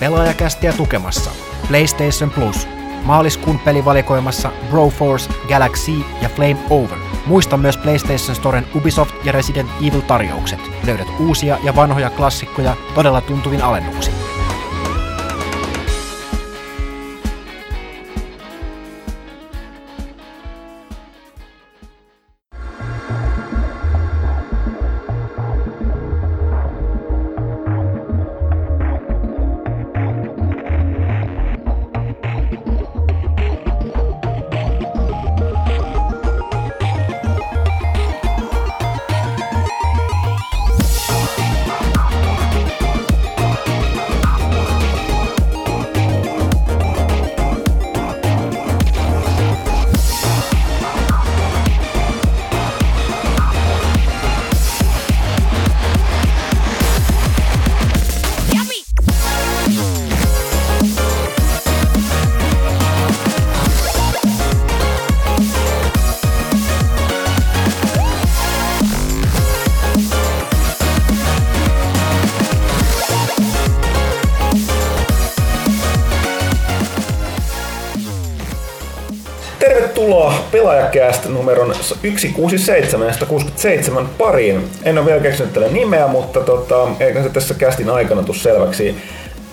pelaajakästiä tukemassa PlayStation Plus, maaliskuun pelivalikoimassa Broforce, Galaxy ja Flame Over. Muista myös PlayStation Storen Ubisoft ja Resident Evil tarjoukset. Löydät uusia ja vanhoja klassikkoja todella tuntuvin alennuksin. Numeron 167 ja 167 pariin. En ole vielä keksinyt tälle nimeä, mutta tota, eikä se tässä kästin aikana tule selväksi.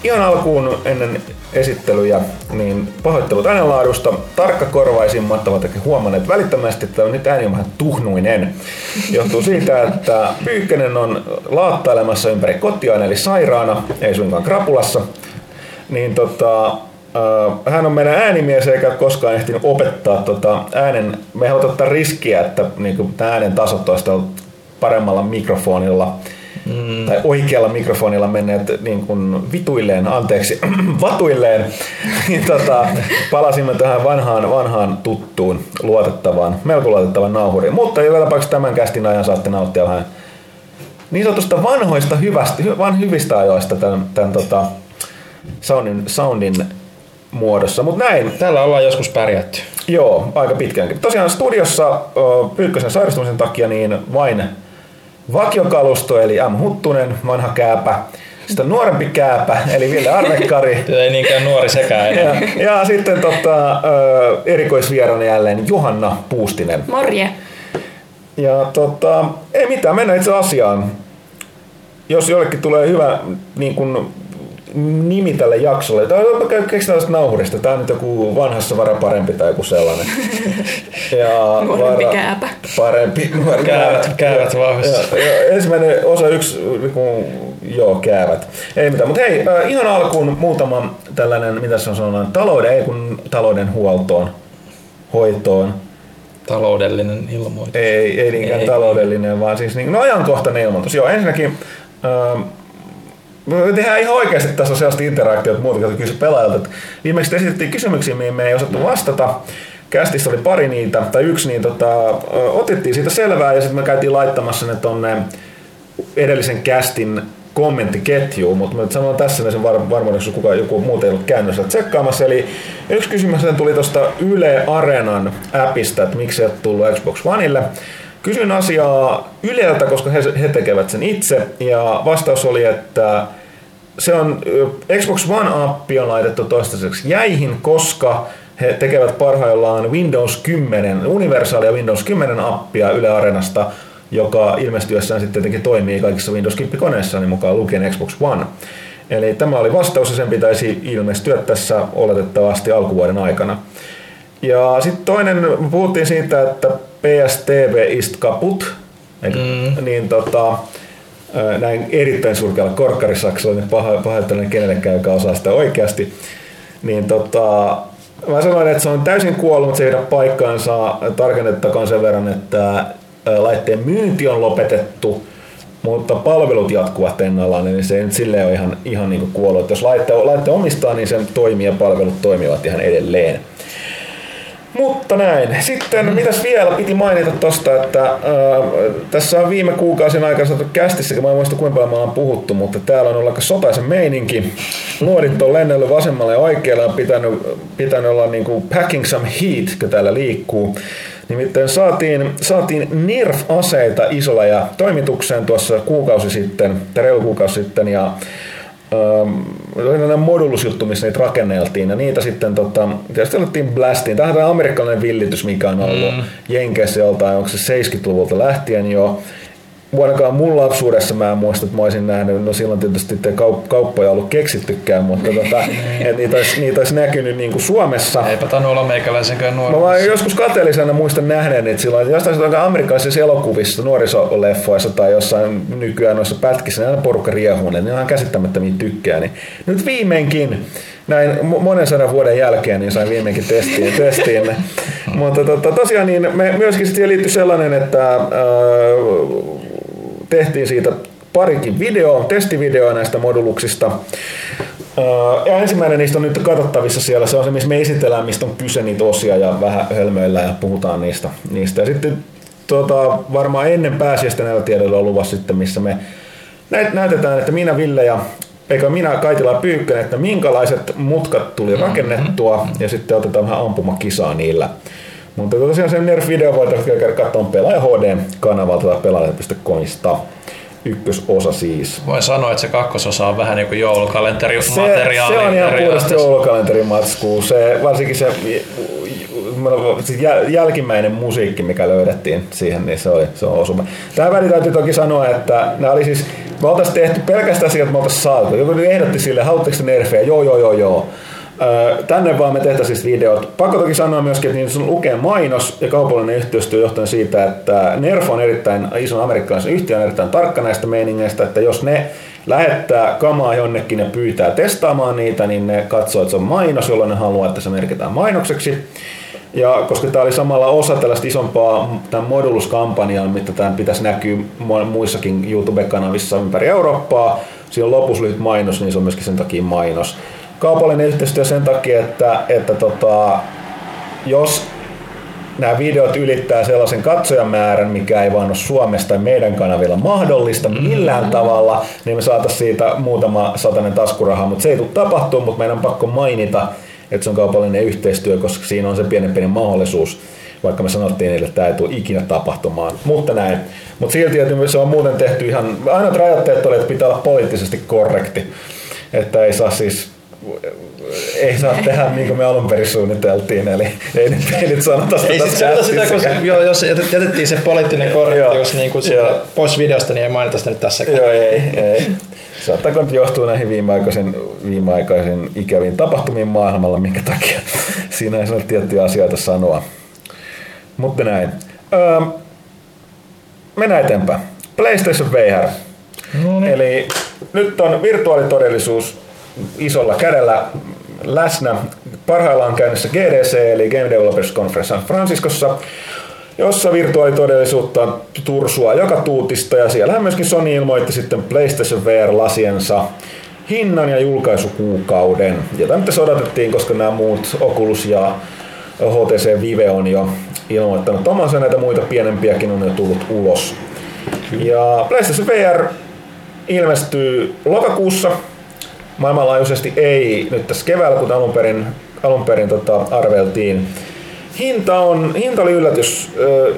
Ihan alkuun ennen esittelyjä, niin pahoittelut äänenlaadusta. Tarkkakorvaisimmat ovat huomanneet välittömästi, että nyt ääni on vähän tuhnuinen. Johtuu siitä, että Pyykkönen on laattailemassa ympäri kotiaan, eli sairaana, ei suinkaan krapulassa. Niin tota, hän on meidän äänimies eikä koskaan ehtinyt opettaa tota äänen. Me halutaan ottaa riskiä, että niin tämä äänen tasot olisi paremmalla mikrofonilla mm. tai oikealla mikrofonilla menneet niin kuin vituilleen, anteeksi, vatuilleen, niin tota, palasimme tähän vanhaan, vanhaan tuttuun luotettavaan, melko luotettavan nauhuriin. Mutta joka tapauksessa tämän kästin ajan saatte nauttia vähän niin sanotusta vanhoista hyvästä, van hyvistä ajoista tämän, tämän tota, soundin, soundin muodossa. Mutta näin. Täällä ollaan joskus pärjätty. Joo, aika pitkänkin. Tosiaan studiossa Pyykkösen sairastumisen takia niin vain vakiokalusto, eli M. Huttunen, vanha kääpä. Sitten nuorempi kääpä, eli Ville Arvekkari. ei niinkään nuori sekään enää. Ja, ja sitten tota, erikoisvierana jälleen Johanna Puustinen. Morje. Ja tota, ei mitään, mennään itse asiaan. Jos jollekin tulee hyvä niin kun, nimi tälle jaksolle. Tai keksitään tästä nauhurista. Tämä on nyt joku vanhassa vara parempi tai joku sellainen. Ja Nuorempi kääpä. Parempi. Käävät, käävät vahvasti. Ja, ja, ensimmäinen osa yksi, niin joo, käävät. Ei mitään. Mutta hei, ihan alkuun muutama tällainen, mitä se on sanonut, talouden, ei kun talouden huoltoon, hoitoon. Taloudellinen ilmoitus. Ei, ei niinkään ei. taloudellinen, vaan siis niin, no ajankohtainen ilmoitus. Joo, ensinnäkin äh, me tehdään ihan oikeasti tässä on sellaista interaktiota muuta, kun kysy pelaajalta. Että viimeksi esitettiin kysymyksiä, mihin me ei osattu vastata. Kästissä oli pari niitä, tai yksi, niin tota, otettiin siitä selvää ja sitten me käytiin laittamassa ne tonne edellisen kästin kommenttiketjuun, mutta mä sanon tässä sen var- varmuudeksi, kukaan joku muu ei ollut käynyt tsekkaamassa. Eli yksi kysymys tuli tuosta Yle Arenan appista, että miksi ei ole tullut Xbox Oneille. Kysyin asiaa Yleltä, koska he, he tekevät sen itse, ja vastaus oli, että se on, Xbox One-appi on laitettu toistaiseksi jäihin, koska he tekevät parhaillaan Windows 10, universaalia Windows 10 appia Yle Arenasta, joka ilmestyessään sitten tietenkin toimii kaikissa Windows 10 koneissa, niin mukaan lukien Xbox One. Eli tämä oli vastaus ja sen pitäisi ilmestyä tässä oletettavasti alkuvuoden aikana. Ja sitten toinen, puhuttiin siitä, että PSTV ist kaput, mm. niin tota, näin erittäin surkealla korkkarisaksella, niin paha, pahoittelen kenellekään, joka osaa sitä oikeasti. Niin tota, mä sanoin, että se on täysin kuollut, mutta se ei paikkaansa. Tarkennettakoon sen verran, että laitteen myynti on lopetettu, mutta palvelut jatkuvat ennallaan, niin se ei nyt silleen ole ihan, ihan niin kuin kuollut. Jos laitte, laitte omistaa, niin sen toimii ja palvelut toimivat ihan edelleen. Mutta näin. Sitten mm. mitäs vielä piti mainita tosta, että äh, tässä on viime kuukausien aikana saatu kästissä, mä en muista kuinka paljon puhuttu, mutta täällä on ollut aika sotaisen meininki. Luodit on lennellyt vasemmalle ja oikealle on pitänyt, pitänyt olla niinku packing some heat, kun täällä liikkuu. Nimittäin saatiin, saatiin NIRF-aseita isolla ja toimitukseen tuossa kuukausi sitten, tai reilu kuukausi sitten, ja oli nämä modulusjuttu, missä niitä rakenneltiin, ja niitä sitten tota, tietysti alettiin blastiin. Tämähän on amerikkalainen villitys, mikä on ollut mm. Jenkeissä joltain, onko se 70-luvulta lähtien jo vuonnakaan mun lapsuudessa mä en muista, että mä olisin nähnyt, no silloin tietysti kaup- kauppoja ollut keksittykään, mutta tota, et niitä, olisi, niitä olisi näkynyt niin kuin Suomessa. Eipä tainnut olla meikäläisenkään nuori. Mä joskus kateellisena muistan nähneen että silloin, jostain amerikkalaisissa elokuvissa, nuorisoleffoissa tai jossain nykyään noissa pätkissä, niin aina porukka riehuu, niin ne on ihan käsittämättömiä tykkää. Niin nyt viimeinkin näin monen sadan vuoden jälkeen niin sain viimeinkin testiin. testiin. Mutta tota, tosiaan niin me, myöskin siihen liittyy sellainen, että ää, tehtiin siitä parikin videoa, testivideoa näistä moduluksista. Ja ensimmäinen niistä on nyt katsottavissa siellä, se on se, missä me esitellään, mistä on kyse niitä osia ja vähän hölmöillä ja puhutaan niistä. niistä. Ja sitten tota, varmaan ennen pääsiäistä näillä tiedoilla on luvassa sitten, missä me näytetään, että minä, Ville ja eikä minä Kaitila Pyykkönen, että minkälaiset mutkat tuli mm-hmm. rakennettua ja sitten otetaan vähän ampumakisaa niillä. Mutta tosiaan sen Nerf-video voitaisiin käydä katsomaan Pelaaja HD-kanavalta tai pelaaja.comista ykkösosa siis. Voin sanoa, että se kakkososa on vähän niin kuin joulukalenterimateriaali. Se, se on ihan puhdasta joulukalenterimatskua. Se, varsinkin se, se jälkimmäinen musiikki, mikä löydettiin siihen, niin se, oli, se on osuma. Tähän väliin täytyy toki sanoa, että nämä oli siis, me oltaisiin tehty pelkästään siitä, että me oltaisiin saatu. Joku ehdotti sille, haluatteko nerfejä? Joo, joo, joo, joo. Tänne vaan me tehtäisiin videot. Pakko toki sanoa myöskin, että niin lukee mainos ja kaupallinen yhteistyö johtuen siitä, että Nerf on erittäin ison amerikkalaisen yhtiön erittäin tarkka näistä meiningeistä, että jos ne lähettää kamaa jonnekin ja pyytää testaamaan niitä, niin ne katsoo, että se on mainos, jolloin ne haluaa, että se merkitään mainokseksi. Ja koska tämä oli samalla osa tällaista isompaa tämän Modulus-kampanjaa, mitä tämän pitäisi näkyä muissakin YouTube-kanavissa ympäri Eurooppaa, siinä on lopussa lyhyt mainos, niin se on myöskin sen takia mainos kaupallinen yhteistyö sen takia, että, että tota, jos nämä videot ylittää sellaisen katsojamäärän, mikä ei vaan ole Suomesta tai meidän kanavilla mahdollista millään mm-hmm. tavalla, niin me saataisiin siitä muutama satanen taskurahaa, mutta se ei tule tapahtumaan, mutta meidän on pakko mainita, että se on kaupallinen yhteistyö, koska siinä on se pienen pieni mahdollisuus, vaikka me sanottiin niille, että tämä ei tule ikinä tapahtumaan, mutta näin. Mutta silti, että se on muuten tehty ihan, aina rajoitteet oli, että pitää olla poliittisesti korrekti, että ei saa siis ei saa tehdä niin kuin me alun perin suunniteltiin, eli ei nyt, ei nyt sanota sitä. Ei sit sitä, sitä koska joo, jos jätettiin se poliittinen korrektius niin kuin pois videosta, niin ei mainita sitä nyt tässä. Joo, ei, ei. Saattaako nyt johtua näihin viimeaikaisen, viimeaikaisen ikäviin tapahtumiin maailmalla, minkä takia siinä ei saa tiettyjä asioita sanoa. Mutta näin. Öö, mennään eteenpäin. PlayStation VR. No niin. Eli nyt on virtuaalitodellisuus isolla kädellä läsnä. Parhaillaan käynnissä GDC eli Game Developers Conference San Franciscossa, jossa virtuaalitodellisuutta tursua joka tuutista ja siellä myöskin Sony ilmoitti sitten PlayStation VR-lasiensa hinnan ja julkaisukuukauden. Ja tämmöistä odotettiin, koska nämä muut Oculus ja HTC Vive on jo ilmoittanut omansa, näitä muita pienempiäkin on jo tullut ulos. Ja PlayStation VR ilmestyy lokakuussa maailmanlaajuisesti ei nyt tässä keväällä, kun alun perin, alun perin tota, arveltiin. Hinta, on, hinta oli yllätys.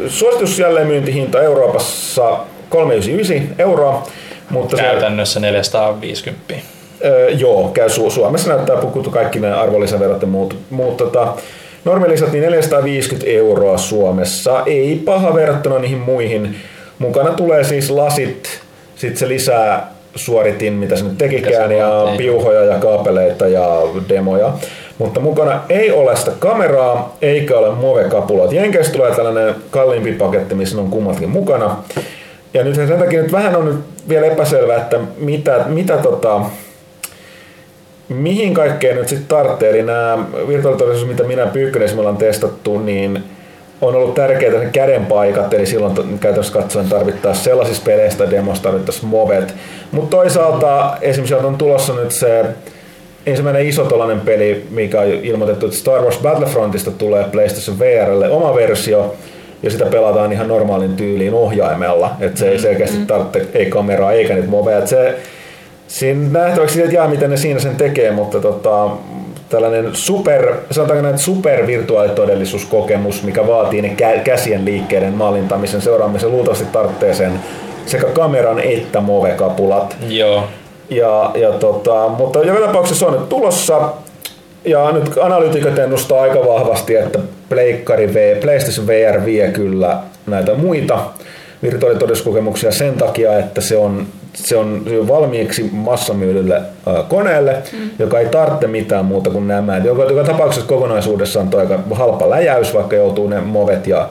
Suositus jälleenmyyntihinta Euroopassa 399 euroa. Mutta Käytännössä se, 450. Öö, joo, käy Su- Suomessa näyttää pukuttu kaikki nämä arvonlisäverot ja muut. muut tota, normilisat niin 450 euroa Suomessa. Ei paha verrattuna niihin muihin. Mukana tulee siis lasit, sitten se lisää suoritin, mitä se nyt tekikään, ja niin. piuhoja ja kaapeleita ja demoja. Mutta mukana ei ole sitä kameraa, eikä ole muovekapulat. Jenkeissä tulee tällainen kalliimpi paketti, missä on kummatkin mukana. Ja nyt sen takia nyt vähän on nyt vielä epäselvää, että mitä, mitä tota, mihin kaikkeen nyt sitten tarvitsee. Eli nämä virtuaalitodellisuus, mitä minä Pyykkönen ollaan testattu, niin on ollut tärkeää ne kädenpaikat, eli silloin käytännössä katsoen tarvittaisiin sellaisissa peleissä demossa tarvittaisiin movet. Mutta toisaalta esimerkiksi on tulossa nyt se ensimmäinen iso tollainen peli, mikä on ilmoitettu, että Star Wars Battlefrontista tulee PlayStation VRlle oma versio, ja sitä pelataan ihan normaalin tyyliin ohjaimella, että se ei mm. selkeästi tarvitse ei kameraa eikä niitä moveja. Se, siinä nähtäväksi että jää, miten ne siinä sen tekee, mutta tota, tällainen super, sanotaanko näin, supervirtuaalitodellisuuskokemus, mikä vaatii ne käsien liikkeiden mallintamisen seuraamisen, luultavasti tarvitsee sen sekä kameran että movekapulat. Joo. Ja, ja tota, mutta joka tapauksessa on nyt tulossa ja nyt analyytikot ennustaa aika vahvasti, että Pleikkari v, PlayStation VR vie kyllä näitä muita virtuaalitodellisuuskokemuksia sen takia, että se on, se on valmiiksi massamyydylle äh, koneelle, mm. joka ei tarvitse mitään muuta kuin nämä. Joka, joka tapauksessa kokonaisuudessaan on aika halpa läjäys, vaikka joutuu ne movet ja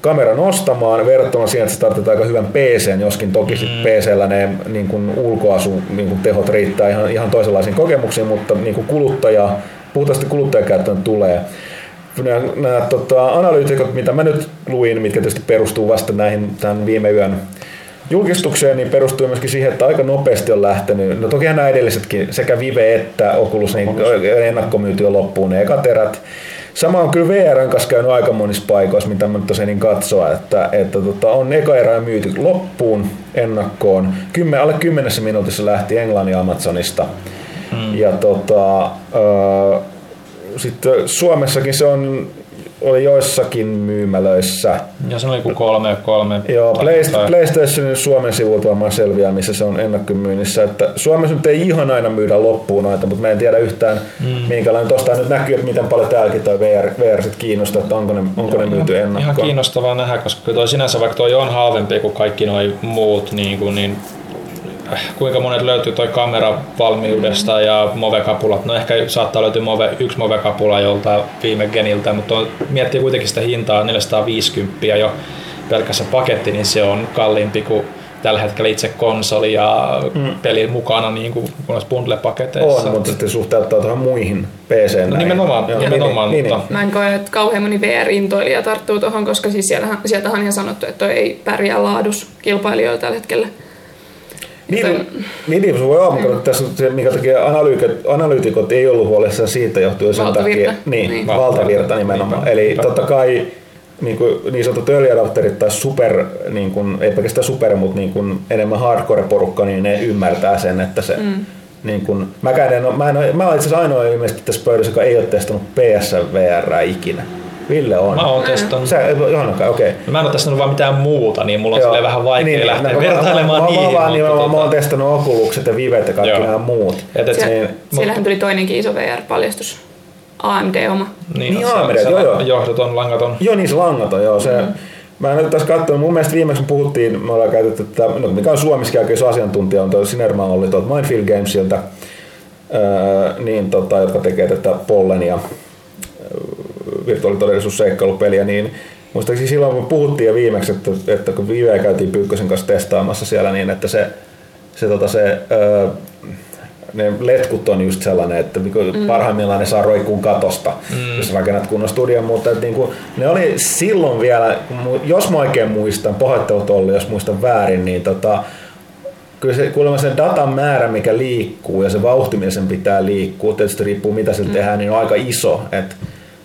kameran ostamaan verrattuna siihen, että se tarvitsee aika hyvän PC, joskin toki mm. PCllä ne niin kuin ulkoasu niin kuin tehot riittää ihan, ihan toisenlaisiin kokemuksiin, mutta niin kuin kuluttaja, puhtaasti kuluttajakäyttöön tulee. Nämä, nämä tota, analyytikot, mitä mä nyt luin, mitkä tietysti perustuu vasta näihin tämän viime yön julkistukseen, niin perustuu myöskin siihen, että aika nopeasti on lähtenyt. No toki nämä edellisetkin, sekä Vive että Oculus, niin ennakkomyyty on loppuun ne ekat erät. Sama on kyllä VRn kanssa käynyt aika monissa paikoissa, mitä mä tosiaan niin katsoa, että, että tota, on eka erä myyty loppuun ennakkoon. Kymmen, alle kymmenessä minuutissa lähti Englannin Amazonista. Hmm. Ja tota, sitten Suomessakin se on oli joissakin myymälöissä. Ja se oli joku kolme, kolme. Joo, Playst- PlayStationin Suomen sivulta varmaan selviää, missä se on ennakkomyynnissä. Että Suomessa nyt ei ihan aina myydä loppuun noita, mutta mä en tiedä yhtään, mm. minkälainen. Tuosta nyt näkyy, että miten paljon täälläkin toi VR, VR sit kiinnostaa, että onko ne, onko Joo, ne myyty ennakkoon. Ihan kiinnostavaa nähdä, koska toi sinänsä vaikka toi on halvempi kuin kaikki nuo muut, niin, kuin, niin kuinka monet löytyy toi kamera valmiudesta ja movekapulat. No ehkä saattaa löytyä move, yksi movekapula jolta viime geniltä, mutta on, miettii kuitenkin sitä hintaa 450 jo pelkässä paketti, niin se on kalliimpi kuin tällä hetkellä itse konsoli ja mm. peli mukana niin kuin bundle-paketeissa. On, mutta sitten suhteuttaa tuohon muihin PC. No, nimenomaan, Joo, nimenomaan niin, mutta... Niin. Mä en koe, että kauhean moni VR-intoilija tarttuu tuohon, koska siis sieltähän, sieltähän on ihan sanottu, että toi ei pärjää laadus kilpailijoilla tällä hetkellä. Niin, niin, niin voi aamulla, että tässä se, minkä takia analyytikot, analyytikot ei ollut huolissaan siitä johtuen sen takia, niin, niin. valtavirta nimenomaan. Niin, Eli totta kai niin, kuin, niin sanotut early tai super, niin kuin, ei pelkästään super, mutta niin kuin enemmän hardcore-porukka, niin ne ymmärtää sen, että se mm. niin kuin, mä, en, mä, en, mä olen itse asiassa ainoa ilmeisesti tässä pöydässä, joka ei ole testannut PSVR ikinä. Ville on. Mä oon testannut. Sä, Johanna, okei. Okay. Mä en ole testannut vaan mitään muuta, niin mulla on vähän vaikea niin, lähteä no, vertailemaan mä, niihin. Mä, niin, mä, tota... mä oon testannut Oculusset ja Vivet ja kaikki nämä muut. Et, et, Siellä, niin, siellähän tuli toinenkin iso VR-paljastus. AMD-oma. Niin, niin AMD, se, joo, joo. Johdoton, langaton. Joo, niin se langaton, joo. Se, mm. Mä en nyt tässä katsonut, mun mielestä viimeksi puhuttiin, me ollaan käytetty, että, no, mikä on Suomessakin oikein asiantuntija, on tuo Sinerma oli tuolta Mindfield Gamesilta, öö, niin, tota, jotka tekee tätä Pollen ja virtuaalitodellisuusseikkailupeliä, niin muistaakseni silloin kun puhuttiin jo viimeksi, että, että kun viime käytiin Pyykkösen kanssa testaamassa siellä niin, että se, se, tota, se öö, ne letkut on just sellainen, että niinku mm. parhaimmillaan ne saa roikkuun katosta, mm. jos rakennat kunnon studion, mutta että niinku, ne oli silloin vielä, jos mä oikein muistan, pahoittelut oli, jos muistan väärin, niin tota, kyllä se, kuulemma sen datan määrä, mikä liikkuu ja se vauhti, millä sen pitää liikkua, tietysti riippuu mitä se mm. tehdään, niin on aika iso. Et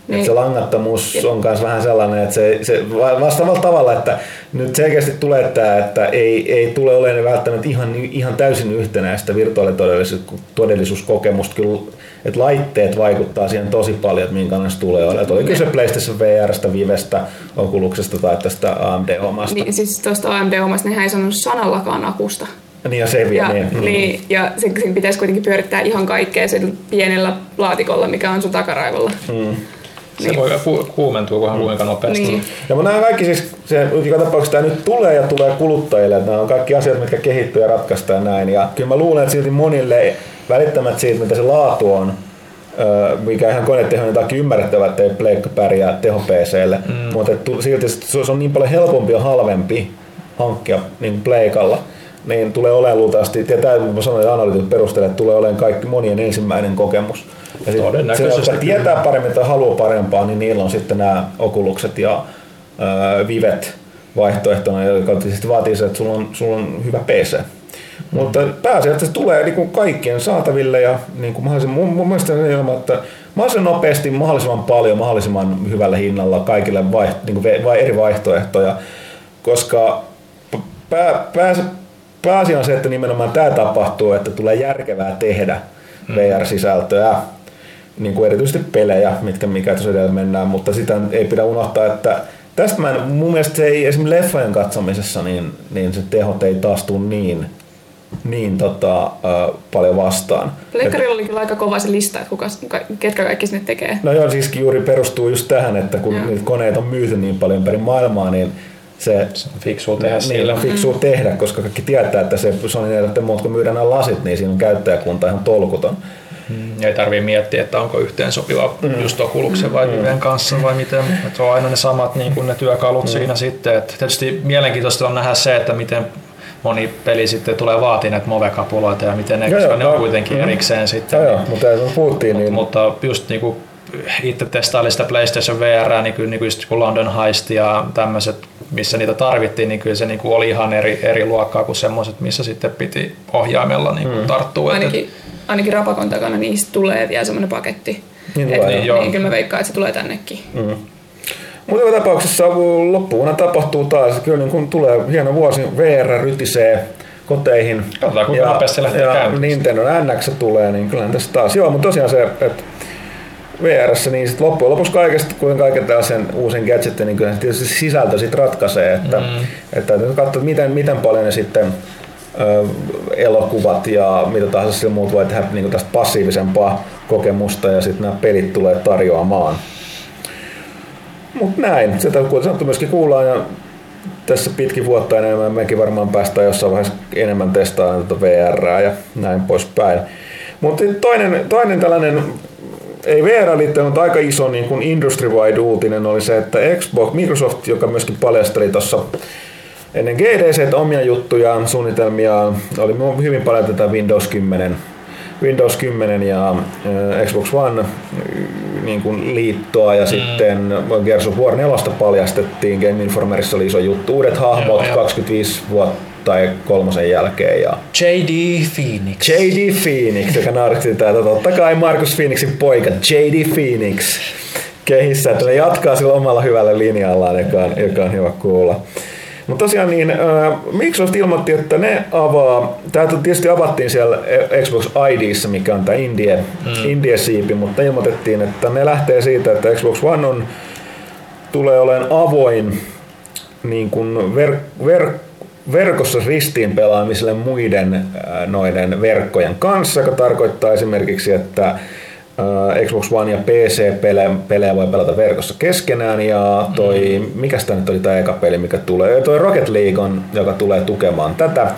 niin. Että se langattomuus on myös vähän sellainen, että se, se vastaavalla tavalla, että nyt selkeästi tulee tämä, että ei, ei tule olemaan välttämättä ihan, ihan täysin yhtenäistä virtuaalitodellisuuskokemusta. Kyllä, että laitteet vaikuttaa siihen tosi paljon, että minkälainen tulee olemaan. Oli kyse PlayStation VRstä, Vivestä, Oculuksesta tai tästä AMD-omasta. Niin, siis tuosta AMD-omasta nehän ei sanonut sanallakaan akusta. Niin ja se ja, niin. Niin. ja sen, sen pitäisi kuitenkin pyörittää ihan kaikkea sillä pienellä laatikolla, mikä on sun takaraivolla. Mm. Se niin. voi ku- kuumentua kunhan mm. kuinka nopeasti. Niin. Ja mutta nämä kaikki siis, se, joka tapauksessa tämä nyt tulee ja tulee kuluttajille, että nämä on kaikki asiat, mitkä kehittyy ja ratkaistaan näin. Ja kyllä mä luulen, että silti monille välittämät siitä, mitä se laatu on, mikä ihan konetehoinen takia ymmärrettävä, että ei Pleikka pärjää teho PClle, mm. mutta silti se on niin paljon helpompi ja halvempi hankkia niin Pleikalla niin tulee olemaan luultavasti, ja tämä mä sanoin analyytit perusteella, että tulee olemaan kaikki monien ensimmäinen kokemus. Ja sit se, jotka tietää paremmin tai haluaa parempaa, niin niillä on sitten nämä okulukset ja äh, vivet vaihtoehtona, joka tietysti vaatii se, että sulla on, sulla on hyvä PC. Mm. Mutta pääasiassa se tulee niin kuin kaikkien saataville ja niin kuin mahdollisimman, mun, mun mielestä se ilman, että mahdollisimman nopeasti, mahdollisimman paljon, mahdollisimman hyvällä hinnalla kaikille vaiht, niin kuin vai, eri vaihtoehtoja, koska pää, pää, pääasia on se, että nimenomaan tämä tapahtuu, että tulee järkevää tehdä mm. VR-sisältöä niin kuin erityisesti pelejä, mitkä mikä tuossa edellä mennään, mutta sitä ei pidä unohtaa, että tästä mä en, mun mielestä se ei esimerkiksi leffojen katsomisessa, niin, niin se tehot ei taas tule niin niin tota, äh, paljon vastaan. Pleikkarilla oli kyllä aika kova se lista, että kuka, ketkä kaikki sinne tekee. No joo, siis juuri perustuu just tähän, että kun Joo. niitä koneita on myyty niin paljon ympäri maailmaa, niin se, Fiksua tehdä niin sillä. on fiksua tehdä, koska kaikki tietää, että se Sony 4 muut kun myydään nämä lasit, niin siinä on käyttäjäkunta ihan tolkuton. Mm, Ei tarvii miettiä, että onko yhteen sopiva mm. just Oculuksen vai Viven kanssa vai miten. Että se on aina ne samat niin kuin ne työkalut mm. siinä sitten. Et tietysti mielenkiintoista on nähdä se, että miten moni peli sitten tulee vaatii näitä Move-kapuloita ja miten ne, Joo, koska joo, ne on kuitenkin mm. erikseen sitten. Joo, joo, mutta puhuttiin, niin Mutta just niinku itse testailin sitä PlayStation VR, niin kyllä niinku just kun London Heist ja tämmöiset, missä niitä tarvittiin, niin kyllä se niinku oli ihan eri, eri luokkaa kuin semmoiset, missä sitten piti ohjaimella niinku Mm. tarttua. Ainakin, ainakin Rapakon takana niistä tulee vielä semmoinen paketti. Niin Et, tulee, niin, joo. niin, kyllä mä veikkaan, että se tulee tännekin. Mm. Mutta joka tapauksessa loppuvuonna tapahtuu taas. Kyllä niin kun tulee hieno vuosi, VR rytisee koteihin. Katsotaan, kuinka nopeasti se lähtee ja käyntiin. Nintendo NX tulee, niin kyllähän tässä taas. Joo, mutta tosiaan se, että VRssä, niin sit loppujen lopuksi kaikesta, kuin kaiken tällaisen uusen gadgetin, niin kyllä se tietysti sisältö sit ratkaisee, että, mm. että täytyy katsoa, miten, miten paljon ne sitten ö, elokuvat ja mitä tahansa sillä muut voi tehdä niin tästä passiivisempaa kokemusta ja sitten nämä pelit tulee tarjoamaan. Mutta näin, sitä kuten sanottu myöskin kuullaan ja tässä pitkin vuotta enemmän mekin varmaan päästään jossain vaiheessa enemmän testaamaan tätä VR ja näin poispäin. Mutta toinen, toinen tällainen, ei VR liittyen, mutta aika iso niin kuin industry-wide uutinen oli se, että Xbox, Microsoft, joka myöskin paljasteli tuossa ennen GDC omia juttujaan, suunnitelmiaan, oli hyvin paljon tätä Windows 10 Windows 10 ja Xbox One niin kuin liittoa ja mm. sitten Gears of War 4 paljastettiin, Game Informerissa oli iso juttu, uudet hahmot Joo, joo. 25 vuotta tai kolmosen jälkeen ja JD Phoenix. JD Phoenix, joka nauritti sitä, että totta kai Markus Phoenixin poika, JD Phoenix kehissä, että ne jatkaa sillä omalla hyvällä linjallaan, joka on, joka on hyvä kuulla. Mutta tosiaan niin, äh, Microsoft ilmoitti, että ne avaa, tämä tietysti avattiin siellä Xbox IDissä, mikä on tämä Indie, mm. Indie-siipi, mutta ilmoitettiin, että ne lähtee siitä, että Xbox One on, tulee olemaan avoin niin kuin ver, ver, verkossa ristiin pelaamiselle muiden äh, noiden verkkojen kanssa, joka tarkoittaa esimerkiksi, että äh, Xbox One ja PC-pelejä voi pelata verkossa keskenään ja toi, mm. mikä tämä nyt oli tämä eka peli, mikä tulee, toi Rocket League on, joka tulee tukemaan tätä.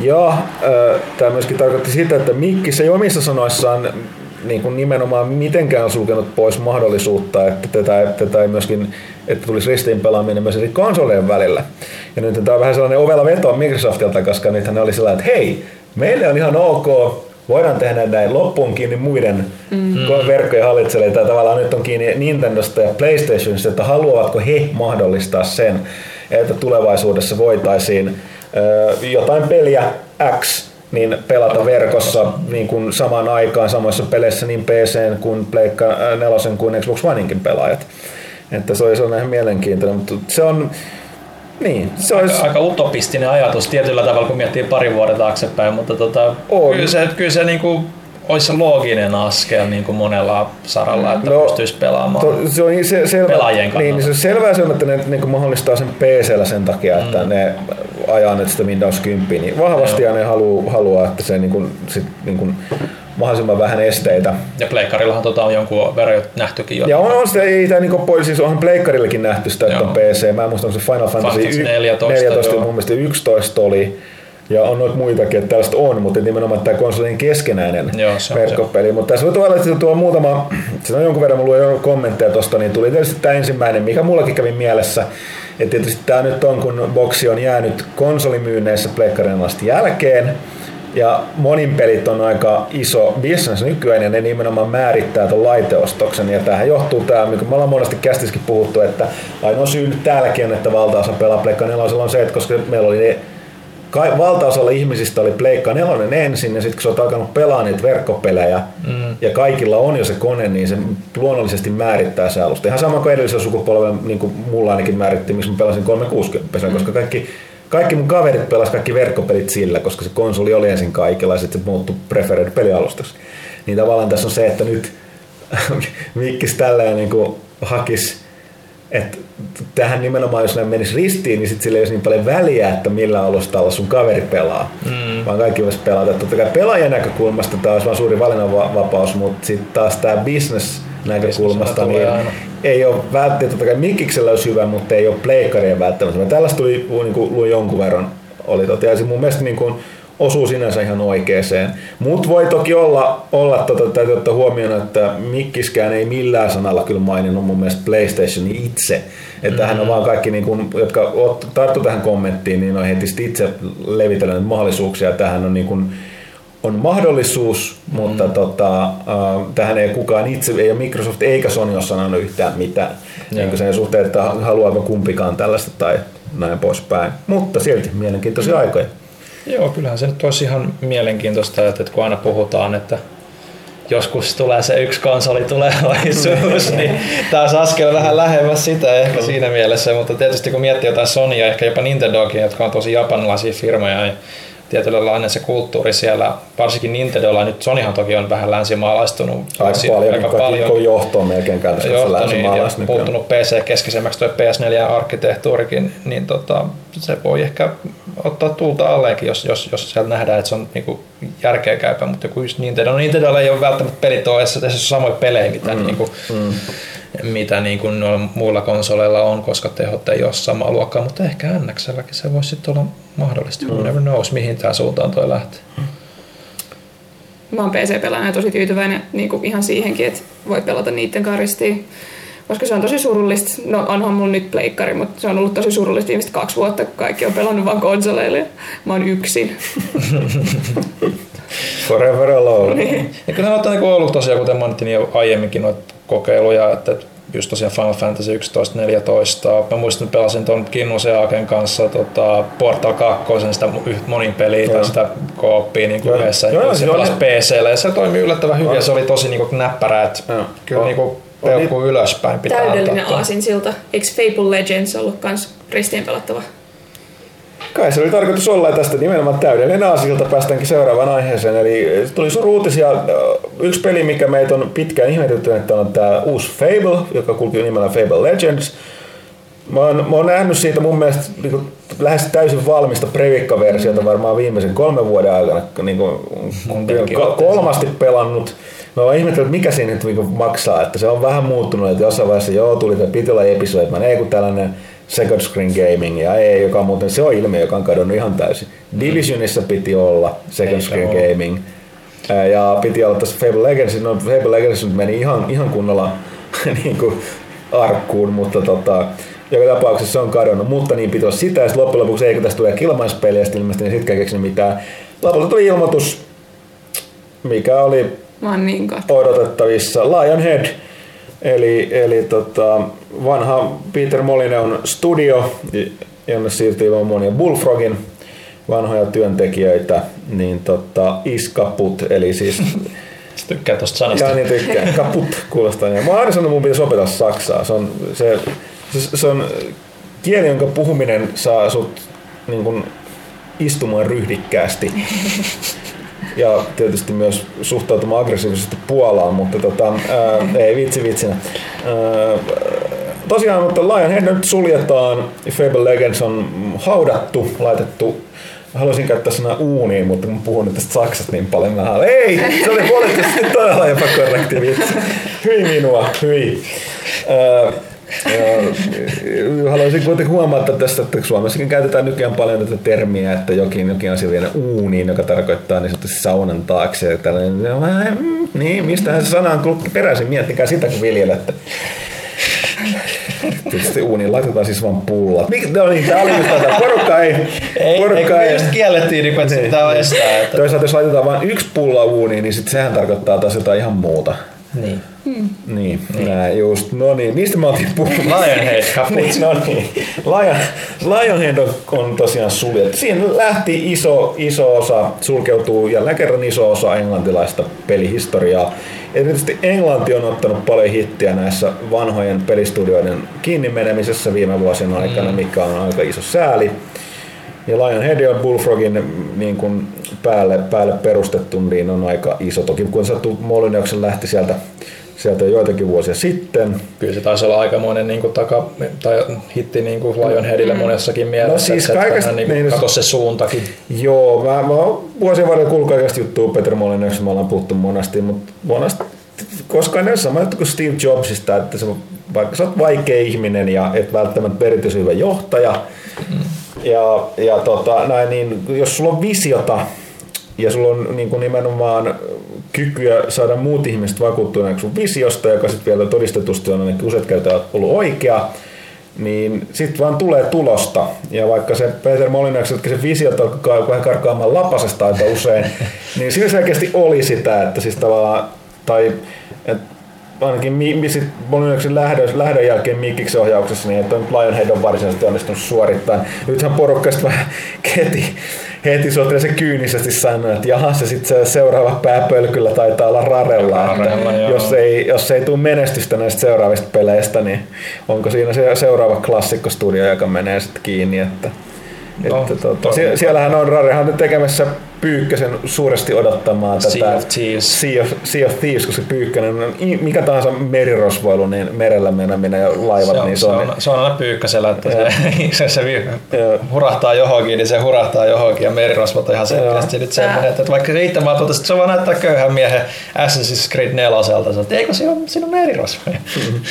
Ja äh, tämä myöskin tarkoitti sitä, että Mikki se ei omissa sanoissaan niin kuin nimenomaan mitenkään sulkenut pois mahdollisuutta, että tätä, tätä ei myöskin, että tulisi ristiin pelaaminen myös eri konsoleiden välillä. Ja nyt tämä on vähän sellainen ovella veto Microsoftilta, koska nythän ne oli sellainen, että hei, meille on ihan ok, voidaan tehdä näin loppuun kiinni muiden mm. verkkojen hallitselle. Tämä tavallaan nyt on kiinni Nintendosta ja PlayStationista, että haluavatko he mahdollistaa sen, että tulevaisuudessa voitaisiin jotain peliä X niin pelata verkossa niin kuin samaan aikaan samoissa peleissä niin PC kuin Pleikka 4 kuin Xbox Oneinkin pelaajat. Että se olisi ihan mielenkiintoinen, mutta se on, niin, se olisi... Aika, utopistinen ajatus tietyllä tavalla, kun miettii pari vuoden taaksepäin, mutta tota, On. kyllä se, kyllä se niinku, olisi se looginen askel niin kuin monella saralla, että no, pystyisi pelaamaan. To, se on se, selvä, Pelaajien kannalta. niin, niin se on selvää se, on, että ne niin kuin mahdollistaa sen PCllä sen takia, että mm. ne ajaa nyt sitä Windows 10, niin vahvasti ne haluaa, haluaa, että se niin kuin, sit, niin kuin, mahdollisimman vähän esteitä. Ja Pleikkarillahan tota on jonkun verran jo nähtykin jo. Ja on, on sitä, ei tämä niinku pois, siis onhan Pleikkarillakin nähty sitä, että on PC. Mä en muista, onko se Final Fantasy Fantasy y- 14, 14 joo. mun mielestä 11 oli. Ja on noita muitakin, että tällaista on, mutta nimenomaan tämä konsolin keskenäinen Joo, se verkkopeli. Mutta tässä voi tuolla, että tuo muutama, se on jonkun verran, mulla on jo kommentteja tuosta, niin tuli tietysti tämä ensimmäinen, mikä mullakin kävi mielessä. Että tietysti tämä nyt on, kun boksi on jäänyt konsolimyynneissä pleikkarin asti jälkeen, ja monin pelit on aika iso business nykyään ja ne nimenomaan määrittää tuon laiteostoksen. Ja tämähän johtuu tämä, mikä me ollaan monesti kästiskin puhuttu, että ainoa syy nyt täälläkin on, että valtaosa pelaa Pleikka 4 on se, että koska meillä oli ne kai, valtaosalla ihmisistä oli Pleikka 4 ensin ja sitten kun sä oot alkanut pelaa niitä verkkopelejä mm. ja kaikilla on jo se kone, niin se luonnollisesti määrittää se alusta. Ihan sama kuin edellisellä sukupolvella, niin kuin mulla ainakin määritti, missä mä pelasin 360 mm. koska kaikki kaikki mun kaverit pelas kaikki verkkopelit sillä, koska se konsoli oli ensin kaikilla ja sitten se muuttui preferred pelialustaksi. Niin tavallaan tässä on se, että nyt Mikkis tälleen niin kuin hakis että tähän nimenomaan, jos nämä menisi ristiin, niin sitten sillä ei olisi niin paljon väliä, että millä alustalla sun kaveri pelaa. Mm. Vaan kaikki voisi pelata. Totta kai pelaajan näkökulmasta tämä olisi vaan suuri valinnanvapaus, mutta sitten taas tämä business näkökulmasta, niin ei ole välttämättä, totta kai Mikkiksellä olisi hyvä, mutta ei ole pleikkarien välttämättä. Tällaista tuli, niin kuin, luin jonkun verran. Oli totta. Ja mun mielestä niin kuin, osuu sinänsä ihan oikeeseen. Mutta voi toki olla, olla tota, täytyy ottaa huomioon, että Mikkiskään ei millään sanalla kyllä maininnut mun mielestä PlayStation itse. Että mm-hmm. hän on vaan kaikki, niin kun, jotka tarttu tähän kommenttiin, niin on heti itse levitellyt mahdollisuuksia. Tähän on niin kun, on mahdollisuus, mutta mm. tota, äh, tähän ei kukaan itse, ei ole Microsoft eikä Sony ole sanonut yhtään mitään niin sen suhteen, että haluaako kumpikaan tällaista tai näin poispäin. Mutta silti mielenkiintoisia mm. aikoja. Joo, kyllähän se nyt olisi ihan mielenkiintoista, että kun aina puhutaan, että joskus tulee se yksi konsoli tulevaisuus, niin. taas askel vähän lähemmäs sitä ehkä siinä mielessä, mutta tietysti kun miettii jotain Sonya, ehkä jopa Nintendokin, jotka on tosi japanilaisia firmoja, niin tietyllä lailla se kulttuuri siellä, varsinkin Nintendolla, nyt Sonyhan toki on vähän länsimaalaistunut. Aika asia, paljon, aika paljon. johtoon melkein käytössä johto, länsimaalais niin, puuttunut PC-keskeisemmäksi tuo PS4-arkkitehtuurikin, niin tota, se voi ehkä ottaa tulta alleenkin, jos, jos, jos siellä nähdään, että se on niinku järkeä käypä, mutta joku just Nintendo, no Nintendolla ei ole välttämättä pelit ole edes, edes samoja pelejä, mitä mm, niinku, mm mitä niin kuin noilla muilla konsoleilla on, koska tehot ei ole samaa luokkaa, mutta ehkä NXLäkin se voisi sitten olla mahdollista. Mm. never knows, mihin tämä suuntaan toi lähtee. Mä oon PC-pelaajana tosi tyytyväinen niin kuin ihan siihenkin, että voi pelata niiden karistiin. Koska se on tosi surullista. No onhan mulla nyt pleikkari, mutta se on ollut tosi surullista viimeiset kaksi vuotta, kun kaikki on pelannut vain konsoleille. Mä oon yksin. Forever alone. Niin. Ja kyllä on niin ollut tosiaan, kuten mainittiin jo aiemminkin, noita kokeiluja, että just tosiaan Final Fantasy 11, 14. Mä muistan, että pelasin tuon Kinnusen Aken kanssa tota, Portal 2, sitä monin peliä tai sitä kooppia niin kuin yhdessä. Joo, se pelasi PCllä ja se toimi yllättävän hyvin ja se oli tosi niin kuin, näppärä, että kyllä niin kuin, peukku ylöspäin pitää Täydellinen aasinsilta. Eikö Fable Legends ollut kans ristiin pelattava? Kai se oli tarkoitus olla ja tästä nimenomaan täydellinen aasialta päästäänkin seuraavaan aiheeseen. Eli tuli sun uutisia. Yksi peli, mikä meitä on pitkään ihmetytty, että on tämä uusi Fable, joka kulki nimellä Fable Legends. Mä oon, mä oon nähnyt siitä mun mielestä niin kuin, lähes täysin valmista previkka-versiota varmaan viimeisen kolmen vuoden aikana. Niin kuin, kolmasti pelannut. Mä oon ihmetellyt, että mikä siinä nyt niin maksaa. Että se on vähän muuttunut, että jossain vaiheessa joo, tuli tämä piti olla episodi, mä ei kun tällainen second screen gaming ja ei, joka muuten se on ilmiö, joka on kadonnut ihan täysin. Divisionissa piti olla second screen gaming. Ja piti olla tässä Fable Legends, no Fable Legends meni ihan, ihan kunnolla niin kuin arkkuun, mutta tota, joka tapauksessa se on kadonnut, mutta niin olla sitä, ja sitten loppujen lopuksi eikö tästä tule kilmaispeliä, sitten ilmeisesti niin sittenkään keksinyt mitään. Lopulta tuli ilmoitus, mikä oli niin odotettavissa. Lionhead Eli, eli tota, vanha Peter Moline on studio, jonne siirtyi vaan monia Bullfrogin vanhoja työntekijöitä, niin tota, iskaput, eli siis tykkää tosta sanasta. Ja niin tykkää. Kaput kuulostaa. Ja mä oon aina sanonut, että mun pitäisi opetella saksaa. Se on, se, se, se on kieli, jonka puhuminen saa sut niin kun, istumaan ryhdikkäästi ja tietysti myös suhtautumaan aggressiivisesti Puolaan, mutta tota, ää, ei vitsi vitsinä. Ää, tosiaan, mutta Lionhead nyt suljetaan, Fable Legends on haudattu, laitettu haluaisin käyttää sanaa uuniin, mutta kun puhun nyt tästä Saksasta niin paljon, mä ei, se oli poliittisesti todella epäkorrekti vitsi. Hyi minua, hyi. Ää, haluaisin kuitenkin huomata tästä, että Suomessakin käytetään nykyään paljon tätä termiä, että jokin, jokin asia viedä uuniin, joka tarkoittaa niin sanotusti saunan taakse. Ja tällainen, niin, mistähän se sana on peräisin, miettikää sitä kun viljelette. Tietysti uuniin laitetaan siis vaan pullat. Mik, no niin, tämä oli just tätä. Porukka ei... ei, porukka ei, ei just kiellettiin, niin että niin, pitää estää. Että... Toisaalta jos laitetaan vain yksi pulla uuniin, niin sit sehän tarkoittaa taas jotain ihan muuta. Niin. Hmm. Niin, niin. Näin just. No niin, mistä mä otin puhumaan? Lionhead niin, no niin. Lion, Lionhead on, on tosiaan suljettu. Siinä lähti iso, iso osa, sulkeutuu jälleen kerran iso osa englantilaista pelihistoriaa. Erityisesti Englanti on ottanut paljon hittiä näissä vanhojen pelistudioiden kiinni menemisessä viime vuosien aikana, mm. mikä on aika iso sääli. Ja Lionhead on Bullfrogin niin kuin päälle, päälle perustettu, niin on aika iso. Toki kun sattuu Molyneuxen lähti sieltä sieltä jo joitakin vuosia sitten. Kyllä se taisi olla aikamoinen niin kuin, taka, tai hitti niin kuin Lionheadille mm. monessakin mielessä. No siis kaikesta- niin niin, kuin, kato se suuntakin. Joo, mä, mä oon vuosien varrella kuullut kaikesta juttua Peter Molyneuxista, me ollaan puhuttu monesti, mutta monesti, koska ne on sama juttu kuin Steve Jobsista, että se, vaikka sä oot vaikea ihminen ja et välttämättä erityisen hyvä johtaja, ja, ja tota, näin, niin jos sulla on visiota ja sulla on niin kuin nimenomaan kykyä saada muut ihmiset vakuuttuneeksi sun visiosta, joka sitten vielä todistetusti on ainakin useat kertaa ollut oikea, niin sitten vaan tulee tulosta. Ja vaikka se Peter Molyneux, jotka se visiot alkaa vähän karkaamaan lapasesta aika usein, niin siinä selkeästi oli sitä, että siis tavallaan, tai ainakin mi, mi, sit lähdön, lähdön jälkeen Mikkiksen ohjauksessa, niin että Lionhead on varsinaisesti onnistunut suorittamaan. Nythän porukka sitten vähän heti, heti suotelee se kyynisesti sanoi, että jaha, se sitten se seuraava pääpölkyllä taitaa olla Rarella. Rarella, että joo. jos ei, jos ei tule menestystä näistä seuraavista peleistä, niin onko siinä se seuraava klassikkostudio, joka menee sitten kiinni. Että, No, että tota, toivon sie- siellähän on Rarehan tekemässä Pyykkösen suuresti odottamaa tätä Sea of Thieves. Sea of, sea of Thieves, koska Pyykkönen on mikä tahansa merirosvoilu, niin merellä meneminen ja laivat, Se on, niin se, on, se on aina pyykkäsellä, että se, se, se hurahtaa johonkin, niin se hurahtaa johonkin ja merirosvot on ihan selkeästi nyt semmoinen, että vaikka se itse että se vaan näyttää köyhän miehen Assassin's Creed 4 se, että eikö siinä, siinä on merirosvoja?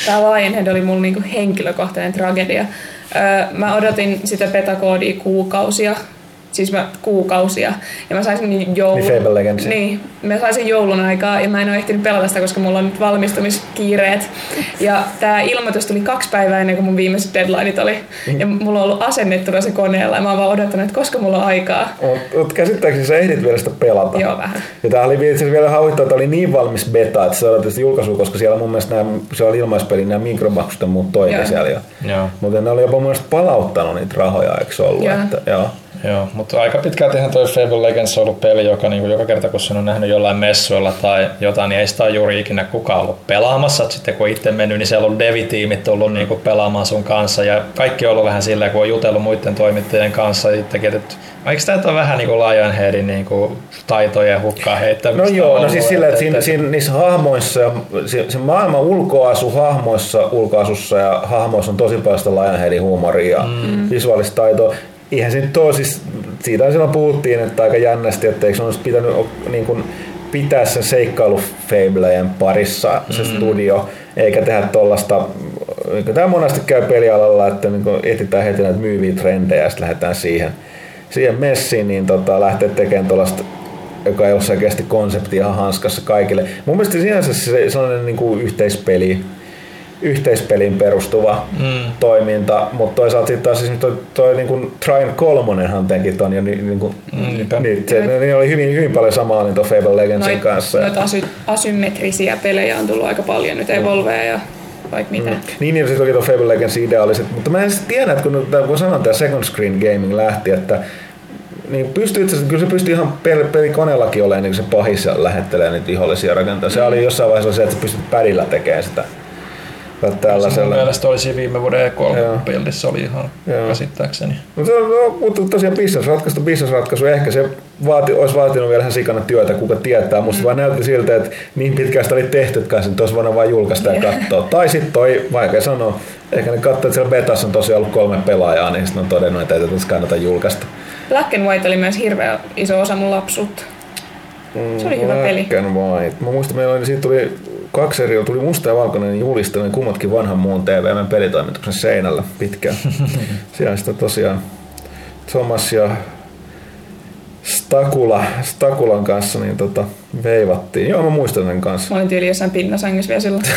Tämä Lionhead oli mun niinku henkilökohtainen tragedia. Mä odotin sitä petakoodia kuukausia. Siis mä kuukausia. Ja mä saisin niin joulun... Niin Fable Legends. Niin. Mä saisin joulun aikaa ja mä en ole ehtinyt pelata sitä, koska mulla on nyt valmistumiskiireet. Ja tää ilmoitus tuli kaksi päivää ennen kuin mun viimeiset deadlineit oli. Ja mulla on ollut asennettuna se koneella ja mä oon vaan odottanut, että koska mulla on aikaa. Mutta käsittääkseni sä ehdit vielä sitä pelata. Joo, vähän. Ja tää oli itse asiassa vielä hauittaa, että oli niin valmis beta, että se odotti sitä julkaisua, koska siellä mun mielestä nämä, se oli ilmaispeli, nämä mikromaksut ja muut toimi Joo. siellä jo. Joo. Mutta ne oli jopa mun mielestä palauttanut niitä rahoja, eikö se ollut? Joo. Että, joo. Joo, mutta aika pitkältihän toi Fable Legends on ollut peli, joka niin joka kerta kun sen on nähnyt jollain messuilla tai jotain, niin ei sitä ole juuri ikinä kukaan ollut pelaamassa. Et sitten kun itse mennyt, niin siellä on dev-tiimit ollut niin kuin pelaamaan sun kanssa ja kaikki on ollut vähän silleen, kun on jutellut muiden toimittajien kanssa itsekin, että eikö tämä ole vähän niin kuin Lionheadin niin kuin taitojen hukkaan No heittämistä joo, no siis sillä, että siinä, että- siinä, niissä hahmoissa ja se, se maailman ulkoasu hahmoissa, ulkoasussa ja hahmoissa on tosi paljon sitä Lionheadin huumoria ja mm. visuaalista taitoa. Eihän se nyt ole, siis siitä silloin puhuttiin, että aika jännästi, että eikö se olisi pitänyt niin kuin, pitää sen seikkailufablejen parissa se studio, eikä tehdä tuollaista, niin tämä monesti käy pelialalla, että niin kuin etsitään heti näitä myyviä trendejä ja sitten lähdetään siihen, siihen messiin, niin tota, lähtee tekemään tuollaista joka ei ole selkeästi konsepti ihan hanskassa kaikille. Mun mielestä sinänsä se sellainen niin kuin yhteispeli, yhteispeliin perustuva mm. toiminta, mutta toisaalta sitten taas siis toi, toi niin kuin Trine kolmonenhan teki ton ja niin, niin kuin, Niinpä. niin, se, niin oli hyvin, hyvin paljon samaa niin Fable Legendsin Noit, kanssa. noita asy, asymmetrisiä pelejä on tullut aika paljon nyt, Evolvea ja vaikka mitä. Niin, niin se toki tuon Fable Legends ideaaliset, mutta mä en sitten tiedä, että kun, kun sanon tämä Second Screen Gaming lähti, että niin pystyy itse asiassa, kyllä se pystyy ihan pel- pelikoneellakin olemaan niin se pahis ja lähettelee niitä vihollisia rakentaa. Se oli jossain vaiheessa se, että sä pystyt pädillä tekemään sitä. Tai Mun tällaisella. mielestä olisi viime vuoden Joo. E3-pildissä oli ihan Joo. käsittääkseni. Mutta, no, mutta tosiaan business-ratkaisu, business-ratkaisu, ehkä se vaati, olisi vaatinut vielä ihan sikana työtä, kuka tietää. Musta mm. vaan näytti siltä, että niin pitkään sitä oli tehty, että kai se olisi voinut vain julkaista ja katsoa. Tai sitten toi, vaikea sanoa, ehkä ne katsoo, että siellä betassa on tosiaan ollut kolme pelaajaa, niin sitten on todennut, että ei tätä kannata julkaista. Black and White oli myös hirveä iso osa mun lapsuutta. Se oli hyvä peli. Black and White. Mä muistan, meillä oli, siitä tuli kaksi eri, tuli musta ja valkoinen juliste, ne kummatkin vanhan muun TVM pelitoimituksen seinällä pitkään. Siellä sitä tosiaan Thomas ja Stakula, Stakulan kanssa niin tota, veivattiin. Joo, mä muistan sen kanssa. Mä olin tyyli jossain pinnasängyssä vielä silloin.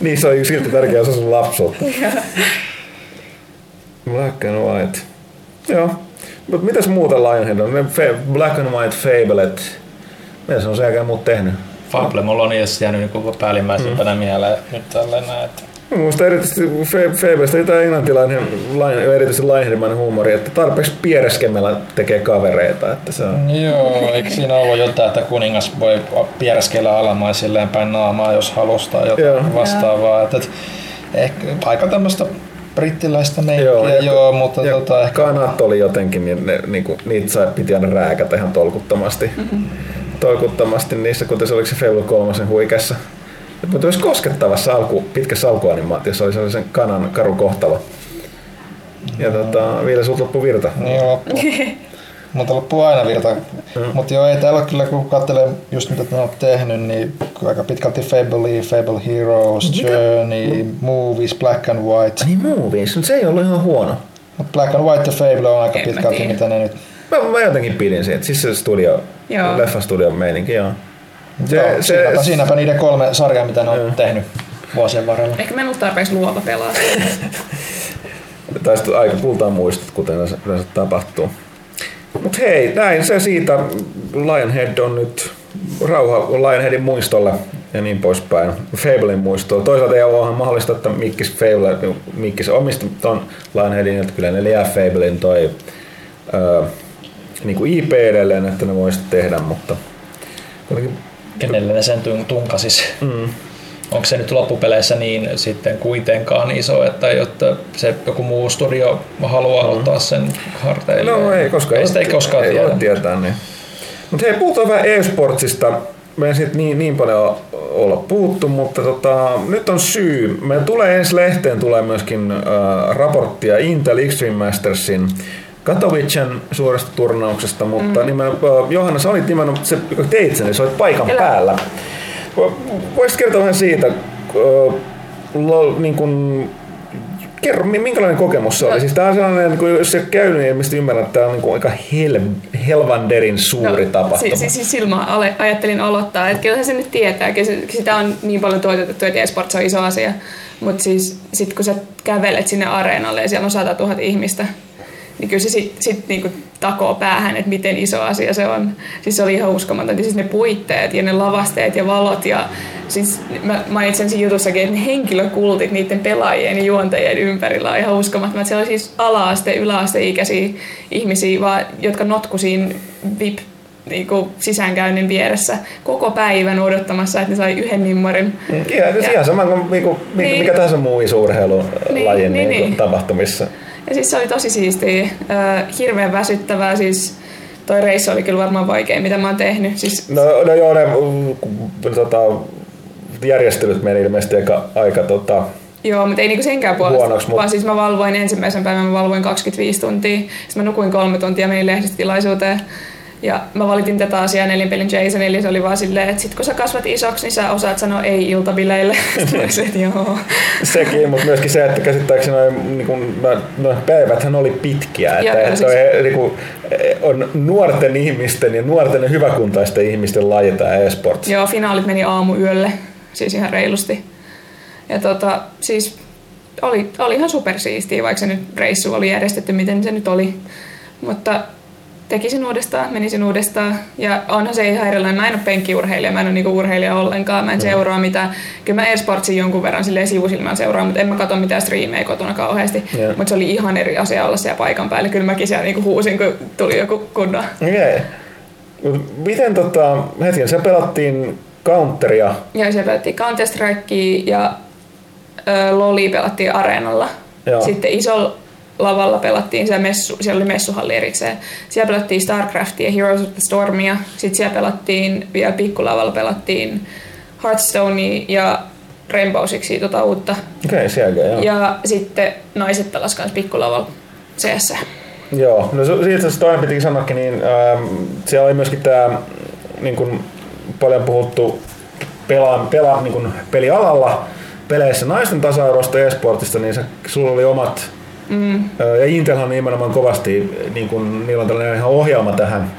Niin, se oli silti tärkeä osa sun lapsuutta. Black and White. Joo. Mutta mitäs muuta Lionhead on? Black and White Fablet. Mitä se on sen jälkeen muut tehnyt? Fable, mulla on jäänyt niin päällimmäisimpänä mm. mieleen nyt tälleen näin, että Minusta erityisesti Fe- Fablestä tämä englantilainen, lain- erityisesti lainherimainen huumori, että tarpeeksi piereskemellä tekee kavereita. Että se on. Joo, eikö siinä ollut jotain, että kuningas voi piereskellä alamaisilleen päin naamaa, jos halustaa jotain Joo. vastaavaa. Että, että ehkä aika tämmöistä brittiläistä meikkiä, Joo, ja- joo mutta ja tota, ehkä kanat oli jotenkin, niin ne, niinku, niitä sai, piti aina rääkätä ihan tolkuttomasti. Mm-hmm. Tolkuttomasti niissä, kuten se oliko se Fable 3 huikeassa Mutta olisi koskettava salku, pitkä salkuanimaatiossa oli sellaisen kanan karu kohtalo. Ja tota, vielä sulta loppu virta. Niin loppu. Mutta loppuu aina virta. Mm. Mutta joo, ei täällä kyllä, kun katselee just mitä ne on tehnyt, niin aika pitkälti Fable, Fable Heroes, Mikä? Journey, Movies, Black and White. Niin movies, se ei ollut ihan huono. Mut Black and White ja Fable on aika En mä pitkälti mitä ne nyt... Mä, mä jotenkin pidin siitä, siis se studio, Joo. leffastudion meininki, joo. Se, joo, siinäpä, siinäpä niiden kolme sarjaa, mitä ne on Joo. tehnyt vuosien varrella. Ehkä mä en ollut tarpeeksi luova pelaa. Tai aika kultaa muistot, kuten yleensä tapahtuu. Mut hei, näin se siitä. Lionhead on nyt rauha Lionheadin muistolle ja niin poispäin. Fablein muistolle. Toisaalta ei ole ihan mahdollista, että Mikkis Fable, Mikkis omisti ton Lionheadin, että kyllä ne jää Fablein toi öö, niin kuin IP edelleen, että ne voisi tehdä, mutta kuitenkin Kenelle ne sen tun- tunkasis? mm, Onko se nyt loppupeleissä niin sitten kuitenkaan iso, että jotta se joku muu studio haluaa mm. ottaa sen harteille? No ei koskaan. Ei sitä ei koskaan ei tiedä. tietää. Niin. Mutta hei, puhutaan vähän e-sportsista. Me ei siitä niin, niin paljon olla puuttu, mutta tota, nyt on syy. Me tulee ensi lehteen tulee myöskin äh, raporttia Intel Extreme Mastersin Katowicen suuresta turnauksesta, mutta mm. nimen, äh, Johanna, sä olit nimenomaan se, teit sen, niin sä olit paikan Kyllä. päällä. Voisit kertoa vähän siitä, äh, niin kun, Kerro, mi- minkälainen kokemus se oli? No. Siis tää on sellainen, niin kuin, jos se käy, niin ilmeisesti ymmärrät, että tämä on niin kuin aika hel, Helvanderin suuri no, tapahtuma. Si- si- siis sillä mä ajattelin aloittaa, että kyllähän se nyt tietää, sitä on niin paljon toitotettu, että esports on iso asia. Mutta siis sit kun sä kävelet sinne areenalle ja siellä on 100 000 ihmistä, niin kyllä se sitten sit niinku takoo päähän, että miten iso asia se on. Siis se oli ihan uskomaton. Siis ne puitteet ja ne lavasteet ja valot ja siis mä mainitsen siinä jutussakin, että ne henkilökultit niiden pelaajien ja juontajien ympärillä on ihan uskomattomat. Siellä oli siis ala-aste, yläasteikäisiä ihmisiä, vaan, jotka notku siinä VIP niin kuin sisäänkäynnin vieressä koko päivän odottamassa, että ne sai yhden nimmarin. Ihan, ja. ihan sama kuin niinku, niin. Mikä tahansa muu isurheilulaji Niin, niin, niin, niin, niin. tapahtumissa. Ja siis se oli tosi siistiä. Hirveän väsyttävää. Siis toi reissu oli kyllä varmaan vaikea, mitä mä oon tehnyt. Siis, No, no joo, ne mm, tota, järjestelyt meni ilmeisesti aika, aika tota, joo, mutta ei niinku senkään puolesta. Huonoksi, mut- Vaan siis mä valvoin ensimmäisen päivän, mä valvoin 25 tuntia. Sitten mä nukuin kolme tuntia, menin lehdistötilaisuuteen. Ja mä valitin tätä asiaa nelinpelin Jason, eli se oli vaan silleen, että sit kun sä kasvat isoksi, niin sä osaat sanoa ei iltabileille. Sitten joo. sekin, mutta myöskin se, että käsittääkseni noin niin kuin, no, no, päiväthän oli pitkiä. Että, Joo, että siis- toi, niin kuin, on nuorten ihmisten ja nuorten ja hyväkuntaisten ihmisten laji tämä e-sports. Joo, finaalit meni aamuyölle, siis ihan reilusti. Ja tota, siis oli, oli ihan supersiistiä, vaikka se nyt reissu oli järjestetty, miten se nyt oli. Mutta tekisin uudestaan, menisin uudestaan. Ja onhan se ihan erilainen. Mä en ole penkkiurheilija, mä en ole niinku urheilija ollenkaan. Mä en seuraa mitään. Kyllä mä esportsin jonkun verran silleen sivusilmään seuraa, mutta en mä katso mitään striimejä kotona kauheasti. Joo. Mutta se oli ihan eri asia olla siellä paikan päällä. Kyllä mäkin siellä niinku huusin, kun tuli joku kunnon. Mut Miten tota, hetken, se pelattiin Counteria. Ja se pelattiin Counter Strikea ja ö, Loli pelattiin areenalla. Joo. Sitten isolla lavalla pelattiin, siellä, messu, siellä oli messuhalli erikseen. Siellä pelattiin Starcraftia, Heroes of the Stormia. Sitten siellä pelattiin, vielä pikkulavalla pelattiin Hearthstonea ja Rainbow Sixia, tota uutta. Okei, okay, siellä joo. Ja sitten naiset pelas kans pikkulavalla CS. Joo, no se- siitä se toinen pitikin sanoakin, niin ähm, siellä oli myöskin tämä niin kuin paljon puhuttu pelaa, pelaa niin kuin pelialalla peleissä naisten tasa-arvosta ja esportista, niin se, sulla oli omat mm. ja Intelhan on nimenomaan kovasti, niin kuin, niillä on tällainen ihan ohjelma tähän,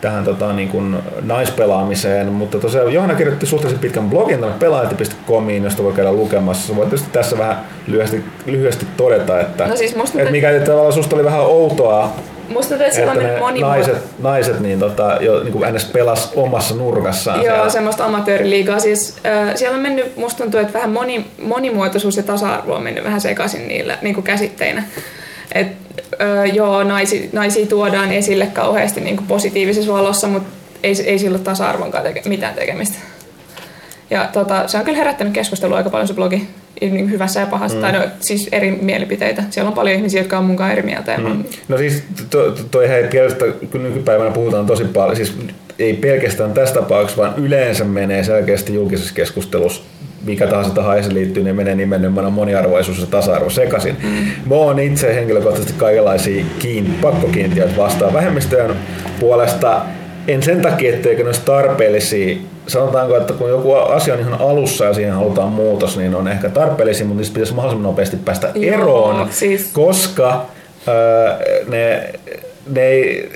tähän tota, niin kuin naispelaamiseen, mutta tosiaan Johanna kirjoitti suhteellisen pitkän blogin tänne pelaajat.comiin, josta voi käydä lukemassa. Voit tietysti tässä vähän lyhyesti, lyhyesti todeta, että, No siis musta että te- mikä tavallaan susta oli vähän outoa, Musta tuntuu, että siellä että on nyt ne moni naiset, naiset niin tota, jo niin kuin ns. pelas omassa nurkassaan. Joo, siellä. semmoista amatööriliigaa. Siis, äh, siellä on mennyt, musta tuntuu, että vähän moni, monimuotoisuus ja tasa-arvo on mennyt vähän sekaisin niillä niin kuin käsitteinä. Et, äh, joo, naisi, naisia tuodaan esille kauheasti niin kuin positiivisessa valossa, mutta ei, ei sillä ole tasa-arvonkaan teke, mitään tekemistä. Ja tota, se on kyllä herättänyt keskustelua aika paljon se blogi, niin hyvässä ja pahassa, mm. tai no, siis eri mielipiteitä. Siellä on paljon ihmisiä, jotka on munkaan eri mieltä. Ja mm. No siis to, to, toi hei, tietysti kun nykypäivänä puhutaan tosi paljon, siis ei pelkästään tässä tapauksessa, vaan yleensä menee selkeästi julkisessa keskustelussa mikä tahansa tähän se liittyy, niin menee nimenomaan moniarvoisuus ja tasa-arvo sekaisin. Mm. Mä oon itse henkilökohtaisesti kaikenlaisia kiin, pakkokiintiöitä vastaan vähemmistöjen puolesta. En sen takia, etteikö ne olisi tarpeellisia. Sanotaanko, että kun joku asia on ihan alussa ja siihen halutaan muutos, niin on ehkä tarpeellisia, mutta niistä pitäisi mahdollisimman nopeasti päästä Joo, eroon, siis- koska öö, ne, ne ei,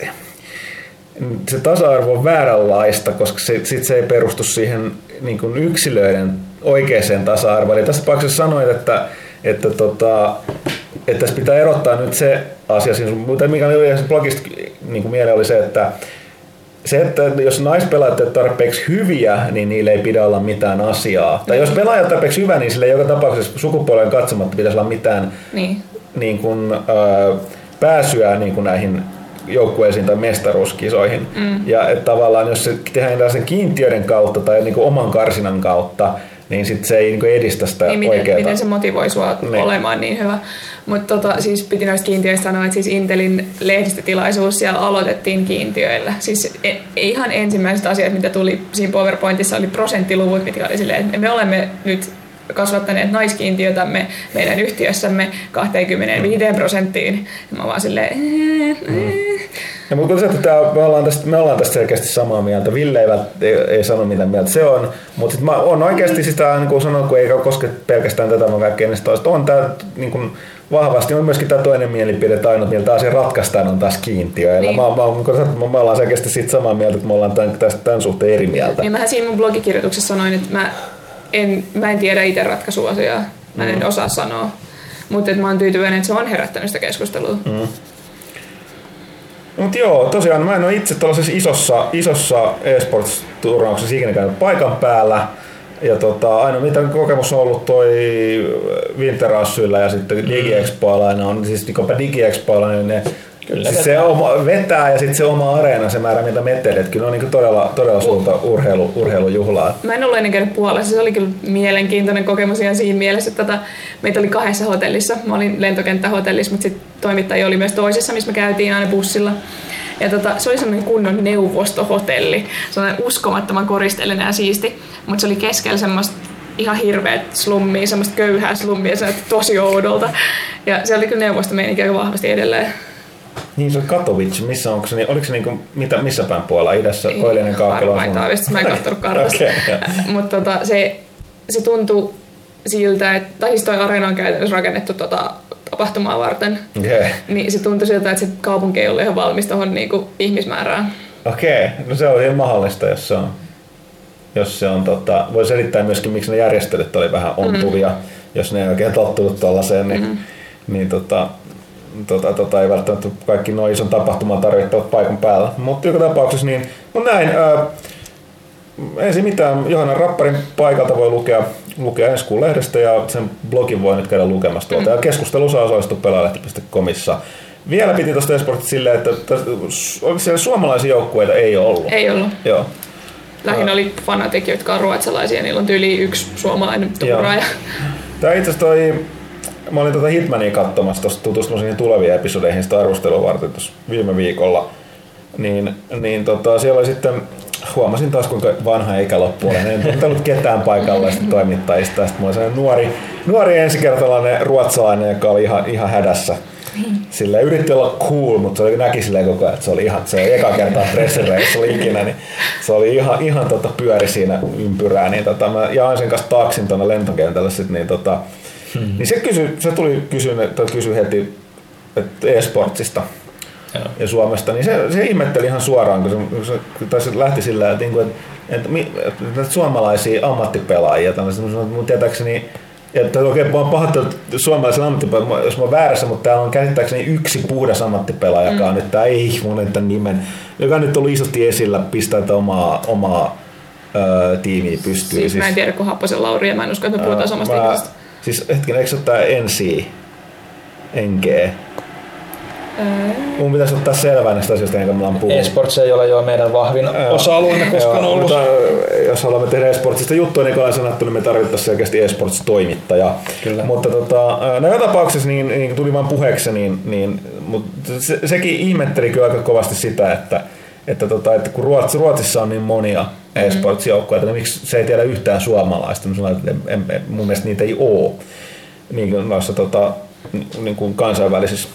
se tasa-arvo on vääränlaista, koska se, sit se ei perustu siihen niin kuin yksilöiden oikeaan tasa-arvoon. Eli tässä tapauksessa sanoit, että, että, tota, että tässä pitää erottaa nyt se asia, mutta mikä oli blogista niin kuin mieleen oli se, että se, että jos naispelaajat ovat tarpeeksi hyviä, niin niille ei pidä olla mitään asiaa. Tai jos pelaaja on tarpeeksi hyvä, niin sille joka tapauksessa sukupuolen katsomatta pitäisi olla mitään Niin. niin kuin, äh, pääsyä niin kuin näihin joukkueisiin tai mestaruuskisoihin. Mm. Ja että tavallaan jos se tehdään tällaisen kiintiöiden kautta tai niin kuin oman karsinan kautta, niin sit se ei niin kuin edistä sitä Niin miten, miten se motivoi sua Niin. olemaan niin hyvä. Mutta tota, siis piti noista kiintiöistä sanoa, että siis Intelin lehdistötilaisuus siellä aloitettiin kiintiöillä. Siis e- ihan ensimmäiset asiat, mitä tuli siinä PowerPointissa, oli prosenttiluvut, mitkä oli silleen, että me olemme nyt kasvattaneet naiskiintiötämme meidän yhtiössämme 25 prosenttiin. Ja mä vaan silleen, eh, eh. Ja mutta kun se, että tää, me, ollaan tästä, me ollaan tästä selkeästi samaa mieltä. Ville ei, ei, ei sano mitä mieltä se on, mutta sit mä on oikeasti sitä, niin kuin sanoin, kun ei koske pelkästään tätä, vaan kaikkea niistä toista. On tämä niin kuin, vahvasti on myöskin tämä toinen mielipide, että ainut millä tämä asia ratkaistaan on taas kiintiö. Niin. Mä, mä, mä, me ollaan selkeästi siitä samaa mieltä, että me ollaan tämän, tästä, tämän suhteen eri mieltä. Niin mähän siinä mun blogikirjoituksessa sanoin, että mä en, mä en tiedä itse ratkaisuasiaa. Mä en osaa sanoa. Mutta mä oon tyytyväinen, että se on herättänyt sitä keskustelua. Mm. Mutta joo, tosiaan mä en ole itse tällaisessa isossa, isossa eSports-turnauksessa ikinä käynyt paikan päällä. Ja tota, ainoa mitä kokemus on ollut toi Winterassyllä ja sitten DigiExpoilla, ne on siis niin DigiExpoilla, niin ne Kyllä siis se oma, vetää ja sitten se oma areena, se määrä mitä mettelet, kyllä on niin todella, todella suurta urheilu, urheilujuhlaa. Mä en ollut ennen käynyt Puolassa. Se oli kyllä mielenkiintoinen kokemus ihan siinä mielessä, että tota, meitä oli kahdessa hotellissa. Mä olin lentokenttähotellissa, mutta sitten toimittaja oli myös toisessa, missä me käytiin aina bussilla. Ja tota, se oli semmoinen kunnon neuvostohotelli. Sellainen uskomattoman koristeellinen ja siisti. Mutta se oli keskellä semmoista ihan hirveät slummia, semmoista köyhää slummia, se tosi oudolta. Ja se oli kyllä neuvostomeininki aika vahvasti edelleen. Niin se on Katowice, missä onko se, niin, oliko se niinku, mitä, missä päin puolella? Idässä, Koillinen, Kaakkelo? Varmaan taavista, mä en katsonut kartasta. Okei, joo. Mutta tota, se, se tuntui siltä, että tai siis toi areena on käytännössä rakennettu tota, tapahtumaa varten. Okei. Niin se tuntui siltä, että se kaupunki ei ollut ihan valmis tuohon niinku, ihmismäärään. Okei, no se on ihan mahdollista, jos se on. Jos se on tota, voi selittää myöskin, miksi ne järjestelyt oli vähän ontuvia, mm. jos ne ei oikein tottunut tuollaiseen, niin, mm. niin tota, tota, tota, ei välttämättä kaikki noin ison tapahtuman tarvittavat paikan päällä. Mutta joka tapauksessa niin, no näin, ää, ei se mitään, Johanna Rapparin paikalta voi lukea, lukea ensi kuun lehdestä ja sen blogin voi nyt käydä lukemassa tuolta. Mm. Ja keskustelu saa osallistua pelaalehti.comissa. Vielä piti tuosta esportista silleen, että siellä suomalaisia joukkueita ei ollut. Ei ollut. Joo. Lähinnä oli fanatik, jotka on ruotsalaisia, niillä on tyyli yksi suomalainen tuuraaja. Tää itse asiassa toi, mä olin tota Hitmania katsomassa tuossa tutustunut siihen tuleviin episodeihin sitä arvostelua varten tuossa viime viikolla. Niin, niin tota, siellä oli sitten, huomasin taas kuinka vanha ikäloppu olen. En tuntenut ketään paikalla toimittajista. Sitten mulla oli sellainen nuori, nuori ensikertalainen ruotsalainen, joka oli ihan, ihan hädässä. Sillä yritti olla cool, mutta se oli, näki silleen koko ajan, että se oli ihan, se oli eka kertaa pressereissä oli niin se oli ihan, ihan tota pyöri siinä ympyrää, niin tota, mä jaoin sen kanssa taksin tuonne lentokentälle sit, niin tota, hmm. niin se, kysy, se tuli kysyä, tai kysyi heti että e-sportsista Joo. ja Suomesta, niin se, se ihmetteli ihan suoraan, kun se, kun se, tai se lähti sillä, että, niinku, että, että, että näitä suomalaisia ammattipelaajia, tämmöisiä, mun tietääkseni että okei, mä oon pahoittanut suomalaisen ammattipelaajan, jos mä oon väärässä, mutta täällä on käsittääkseni yksi puhdas ammattipelaaja, joka on nyt, tää ei mun tämän nimen, joka on nyt ollut isosti esillä, pistää omaa, omaa ö, tiimiä pystyyn. Siis, mä en tiedä, kun Happosen Lauri ja mä en usko, että me puhutaan samasta mä. Siis hetkinen, eikö se ole tää NC? NG? Mun pitäisi ottaa selvää näistä asioista, kuin me ollaan puhunut. Esports ei ole jo meidän vahvin Joo. osa-alueemme koskaan Joo, ollut. Mutta jos haluamme tehdä esportsista juttua, niin kuin olen sanottu, niin me tarvittaisiin selkeästi esports-toimittaja. Kyllä. Mutta tota, no joka tapauksessa niin, niin tuli vain puheeksi, niin, niin mutta se, sekin ihmetteli kyllä aika kovasti sitä, että, että, tota, että kun Ruots, Ruotsissa on niin monia e-sports-joukkueita, niin miksi se ei tiedä yhtään suomalaista? Sanoin, että en, en, mun mielestä niitä ei ole niin noissa tota, niin kuin kansainvälisissä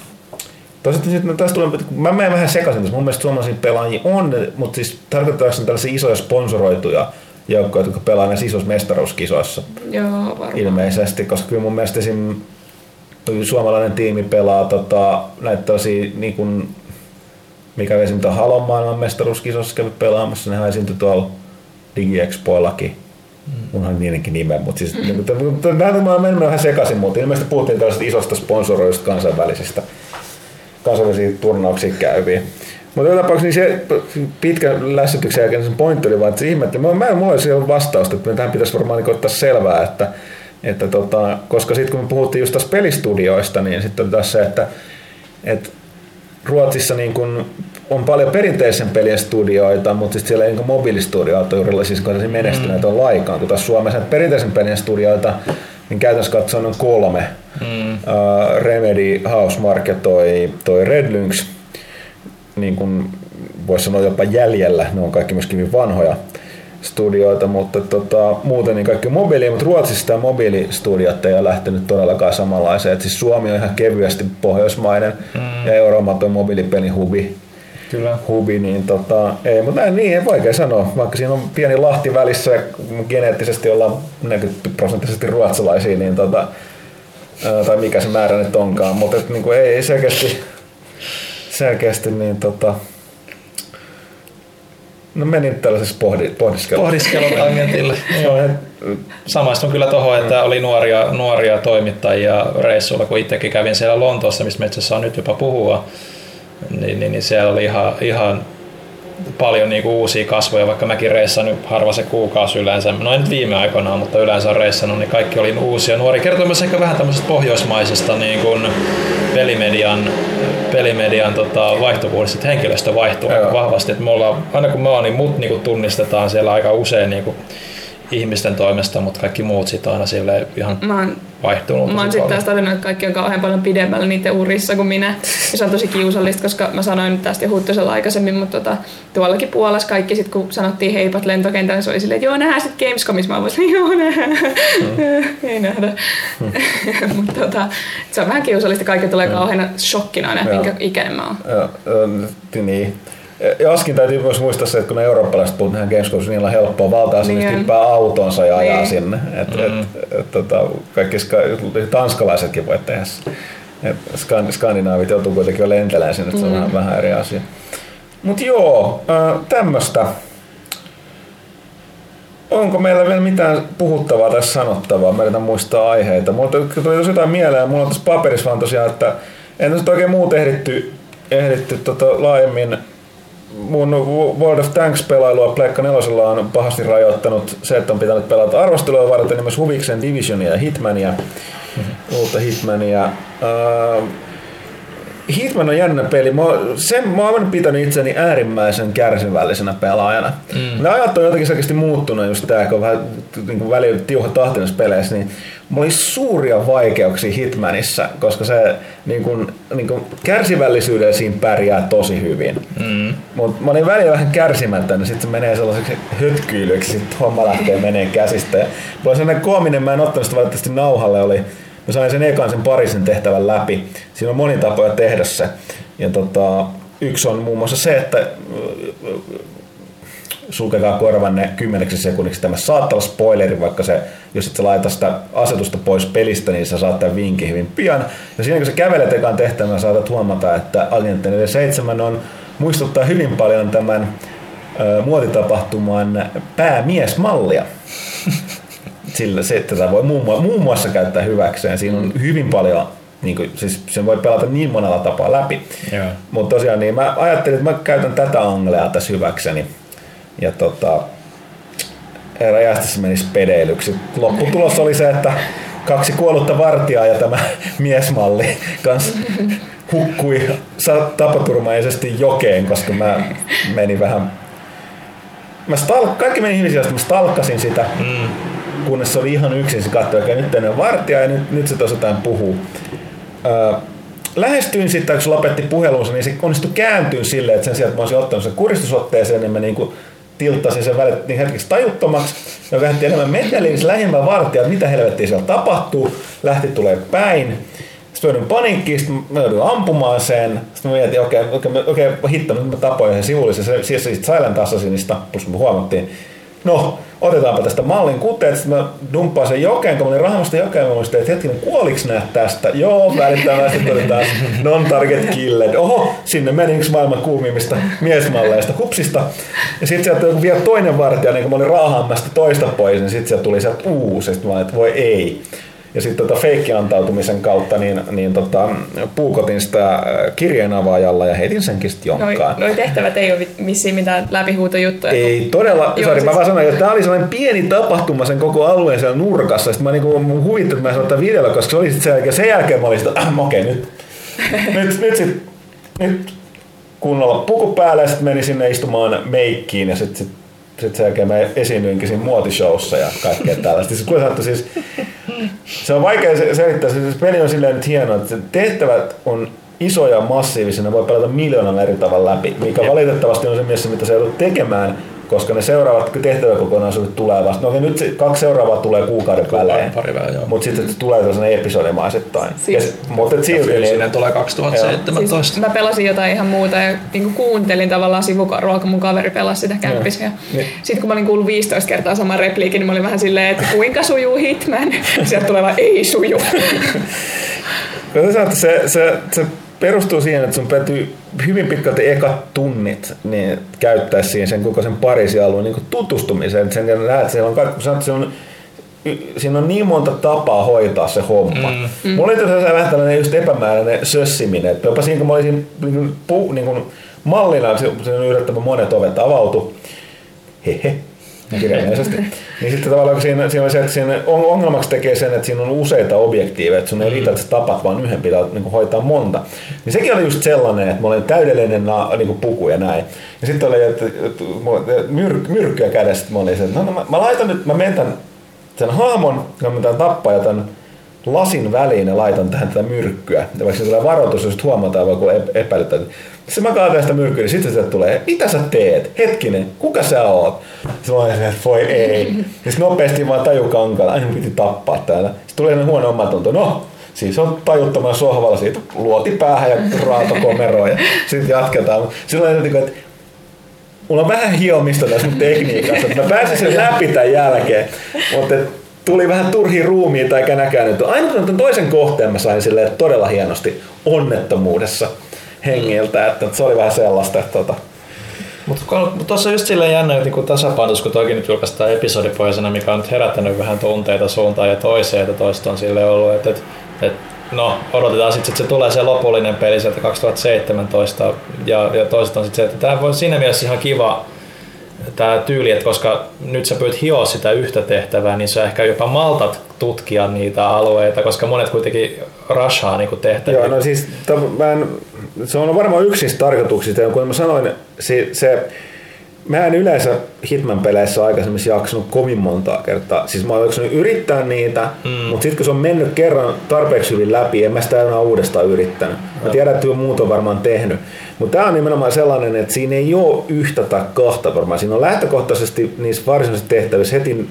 Toisaalta sitten taas tulee, mä menen vähän sekaisin tässä. Mun mielestä suomalaisia pelaajia on, mutta siis tarkoittaako ne tällaisia isoja sponsoroituja joukkoja, jotka pelaa näissä isoissa mestaruuskisoissa? Joo, varmaan. Ilmeisesti, koska kyllä mun mielestä esim. suomalainen tiimi pelaa tota, näitä tosi niin kuin, mikä esim. tuon Halon maailman mestaruuskisossa kävi pelaamassa, nehän esiintyi tuolla DigiExpoillakin. Mm. Munhan niidenkin nimen, mutta siis mm. on mennyt vähän sekaisin, mutta ilmeisesti puhuttiin tällaisista isosta sponsoroista kansainvälisistä kansainvälisiä turnauksia käyviä. Mutta joka tapauksessa niin se pitkä lässytyksen jälkeen sen pointti oli vaan, että se ihmetti. Mä, mä en mulla olisi vastausta, että tähän pitäisi varmaan niin ottaa selvää, että, että tota, koska sitten kun me puhuttiin just tässä pelistudioista, niin sitten oli taas se, että, että Ruotsissa niin kun on paljon perinteisen pelien studioita, mutta sitten siellä ei niin mobiilistudioita juuri siis menestyneitä mm. on laikaan, kun taas Suomessa perinteisen pelien studioita niin käytännössä katsoen on kolme. Mm. Uh, Remedy, Housemark toi, toi Red Lynx, niin kuin voisi sanoa jopa jäljellä, ne on kaikki myöskin hyvin vanhoja studioita, mutta tota, muuten niin kaikki mobiili, mutta Ruotsissa tämä mobiilistudiot ei ole lähtenyt todellakaan samanlaiseen. Et siis Suomi on ihan kevyesti pohjoismainen mm. ja Euroopan on mobiilipelin hubi Kyllä. hubi, niin tota, ei, mutta näin niin, ei vaikea sanoa, vaikka siinä on pieni lahti välissä ja geneettisesti ollaan 40 prosenttisesti ruotsalaisia, niin tota, tai mikä se määrä nyt onkaan, mutta et, niin kuin, ei, ei selkeästi, selkeästi niin tota, No menin tällaisessa pohdi, pohdiskelun. Pohdiskelun tangentille. Samaistun kyllä tuohon, että oli nuoria, nuoria toimittajia reissulla, kun itsekin kävin siellä Lontoossa, mistä metsässä on nyt jopa puhua niin, niin, niin siellä oli ihan, ihan paljon niinku uusia kasvoja, vaikka mäkin reissannut harva se kuukausi yleensä, no en nyt viime aikoina, mutta yleensä on reissannut, niin kaikki oli uusia nuori. Kertoo myös ehkä vähän tämmöisestä pohjoismaisesta niin kuin pelimedian, pelimedian tota, vaihtuvuudesta, että henkilöstö vaihtuu aika vahvasti. Että me ollaan, aina kun me on, niin mut niin kuin tunnistetaan siellä aika usein niin kuin ihmisten toimesta, mutta kaikki muut sitten aina sille ihan mä oon, vaihtunut. Mä oon sitten taas todennut, että kaikki on kauhean paljon pidemmällä niiden urissa kuin minä. Ja se on tosi kiusallista, koska mä sanoin tästä jo Huttusella aikaisemmin, mutta tota, tuollakin Puolassa kaikki sit kun sanottiin heipat lentokentällä, niin se oli silleen, että joo nähdään sitten Gamescomissa. Mä voisin, joo nähdään. Mm. Ei nähdä. Mm. mutta tota, se on vähän kiusallista, kaikki tulee mm. kauhean shokkina aina, minkä ikäinen mä oon. Joo, niin. Joskin täytyy myös muistaa se, että kun ne eurooppalaiset puhut tähän Gamescomissa, niin niillä on helppoa valtaa niin hyppää autonsa ja ajaa niin. sinne. Et, mm. et, et, tota, kaikki ska- tanskalaisetkin voi tehdä et skandinaavit joutuu kuitenkin lentelemään sinne, että se on mm. vähän, vähän eri asia. Mutta joo, äh, tämmöistä. Onko meillä vielä mitään puhuttavaa tai sanottavaa? Mä yritän muistaa aiheita. Mulla tuli jotain mieleen. Mulla on tässä paperissa vaan tosiaan, että en nyt oikein muut ehditty, ehditty tota laajemmin mun World of Tanks-pelailua Pleikka 4 on pahasti rajoittanut se, että on pitänyt pelata arvostelua varten niin myös Huviksen Divisionia ja Hitmania, uutta Hitmania. Uh, Hitman on jännä peli. Mä, sen, mä oon pitänyt itseni äärimmäisen kärsivällisenä pelaajana. Mm. Ne ajat on jotenkin selkeästi muuttunut just tää, kun on vähän niin välillä tiuha tahtinassa peleissä, niin mulla oli suuria vaikeuksia Hitmanissa, koska se niin kuin, niin kuin kärsivällisyydellä siinä pärjää tosi hyvin. Mm. Mutta mä olin välillä vähän kärsimättä, niin sitten se menee sellaiseksi hötkyilyksi, sitten homma lähtee menee käsistä. Ja mulla oli sellainen koominen, mä en ottanut sitä valitettavasti nauhalle, oli mä sain sen ekan sen parisen tehtävän läpi. Siinä on moni tapoja tehdä se. Ja tota, yksi on muun muassa se, että sulkekaa korvanne kymmeneksi sekunniksi. Tämä saattaa olla spoileri, vaikka se, jos et sä laita sitä asetusta pois pelistä, niin sä saat tämän vinkin hyvin pian. Ja siinä kun sä kävelet ekan tehtävän, saatat huomata, että Agent 47 on, muistuttaa hyvin paljon tämän ö, muotitapahtuman päämiesmallia. Sillä se, että tätä voi muun muassa, muun muassa käyttää hyväkseen. Siinä on hyvin paljon niin kuin, siis sen voi pelata niin monella tapaa läpi. Mutta tosiaan niin mä ajattelin, että mä käytän tätä anglea tässä hyväkseni ja tota, räjähti se meni spedeilyksi. Lopputulos oli se, että kaksi kuollutta vartijaa ja tämä miesmalli kans hukkui tapaturmaisesti jokeen, koska mä menin vähän... Mä stalk, kaikki meni ihmisiä, mä stalkkasin sitä, mm. Kunnes se oli ihan yksin. Se katsoi, että nyt on vartija ja nyt, nyt se tuossa jotain puhuu. Lähestyin sitten, kun se lopetti puhelunsa, niin se onnistui kääntyä silleen, että sen sijaan, että mä olisin ottanut sen kuristusotteeseen, niin mä niinku tilttasin sen välit niin hetkeksi tajuttomaksi, joka lähti enemmän metelin, se lähimmä vartija, mitä helvettiä siellä tapahtuu, lähti tulee päin. Sitten joudun paniikkiin, sitten mä joudun ampumaan sen. Sitten mä mietin, okei, okay, okei, okay, okei, hitto, nyt mä tapoin sen sivullisen. Se, siis Silent Assassinista, plus me huomattiin, no, otetaanpa tästä mallin kuteet, sitten mä dumppaan sen jokeen, kun mä olin rahamasta jokeen, mä muistin, että hetkinen, kuoliks nää tästä? Joo, välittömästi tuli taas non-target killed. Oho, sinne meni yksi maailman kuumimmista miesmalleista, hupsista. Ja sitten sieltä tuli vielä toinen vartija, niin kun mä olin raahaamasta toista pois, niin sitten sieltä tuli sieltä uusi, sitten mä olin, että voi ei. Ja sitten tota feikkiantautumisen kautta niin, niin tota, puukotin sitä äh, kirjeenavaajalla ja heitin senkin sitten jonkkaan. Noi, noi tehtävät ei ole missiin mitään läpihuutojuttuja. Ei todella, Joo, sorry, siis- mä vaan sanoin, että tämä oli sellainen pieni tapahtuma sen koko alueen siellä nurkassa. Sitten mä niinku, mun huvitti, että mä sanoin tämän videolla, koska se oli sit sen jälkeen, sen jälkeen mä olin sitä, äh, okei, nyt, nyt, nyt, sit, nyt kunnolla puku päällä ja sitten menin sinne istumaan meikkiin ja sitten sit, sit sen jälkeen mä esiinnyinkin siinä muotishowssa ja kaikkea tällaista. Siis, sanottu, siis, se on vaikea se- selittää, se peli on silleen nyt hieno, että tehtävät on isoja ja massiivisia, ne voi pelata miljoonan eri tavalla läpi, mikä valitettavasti on se mielessä, mitä se joudut tekemään, koska ne seuraavat tehtäväkokonaisuudet tulee vasta. No okei, nyt se, kaksi seuraavaa tulee kuukauden välein, pari välein, joo. mutta sitten se tulee tällainen episodimaisittain. Siis- Ja- Mutta et silti, niin, tulee 2017. Siis mä pelasin jotain ihan muuta ja niin kuuntelin tavallaan sivukorvaa, kun mun kaveri pelasi sitä kämppissä. Ja Niin. Sitten kun mä olin kuullut 15 kertaa saman repliikin, niin mä olin vähän silleen, että kuinka sujuu Hitman? Sieltä tulee vaan ei suju. Kyllä että se, se, se perustuu siihen, että sun täytyy hyvin pitkälti ekat tunnit niin käyttää siihen sen koko sen Pariisin alueen niin tutustumiseen. Että sen näet, siellä on, kaikki- se on, siinä on niin monta tapaa hoitaa se homma. Mm. Mulla oli tässä vähän tällainen just epämääräinen sössiminen. Että jopa siinä, kun mä olisin niin kuin, pu, niin kuin mallina, se se on yllättävän monet ovet avautu. Hehe kirjaimellisesti. niin sitten tavallaan siinä, siinä on se, että siinä on- ongelmaksi tekee sen, että siinä on useita objektiiveja, että sun ei riitä, että tapat vaan yhden, pitää niin kuin hoitaa monta. Niin sekin oli just sellainen, että mä olin täydellinen na, niin kuin puku ja näin. Ja sitten oli, että, että myr, myrkkyä kädessä, mä olin se, että no, no mä, mä, laitan nyt, mä menen sen hahmon, kun mä tämän tappaa ja tämän lasin väliin ja laitan tähän tätä myrkkyä. Ja vaikka se tulee varoitus, jos huomataan vaikka epäilyttää. Sitten mä kaatan sitä myrkkyä, niin sitten sieltä tulee, mitä sä teet? Hetkinen, kuka sä oot? Se, että voi ei. Sitten nopeasti vaan taju kankalla, aina piti tappaa täällä. Sitten tulee sellainen huono omatunto, no Siis on tajuttoman sohvalla siitä luoti päähän ja raato komeroon ja sitten jatketaan. Silloin että mulla on vähän hiomista tässä mun tekniikassa, että mä pääsin sen läpi tämän jälkeen, mutta tuli vähän turhi ruumiita eikä näkään nyt. Aina tämän toisen kohteen mä sain silleen todella hienosti onnettomuudessa hengiltä, että se oli vähän sellaista, että tota, Mutta tuossa on just silleen jännä että niinku tasapainotus, kun toki nyt julkaistaan episodipohjaisena, mikä on nyt herättänyt vähän tunteita suuntaan ja toiseen, että toista on sille ollut, että, että, että no odotetaan sitten, että se tulee se lopullinen peli sieltä 2017 ja, ja toiset on sitten se, että tämä voi siinä mielessä ihan kiva tämä tyyli, että koska nyt sä pyrit hioa sitä yhtä tehtävää, niin sä ehkä jopa maltat tutkia niitä alueita, koska monet kuitenkin rashaa niinku tehtäviä. Joo, no siis to, mä en, se on varmaan yksi niistä tarkoituksista, ja kun mä sanoin, se, se mä en yleensä Hitman-peleissä aikaisemmin jaksanut kovin montaa kertaa. Siis mä oon jaksanut yrittää niitä, mm. mutta sitten kun se on mennyt kerran tarpeeksi hyvin läpi, en mä sitä enää uudestaan yrittänyt. Mä tiedän, että muut on varmaan tehnyt. Mutta tämä on nimenomaan sellainen, että siinä ei ole yhtä tai kahta varmaan. Siinä on lähtökohtaisesti niissä varsinaisissa tehtävissä heti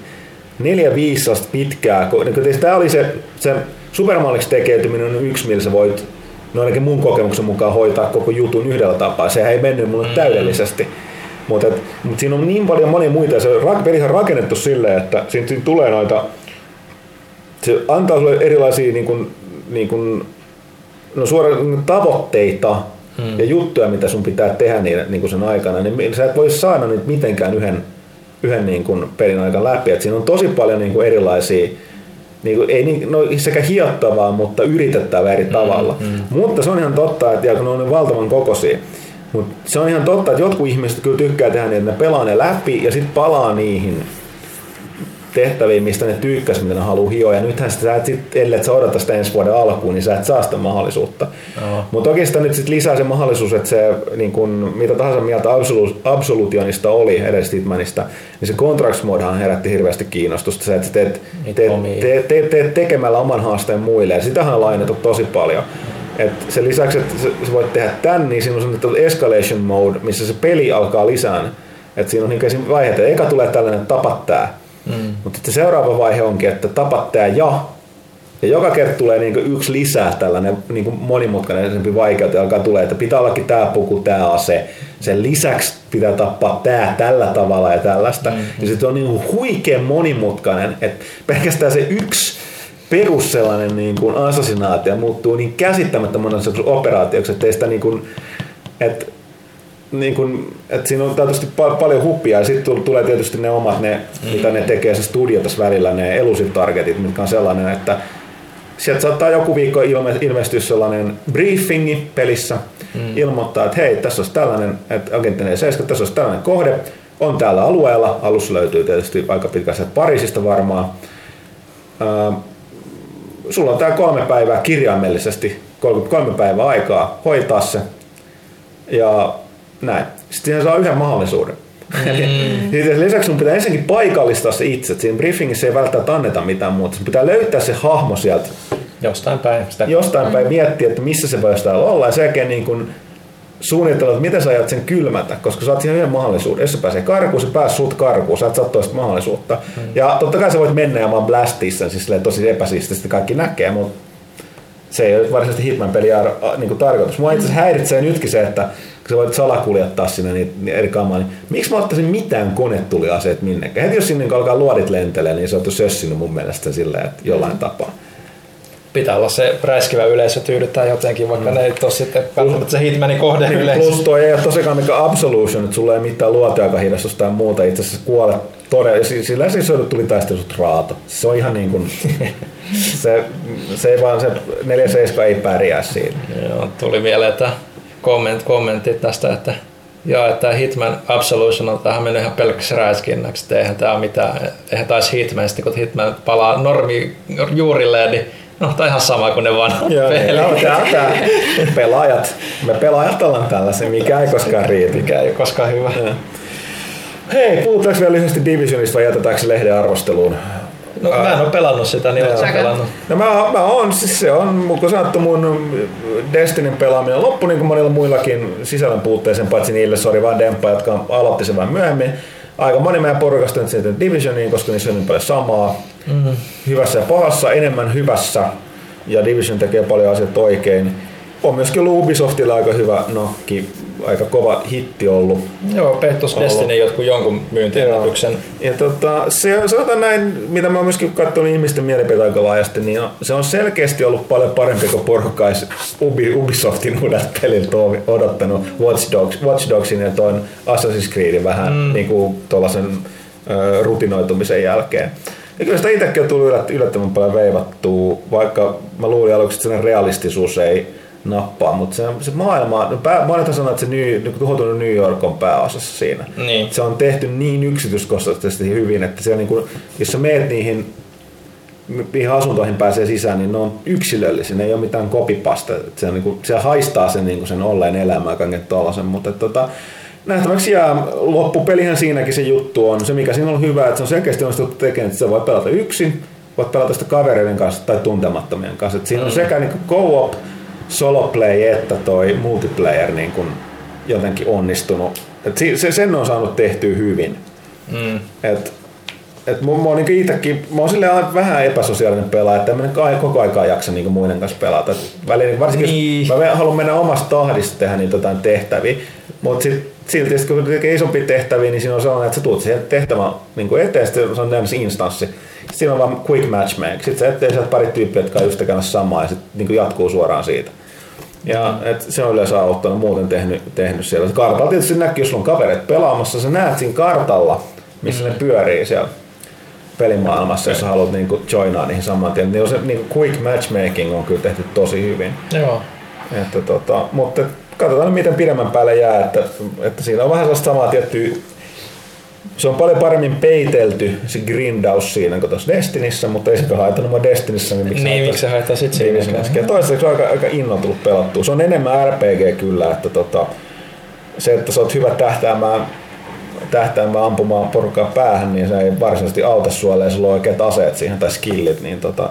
neljä viisi sellaista pitkää. niin Tämä oli se, se supermalliksi tekeytyminen on yksi, millä sä voit no ainakin mun kokemuksen mukaan hoitaa koko jutun yhdellä tapaa. Sehän ei mennyt mulle täydellisesti. Mutta mut siinä on niin paljon monia muita, se pelihän on rakennettu silleen, että siinä, siinä tulee noita, se antaa sulle erilaisia niin kuin, niin kuin, no suoraan tavoitteita hmm. ja juttuja, mitä sun pitää tehdä niin, niin kuin sen aikana, niin sä et voi saada niitä mitenkään yhden, yhden niin kuin pelin aikana läpi. Et siinä on tosi paljon niin kuin erilaisia niin kuin, ei niin, no, sekä hiottavaa, mutta yritettävää eri tavalla. Mm, mm. Mutta se on ihan totta, että ja kun ne on valtavan kokoisia, mutta se on ihan totta, että jotkut ihmiset kyllä tykkää tehdä niin, että ne pelaa ne läpi ja sitten palaa niihin tehtäviin, mistä ne tykkäs, mitä ne haluaa hioa. Ja nythän sä et sit, ellei sä odota sitä ensi vuoden alkuun, niin sä et saa sitä mahdollisuutta. Mutta toki sitä nyt sit lisää se mahdollisuus, että se niin kun, mitä tahansa mieltä Absolu- Absolutionista oli edes Hitmanista, niin se Contracts modehan herätti hirveästi kiinnostusta. Se, että sä teet, teet, teet, teet, teet tekemällä oman haasteen muille. Ja sitähän on lainattu tosi paljon. Et sen lisäksi, että sä, voit tehdä tän, niin siinä on escalation mode, missä se peli alkaa lisään Että siinä on niin esim. vaiheita, eka tulee tällainen tapa tää, mm. mutta sitten se seuraava vaihe onkin, että tapa tää ja ja joka kerta tulee niin yksi lisää tällainen niin monimutkainen vaikeuteen alkaa tulee, että pitää ollakin tämä puku, tämä ase. Sen lisäksi pitää tappaa tämä tällä tavalla ja tällaista. Mm-hmm. Ja sitten on niin huikean monimutkainen, että pelkästään se yksi perus sellainen niin kuin assassinaatio muuttuu niin käsittämättömän operaatioksi, että sitä niin kuin, että niin kun, että siinä on tietysti pal- paljon huppia ja sitten tulee tietysti ne omat, ne, mm. mitä ne tekee se studio tässä välillä, ne elusive targetit, mitkä on sellainen, että sieltä saattaa joku viikko ilme, ilmestyä sellainen briefingi pelissä, mm. ilmoittaa, että hei, tässä olisi tällainen, että agentti 7, tässä olisi tällainen kohde, on täällä alueella, alussa löytyy tietysti aika pitkästi Pariisista varmaan. Äh, sulla on tämä kolme päivää kirjaimellisesti, 33 päivää aikaa hoitaa se, ja näin. Sitten siihen saa yhden mahdollisuuden. Mm. lisäksi sun pitää ensinnäkin paikallistaa se itse. Siinä briefingissä ei välttämättä anneta mitään muuta. Sun pitää löytää se hahmo sieltä. Jostain päin. Sitä. Jostain päin miettiä, että missä se voisi täällä olla. Ja sen jälkeen niin kun suunnitella, että miten sä ajat sen kylmätä, koska saat siihen yhden mahdollisuuden. Jos se pääsee karkuun, se pääsee sut karkuun, sä et saa toista mahdollisuutta. Mm. Ja totta kai sä voit mennä ja vaan blastia sen, siis tosi epäsiististi kaikki näkee, mutta se ei ole varsinaisesti Hitman-peli niin tarkoitus. Mua itse asiassa häiritsee nytkin se, että kun sä voit salakuljettaa sinne niitä eri kamaa, niin miksi mä ottaisin mitään konetuliaseet minnekään? Heti jos sinne alkaa luodit lentelee, niin se on sössinyt mun mielestä silleen, että jollain tapaa pitää olla se räiskivä yleisö tyydyttää jotenkin, vaikka mm. ne ei ole sitten välttämättä se Hitmanin kohde niin, yleisö. Plus toi ei ole tosiaan mikä Absolution, että sulla ei mitään luoteaikahidastusta tai muuta, itse asiassa kuolet todella, sillä siis tuli taistelut raato. Se on ihan niin kuin, se, se ei vaan se 4-7 ei pärjää siinä. Joo, tuli mieleen, että komment, kommentti tästä, että Joo, että Hitman Absolution on tähän mennyt ihan pelkäksi räiskinnäksi, että eihän tämä mitään, eihän taisi Hitman, sitten kun Hitman palaa normi juurilleen, niin No, tai ihan sama kuin ne vanhat Joo, pelit. Joo, tää, tää. Pelaajat, me pelaajat ollaan tällaisen, mikä ei koskaan riitä. Mikä ei koskaan hyvä. Ja. Hei, puhutaanko vielä lyhyesti Divisionista vai jätetäänkö lehden arvosteluun? No mä en ole pelannut sitä, niin oletko pelannut? No mä, mä oon, siis se on, kun sanottu mun Destinin pelaaminen loppu niin kuin monilla muillakin sisällön puutteisen, paitsi niille, sori vaan Demppa, jotka aloitti sen vähän myöhemmin. Aika moni meidän porukasta nyt sitten Divisioniin, koska niissä on niin paljon samaa. Mm-hmm. Hyvässä ja pahassa, enemmän hyvässä. Ja Division tekee paljon asioita oikein on myöskin ollut Ubisoftilla aika hyvä nokki, aika kova hitti ollut. Joo, Pettus Destiny jotkut jonkun myyntiennätyksen. Ja tota, se, sanotaan näin, mitä mä myöskin katsonut ihmisten mielipiteitä aika laajasti, niin se on selkeästi ollut paljon parempi kuin porukka Ubi, Ubisoftin uudet peliltä odottanut Watch, Dogs, Watch Dogsin ja tuon Assassin's Creedin vähän mm. niin kuin tuollaisen uh, rutinoitumisen jälkeen. Ja kyllä sitä itsekin on tullut yllättävän paljon veivattua, vaikka mä luulin aluksi, että sellainen realistisuus ei nappaa, mutta se, se maailma, no pää, monet sanoo, että se New, niin tuhoutunut New York on pääosassa siinä. Niin. Se on tehty niin yksityiskohtaisesti hyvin, että siellä niin kuin, jos sä meet niihin mihin asuntoihin pääsee sisään, niin ne on yksilöllisiä, ne ei ole mitään kopipasta. Se, niin kuin, se haistaa sen, niin kuin sen olleen elämää kaiken tuollaisen, mutta tota, nähtäväksi jää loppupelihän siinäkin se juttu on. Se mikä siinä on hyvä, että se on selkeästi onnistuttu tekemään, että se voi pelata yksin, voit pelata sitä kavereiden kanssa tai tuntemattomien kanssa. Et siinä on mm. sekä niin co-op solo play että toi multiplayer niin kuin jotenkin onnistunut. Et se, sen on saanut tehtyä hyvin. Mm. Et, et mä, mä oon niin itsekin, mä oon silleen vähän epäsosiaalinen pelaaja, että en mä koko aikaa jaksa niin muiden kanssa pelata. Väliin, varsinkin niin. jos mä haluan mennä omasta tahdista tehdä niitä jotain tehtäviä, mutta sit, silti kun tekee isompia tehtäviä, niin siinä on sellainen, että sä tuut siihen tehtävän niin eteen, sitten se on instanssi siinä on vaan quick match make. Sitten sä ettei sieltä pari tyyppiä, jotka on just tekemässä samaa ja sitten niin jatkuu suoraan siitä. Ja et se on yleensä auttanut muuten tehnyt, tehnyt siellä. Kartalla tietysti näkyy, jos sulla on kaverit pelaamassa, sä näet siinä kartalla, missä mm. ne pyörii siellä pelimaailmassa, okay. jos sä haluat niinku joinaa niihin saman tien. Niin se niinku quick matchmaking on kyllä tehty tosi hyvin. Joo. Että tota, mutta katsotaan miten pidemmän päälle jää, että, että siinä on vähän sellaista samaa tiettyä se on paljon paremmin peitelty se grindaus siinä kuin tuossa Destinissä, mutta ei sekä haitannut mua Destinissä, niin miksi, niin, miksi se haittaa sitten siinä? Ja toistaiseksi on aika, aika innon tullut pelattua. Se on enemmän RPG kyllä, että tota, se, että sä oot hyvä tähtäämään tähtäämään ampumaan porukkaa päähän, niin se ei varsinaisesti auta sua, ja sulla on oikeat aseet siihen tai skillit, niin tota,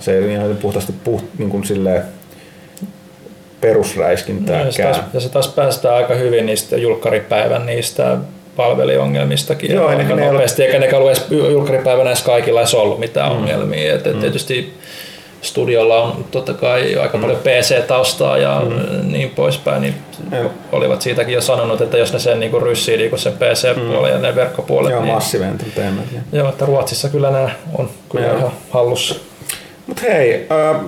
se ei ihan puhtaasti puht, niin kuin silleen perusräiskintääkään. No, ja, se taas, ja se taas päästään aika hyvin niistä julkkaripäivän niistä palveliongelmistakin Joo, aika ne nopeasti, eikä ne ollut edes julkaripäivänä edes kaikilla edes ollut mitään mm. ongelmia. Et, et tietysti studiolla on totta kai aika mm. paljon PC-taustaa ja mm. niin poispäin, niin Joo. olivat siitäkin jo sanonut, että jos ne sen niin ryssii niin sen PC-puolen ja ne verkkopuolet, Joo, niin, Massive Entertainment. ja- joo, että Ruotsissa kyllä nämä on kyllä Joo. ihan hallussa. Mut hei, äh,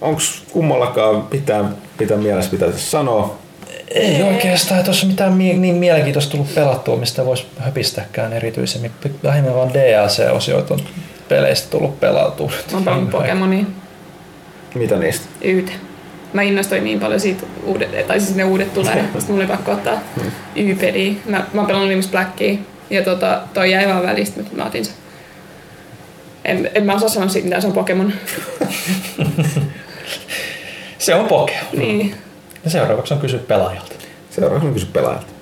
onks kummallakaan pitää, pitää mielessä, mitä tässä sanoa? Ei oikeastaan, että olisi mitään mi- niin mielenkiintoista tullut pelattua, mistä voisi höpistäkään erityisemmin. Lähinnä vaan DLC-osioita on peleistä tullut pelautua. Mä oon pelannut Pokemonia. Mitä niistä? Yytä. Mä innostuin niin paljon siitä uudet, tai siis ne uudet tulee, sitten mulla oli pakko ottaa Y-peliä. Mä, mä oon pelannut viimeistä Blackia, ja tota, toi jäi vaan välistä, mutta mä otin sen. En, en mä osaa sanoa siitä mitään, se on Pokemon. Se on Pokemon. niin. Ja seuraavaksi on kysy pelaajalta. Seuraavaksi mä kysyn pelaajalta.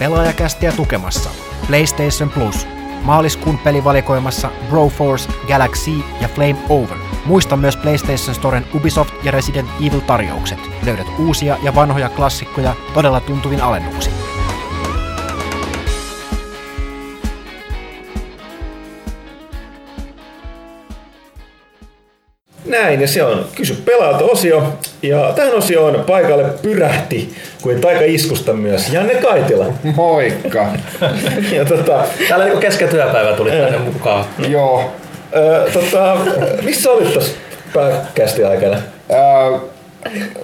Pelaajakästiä tukemassa PlayStation Plus. Maaliskuun pelivalikoimassa Broforce, Galaxy ja Flame Over. Muista myös PlayStation Storen Ubisoft ja Resident Evil tarjoukset. Löydät uusia ja vanhoja klassikkoja todella tuntuvin alennuksin. Näin, ja se on Kysy pelaajalta osio. Ja tähän osioon paikalle pyrähti kuin taikaiskusta myös Janne Kaitila. Moikka. Ja tota, Täällä niinku kesken työpäivä tuli tänne mukaan. Joo. tota, missä olit tuossa pääkästi aikana?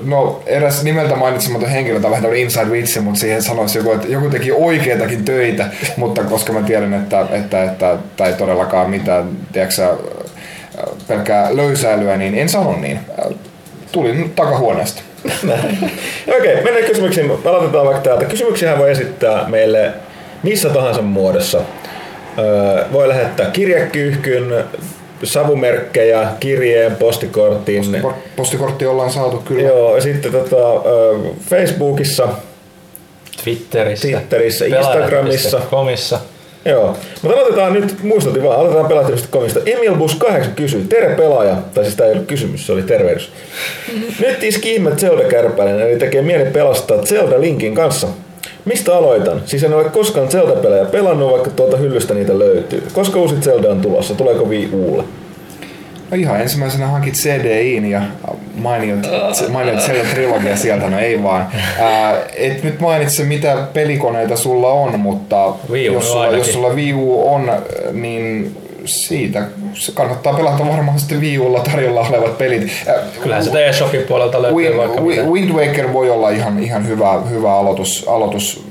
No eräs nimeltä mainitsematon henkilö, tämä on vähän tämmöinen inside vitsi, mutta siihen sanoisi joku, että joku teki oikeitakin töitä, mutta koska mä tiedän, että, että, että tämä ei todellakaan mitään, tiedätkö, sä, pelkkää löysäilyä, niin en sano niin. Ää, Tulin takahuoneesta. Okei, mennään kysymyksiin. Aloitetaan vaikka täältä. Kysymyksiä voi esittää meille missä tahansa muodossa. Öö, voi lähettää kirjekyyhkyn, savumerkkejä, kirjeen, postikortin. Postikor- Postikortti ollaan saatu kyllä. Joo, ja sitten tota, öö, Facebookissa, Twitterissä, Twitterissä, Instagramissa. Komissa. Joo, mutta aloitetaan nyt, muistutin vaan, aloitetaan pelaajista komista. Emil Bus 8 kysyy, tere pelaaja, tai siis tämä ei ollut kysymys, se oli tervehdys. Nyt iski ihme Zelda-kärpäinen, eli tekee mieli pelastaa Zelda Linkin kanssa. Mistä aloitan? Siis en ole koskaan Zelda-pelejä pelannut, vaikka tuolta hyllystä niitä löytyy. Koska uusi Zelda on tulossa? Tuleeko Wii Ulle? No ihan ensimmäisenä hankit CDIin ja mainiot, mainiot Zelda trilogia sieltä, no ei vaan. Ää, et nyt mainitse mitä pelikoneita sulla on, mutta Wii U jos, sulla, ainakin. jos sulla Wii U on, niin siitä se kannattaa pelata varmaan sitten Wii Ulla tarjolla olevat pelit. Ää, Kyllähän sitä eShopin puolelta löytyy Wind, vaikka Wind, mitä. Wind Waker voi olla ihan, ihan hyvä, hyvä aloitus, aloitus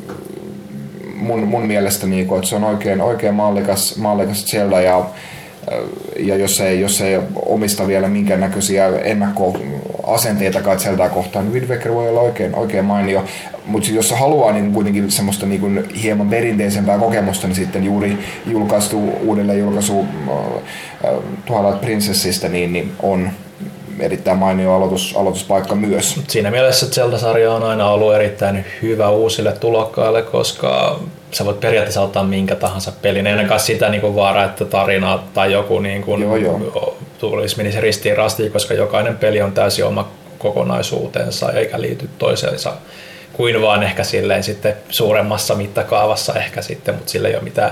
mun, mun mielestä, niin että se on oikein, oikein mallikas, mallikas Zelda ja, ja jos ei, jos ei omista vielä minkäännäköisiä ennakkoasenteita Zeldaa kohtaan, niin Wind voi olla oikein, oikein mainio. Mutta jos haluaa niin kuitenkin semmoista niin hieman perinteisempää kokemusta, niin sitten juuri julkaistu, uudelleen julkaisu äh, Twilight Princessista, niin, niin on erittäin mainio aloitus, aloituspaikka myös. Siinä mielessä Zelda-sarja on aina ollut erittäin hyvä uusille tulokkaille, koska sä voit periaatteessa ottaa minkä tahansa pelin. Ei ainakaan sitä niin kuin vaara, että tarina tai joku niin kuin Joo, joo. tulisi menisi ristiin rastiin, koska jokainen peli on täysin oma kokonaisuutensa eikä liity toiseensa kuin vaan ehkä silleen sitten suuremmassa mittakaavassa ehkä sitten, mutta sillä ei ole mitään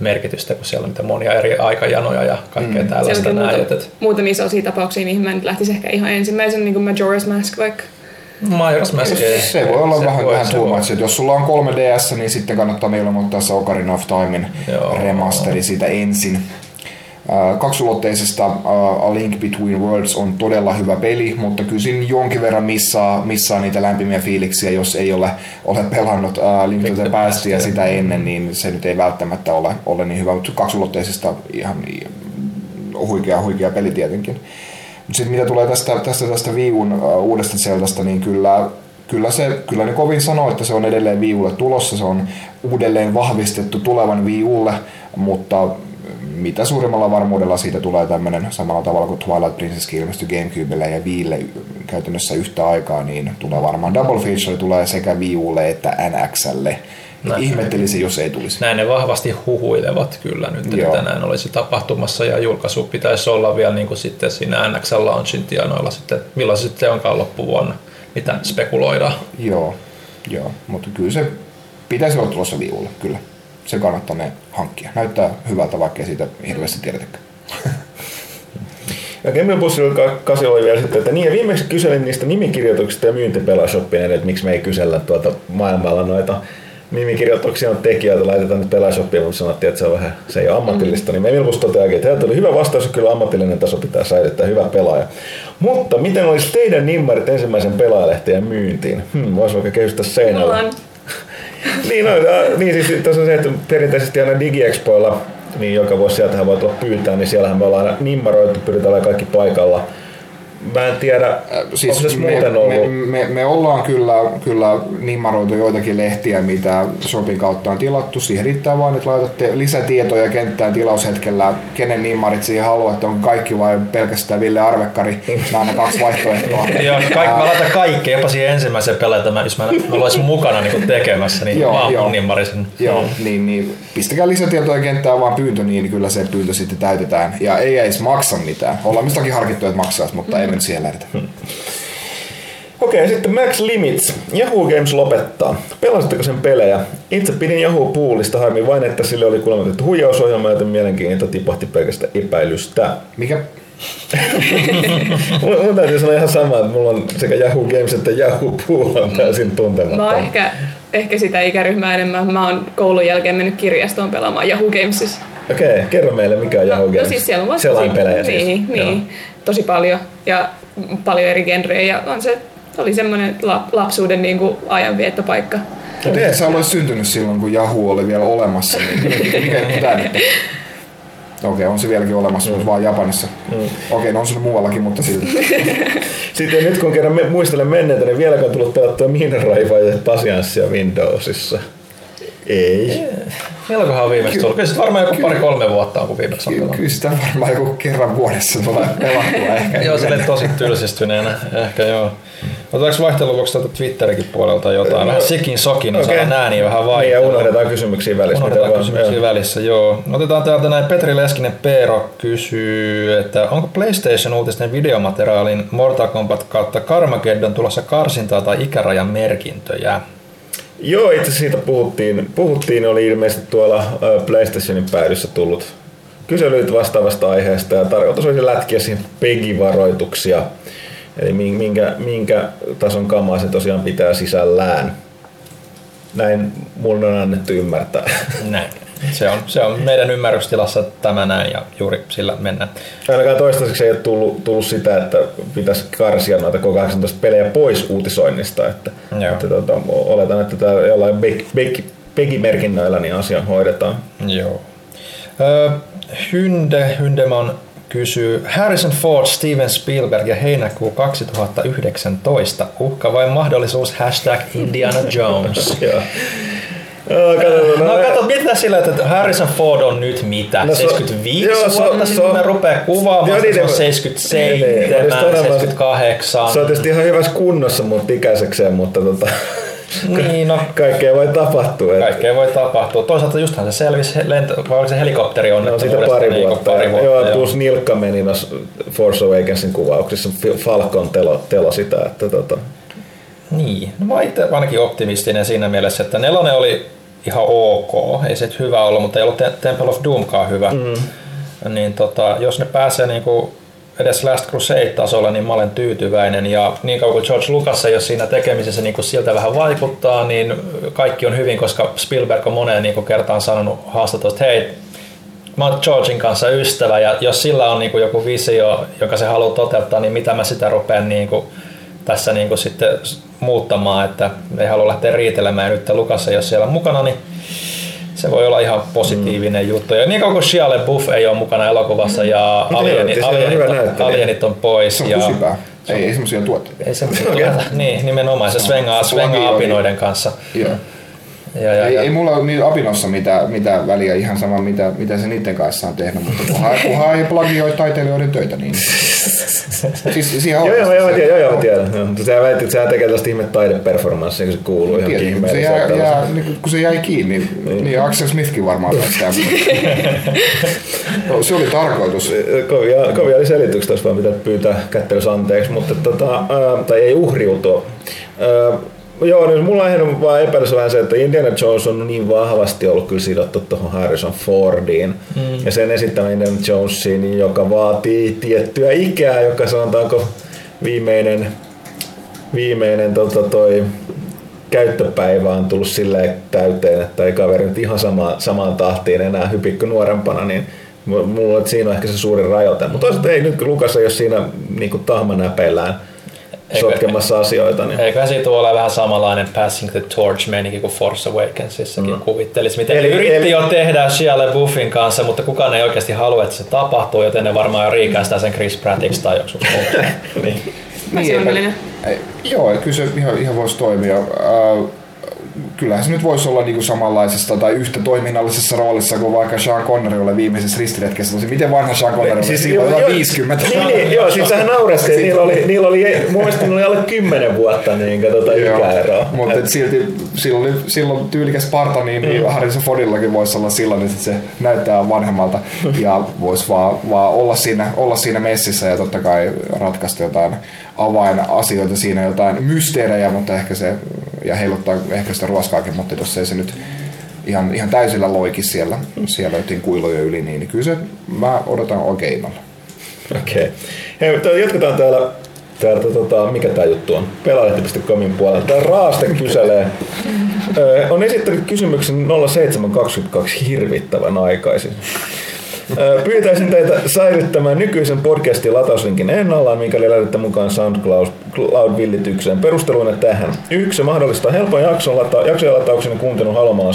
merkitystä, kun siellä on niitä monia eri aikajanoja ja kaikkea mm. tällaista näin. muuta, muutamia sellaisia tapauksia, mihin mä nyt lähtisin ehkä ihan ensimmäisen, niin kuin Majora's Mask vaikka. Majora's Mask ei- Se voi olla se vähän, voi- vähän se että Jos sulla on 3DS, niin sitten kannattaa mieluummin ottaa se Ocarina of Timein Joo. remasteri siitä ensin. Äh, Kaksulotteisesta äh, A Link Between Worlds on todella hyvä peli, mutta kyllä siinä jonkin verran missaa, missaa niitä lämpimiä fiiliksiä, jos ei ole, ole pelannut äh, Link to the Pastia sitä ennen, niin se nyt ei välttämättä ole, ole niin hyvä, mutta kaksulotteisesta ihan huikea, huikea peli tietenkin. Mutta sitten mitä tulee tästä, tästä, tästä Viun uudesta Zeldasta, niin kyllä, kyllä, se, kyllä ne kovin sanoo, että se on edelleen Viulle tulossa, se on uudelleen vahvistettu tulevan Viulle, mutta mitä suurimmalla varmuudella siitä tulee tämmöinen samalla tavalla kuin Twilight Princess ilmestyi Gamecubelle ja Viille käytännössä yhtä aikaa, niin tulee varmaan Double Feature tulee sekä Wii Ulle että NXlle. Näin. Ihmettelisin, jos ei tulisi. Näin ne vahvasti huhuilevat kyllä nyt, Joo. että tänään olisi tapahtumassa ja julkaisu pitäisi olla vielä niin kuin sitten siinä NXL launchin tienoilla sitten, milloin se sitten onkaan loppuvuonna, mitä spekuloidaan. Joo, Joo. mutta kyllä se pitäisi olla tulossa Wii Ulle, kyllä. Se kannattaa ne hankkia. Näyttää hyvältä, vaikka ei siitä hirveästi tiedetäkään. Ja Game Boylla kasi oli vielä sitten, että niin ja viimeksi kyselin niistä nimikirjoituksista ja myyntipelashoppiin, että miksi me ei kysellä tuota maailmalla noita nimikirjoituksia on tekijöitä, laitetaan nyt pelashoppiin, mutta sanottiin, että se on vähän, se ei ole ammatillista, mm. niin me toteakin, että heiltä oli hyvä vastaus, että kyllä ammatillinen taso pitää säilyttää, hyvä pelaaja. Mutta miten olisi teidän nimmarit ensimmäisen pelaajalehteen myyntiin? Hmm, voisi vaikka kehystää seinällä. niin, no, niin siis tässä on se, että perinteisesti aina DigiExpoilla niin joka vuosi sieltähän voi tulla pyytää, niin siellähän me ollaan nimmaroitu, pyritään olemaan kaikki paikalla Mä en tiedä, äh, siis onko se me, muuten ollut? Me, me, me, ollaan kyllä, kyllä nimmaroitu joitakin lehtiä, mitä Shopin kautta on tilattu. Siihen riittää vain, että laitatte lisätietoja kenttään tilaushetkellä, kenen nimmarit siihen haluaa, että on kaikki vai pelkästään Ville Arvekkari. Nämä on ne kaksi vaihtoehtoa. joo, kaikki, mä laitan kaikki, jopa siihen ensimmäiseen peleitämään, jos mä, mä olisin mukana niin tekemässä, niin joo, mä joo, nimmarisen. Joo, niin, niin pistäkää lisätietoja kenttään vaan pyyntö, niin kyllä se pyyntö sitten täytetään. Ja ei edes maksa mitään. Ollaan mistäkin harkittu, että maksaisi, mutta ei nyt siihen lähdetä. Hmm. Okei, okay, sitten Max Limits. Yahoo Games lopettaa. Pelasitteko sen pelejä? Itse pidin Yahoo Poolista harmi vain, että sille oli kuulemma tehty huijausohjelma, joten mielenkiinto tipahti pelkästä epäilystä. Mikä? mun, mun täytyy sanoa ihan sama, että mulla on sekä Yahoo Games että Yahoo Pool on täysin tuntematta. Mä oon ehkä, ehkä sitä ikäryhmää enemmän. Mä oon koulun jälkeen mennyt kirjastoon pelaamaan Yahoo Gamesissa. Okei, okay, kerro meille mikä on Yahoo no, Games. No siis siellä on vasta tosi, pelejä siis. Niin, niin tosi paljon ja paljon eri genrejä ja on se oli semmoinen lapsuuden niin kuin ajanviettopaikka. Miten sä olet syntynyt silloin, kun Yahoo oli vielä olemassa? Niin mikä tämä nyt Okei, okay, on se vieläkin olemassa, mm. vaan Japanissa. Mm. Okei, okay, no on se muuallakin, mutta silti. Sitten nyt kun kerran me, muistelen menneitä, niin vieläkään tullut pelattua Minraiva ja Pasianssia Windowsissa. Ei. Milloinkohan on viimeksi tullut? Kyllä varmaan joku pari-kolme vuotta on, kun viimeksi on pelannut. Kyllä sitä varmaan joku kerran vuodessa tulee pelattua ehkä. joo, silleen tosi tylsistyneenä. Ehkä joo. Otetaanko vaihteluvuoksi tuolta Twitterikin puolelta jotain? Vähän sikin sokin, niin okay. saadaan ääniä vähän vaihtaa. Niin, ja unohdetaan kysymyksiä välissä. Unohdetaan kysymyksiä joo. välissä, joo. Otetaan täältä näin. Petri Leskinen Peero kysyy, että onko PlayStation uutisten videomateriaalin Mortal Kombat kautta Carmageddon tulossa karsintaa tai ikärajan merkintöjä? Joo, itse siitä puhuttiin. Puhuttiin, oli ilmeisesti tuolla PlayStationin päädyssä tullut kyselyitä vastaavasta aiheesta ja tarkoitus olisi lätkiä siihen PEGI-varoituksia, eli minkä, minkä tason kamaa se tosiaan pitää sisällään. Näin mun on annettu ymmärtää. Näin. Se on, se on meidän ymmärrystilassa tämä näin ja juuri sillä mennään. Ainakaan toistaiseksi ei ole tullut, tullut sitä, että pitäisi karsia noita koko 18 pelejä pois uutisoinnista. Että, että tota, oletan, että tämä jollain Peggy-merkinnöillä niin asia hoidetaan. Joo. Hynde, Hyndemon kysyy Harrison Ford, Steven Spielberg ja heinäkuu 2019. Uhka vai mahdollisuus hashtag Indiana Jones. No, kato, no, no kato, mitä sillä, että Harrison Ford on nyt mitä? No, 75 joo, vuotta so, sitten so, rupeaa kuvaamaan, joo, niin, se on 77, niin, 78. Niin, se on tietysti ihan hyvässä kunnossa mutta ikäisekseen, mutta tota, niin, no. Kaikkea voi tapahtua. Että... Kaikkea voi tapahtua. Toisaalta justhan se selvisi, lento, vai se helikopteri on no, siitä pari niin vuotta. Pari vuotta. Joo, plus Nilkka meni Force Awakensin kuvauksissa. Falcon telo, telo sitä, että tota... Niin, no mä itse ainakin optimistinen siinä mielessä, että nelonen oli ihan ok. Ei se hyvä ollut, mutta ei ollut Temple of Doomkaan hyvä. Mm. Niin tota, jos ne pääsee niinku edes Last Crusade-tasolla, niin mä olen tyytyväinen. Ja niin kauan kuin George Lucas ei ole siinä tekemisessä niin kuin siltä vähän vaikuttaa, niin kaikki on hyvin, koska Spielberg on moneen niin kertaan sanonut haastattelusta, että hei, mä oon Georgin kanssa ystävä, ja jos sillä on niin kuin joku visio, joka se haluaa toteuttaa, niin mitä mä sitä rupean niin kuin tässä niin kuin sitten muuttamaan, että ei halua lähteä riitelemään, nyt Lukas ei ole siellä mukana, niin se voi olla ihan positiivinen mm. juttu. Ja niin kauan kuin Shia LaBeouf ei ole mukana elokuvassa ja alienit, on alienit, on, alienit on pois. Se on ja, kusipää. Ei, ei semmosia tuotteita. ei semmoisia tuota, niin, nimenomaan se svengaa, se on svengaa apinoiden kanssa. Joo. Ja, ja, Ei, ja, ei mulla ole niin apinossa mitä, mitä väliä ihan sama, mitä, mitä se niiden kanssa on tehnyt, mutta kunhan, kunhan ei plagioi taiteilijoiden töitä, niin... siis Joo, joo, joo, joo, joo, tiedän. Sehän väitti, että sehän tekee tällaista ihme taideperformanssia, kun se kuuluu ihan Tiedän, kun se, ihmeelliseen jää, niin, kun se jäi kiinni, niin, niin Axel Smithkin varmaan päästään. no, se oli tarkoitus. Kovia, kovia oli selityksiä, jos vaan pitää pyytää kättelys anteeksi, mutta tota, ää, tai ei uhriutua. Ää, Joo, niin mulla on ihan vaan epäilys vähän se, että Indiana Jones on niin vahvasti ollut kyllä sidottu tuohon Harrison Fordiin mm. ja sen esittämä Indiana Jonesiin, joka vaatii tiettyä ikää, joka sanotaanko viimeinen, viimeinen tota toi, käyttöpäivä on tullut silleen täyteen, että ei kaveri nyt ihan sama, samaan tahtiin enää hypikko nuorempana, niin mulla on, että siinä on ehkä se suurin rajoite. Mutta toisaalta ei nyt, Lukas ei ole siinä niin tahmanäpeillään Eikö- sotkemassa asioita. Niin. Eiköhän siitä ole vähän samanlainen Passing the Torch meininki kuin Force Awakensissakin mm. kuvittelisi, mitä Eli- yritti eli- jo tehdä Shia LaBeoufin kanssa, mutta kukaan ei oikeasti halua, että se tapahtuu, joten ne varmaan jo riikäistää sen Chris Prattiksi tai joku muuksi. niin. Se. Ei, joo, kyllä se ihan, ihan voisi toimia. Äh, kyllähän se nyt voisi olla niinku samanlaisessa tai yhtä toiminnallisessa roolissa kuin vaikka Sean Connery oli viimeisessä ristiretkessä. Tosi miten vanha Sean Connery oli? Siis, Siinä oli 50. Niin, niin, joo, siis sehän nauresti, että niillä oli, niillä oli, mun mielestä niillä oli alle 10 vuotta niin, tota, ikäeroa. Mutta silti silloin, silloin tyylikäs parta, niin, niin Mm. Harrison Fordillakin voisi olla silloin, että se näyttää vanhemmalta ja voisi vaan, vaan olla, siinä, olla siinä messissä ja totta kai ratkaista jotain avainasioita siinä, jotain mysteerejä, mutta ehkä se, ja heiluttaa ehkä sitä ruoskaakin, mutta jos ei se nyt ihan, ihan täysillä loiki siellä, siellä jotain kuiluja yli, niin, niin kyllä se, mä odotan oikein. Okei. Okay. Jatketaan täällä, täällä tota, mikä tää juttu on? Pelaajalehti.comin puolella. Tää Raaste kyselee. On esittänyt kysymyksen 0722 hirvittävän aikaisin. Pyytäisin teitä säilyttämään nykyisen podcastin latauslinkin ennallaan, mikäli lähdette mukaan SoundCloud-villitykseen. Perusteluina tähän. Yksi, se mahdollistaa helpon jakson lata- jaksojen latauksen ja kuuntelun haluamalla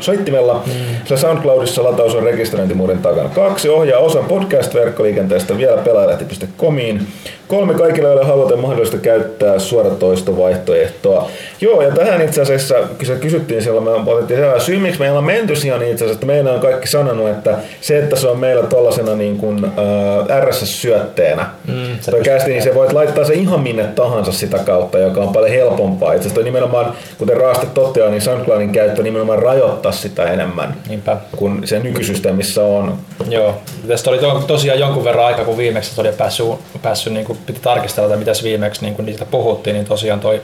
soittimella, mm. sillä SoundCloudissa lataus on rekisteröintimuuden takana. Kaksi, ohjaa osan podcast-verkkoliikenteestä vielä pelaajalehti.comiin. Kolme, kaikille joille haluatte mahdollista käyttää suoratoistovaihtoehtoa. Joo, ja tähän itse asiassa, kun se kysyttiin silloin, me otettiin selvää syy, miksi meillä on menty siihen niin itse asiassa, että meillä on kaikki sanonut, että se, että se on meillä tollasena niin kuin, äh, RSS-syötteenä, mm, se toi kästi, niin se voit laittaa se ihan minne tahansa sitä kautta, joka on paljon helpompaa. Itse asiassa nimenomaan, kuten Raaste toteaa, niin SoundCloudin käyttö nimenomaan rajoittaa sitä enemmän Niinpä. kuin se nykysysteemissä on. Joo, tästä oli to, tosiaan jonkun verran aika, kun viimeksi oli päässyt, päässyt niin kuin piti tarkistella, että mitäs viimeksi niin kuin niistä puhuttiin, niin tosiaan toi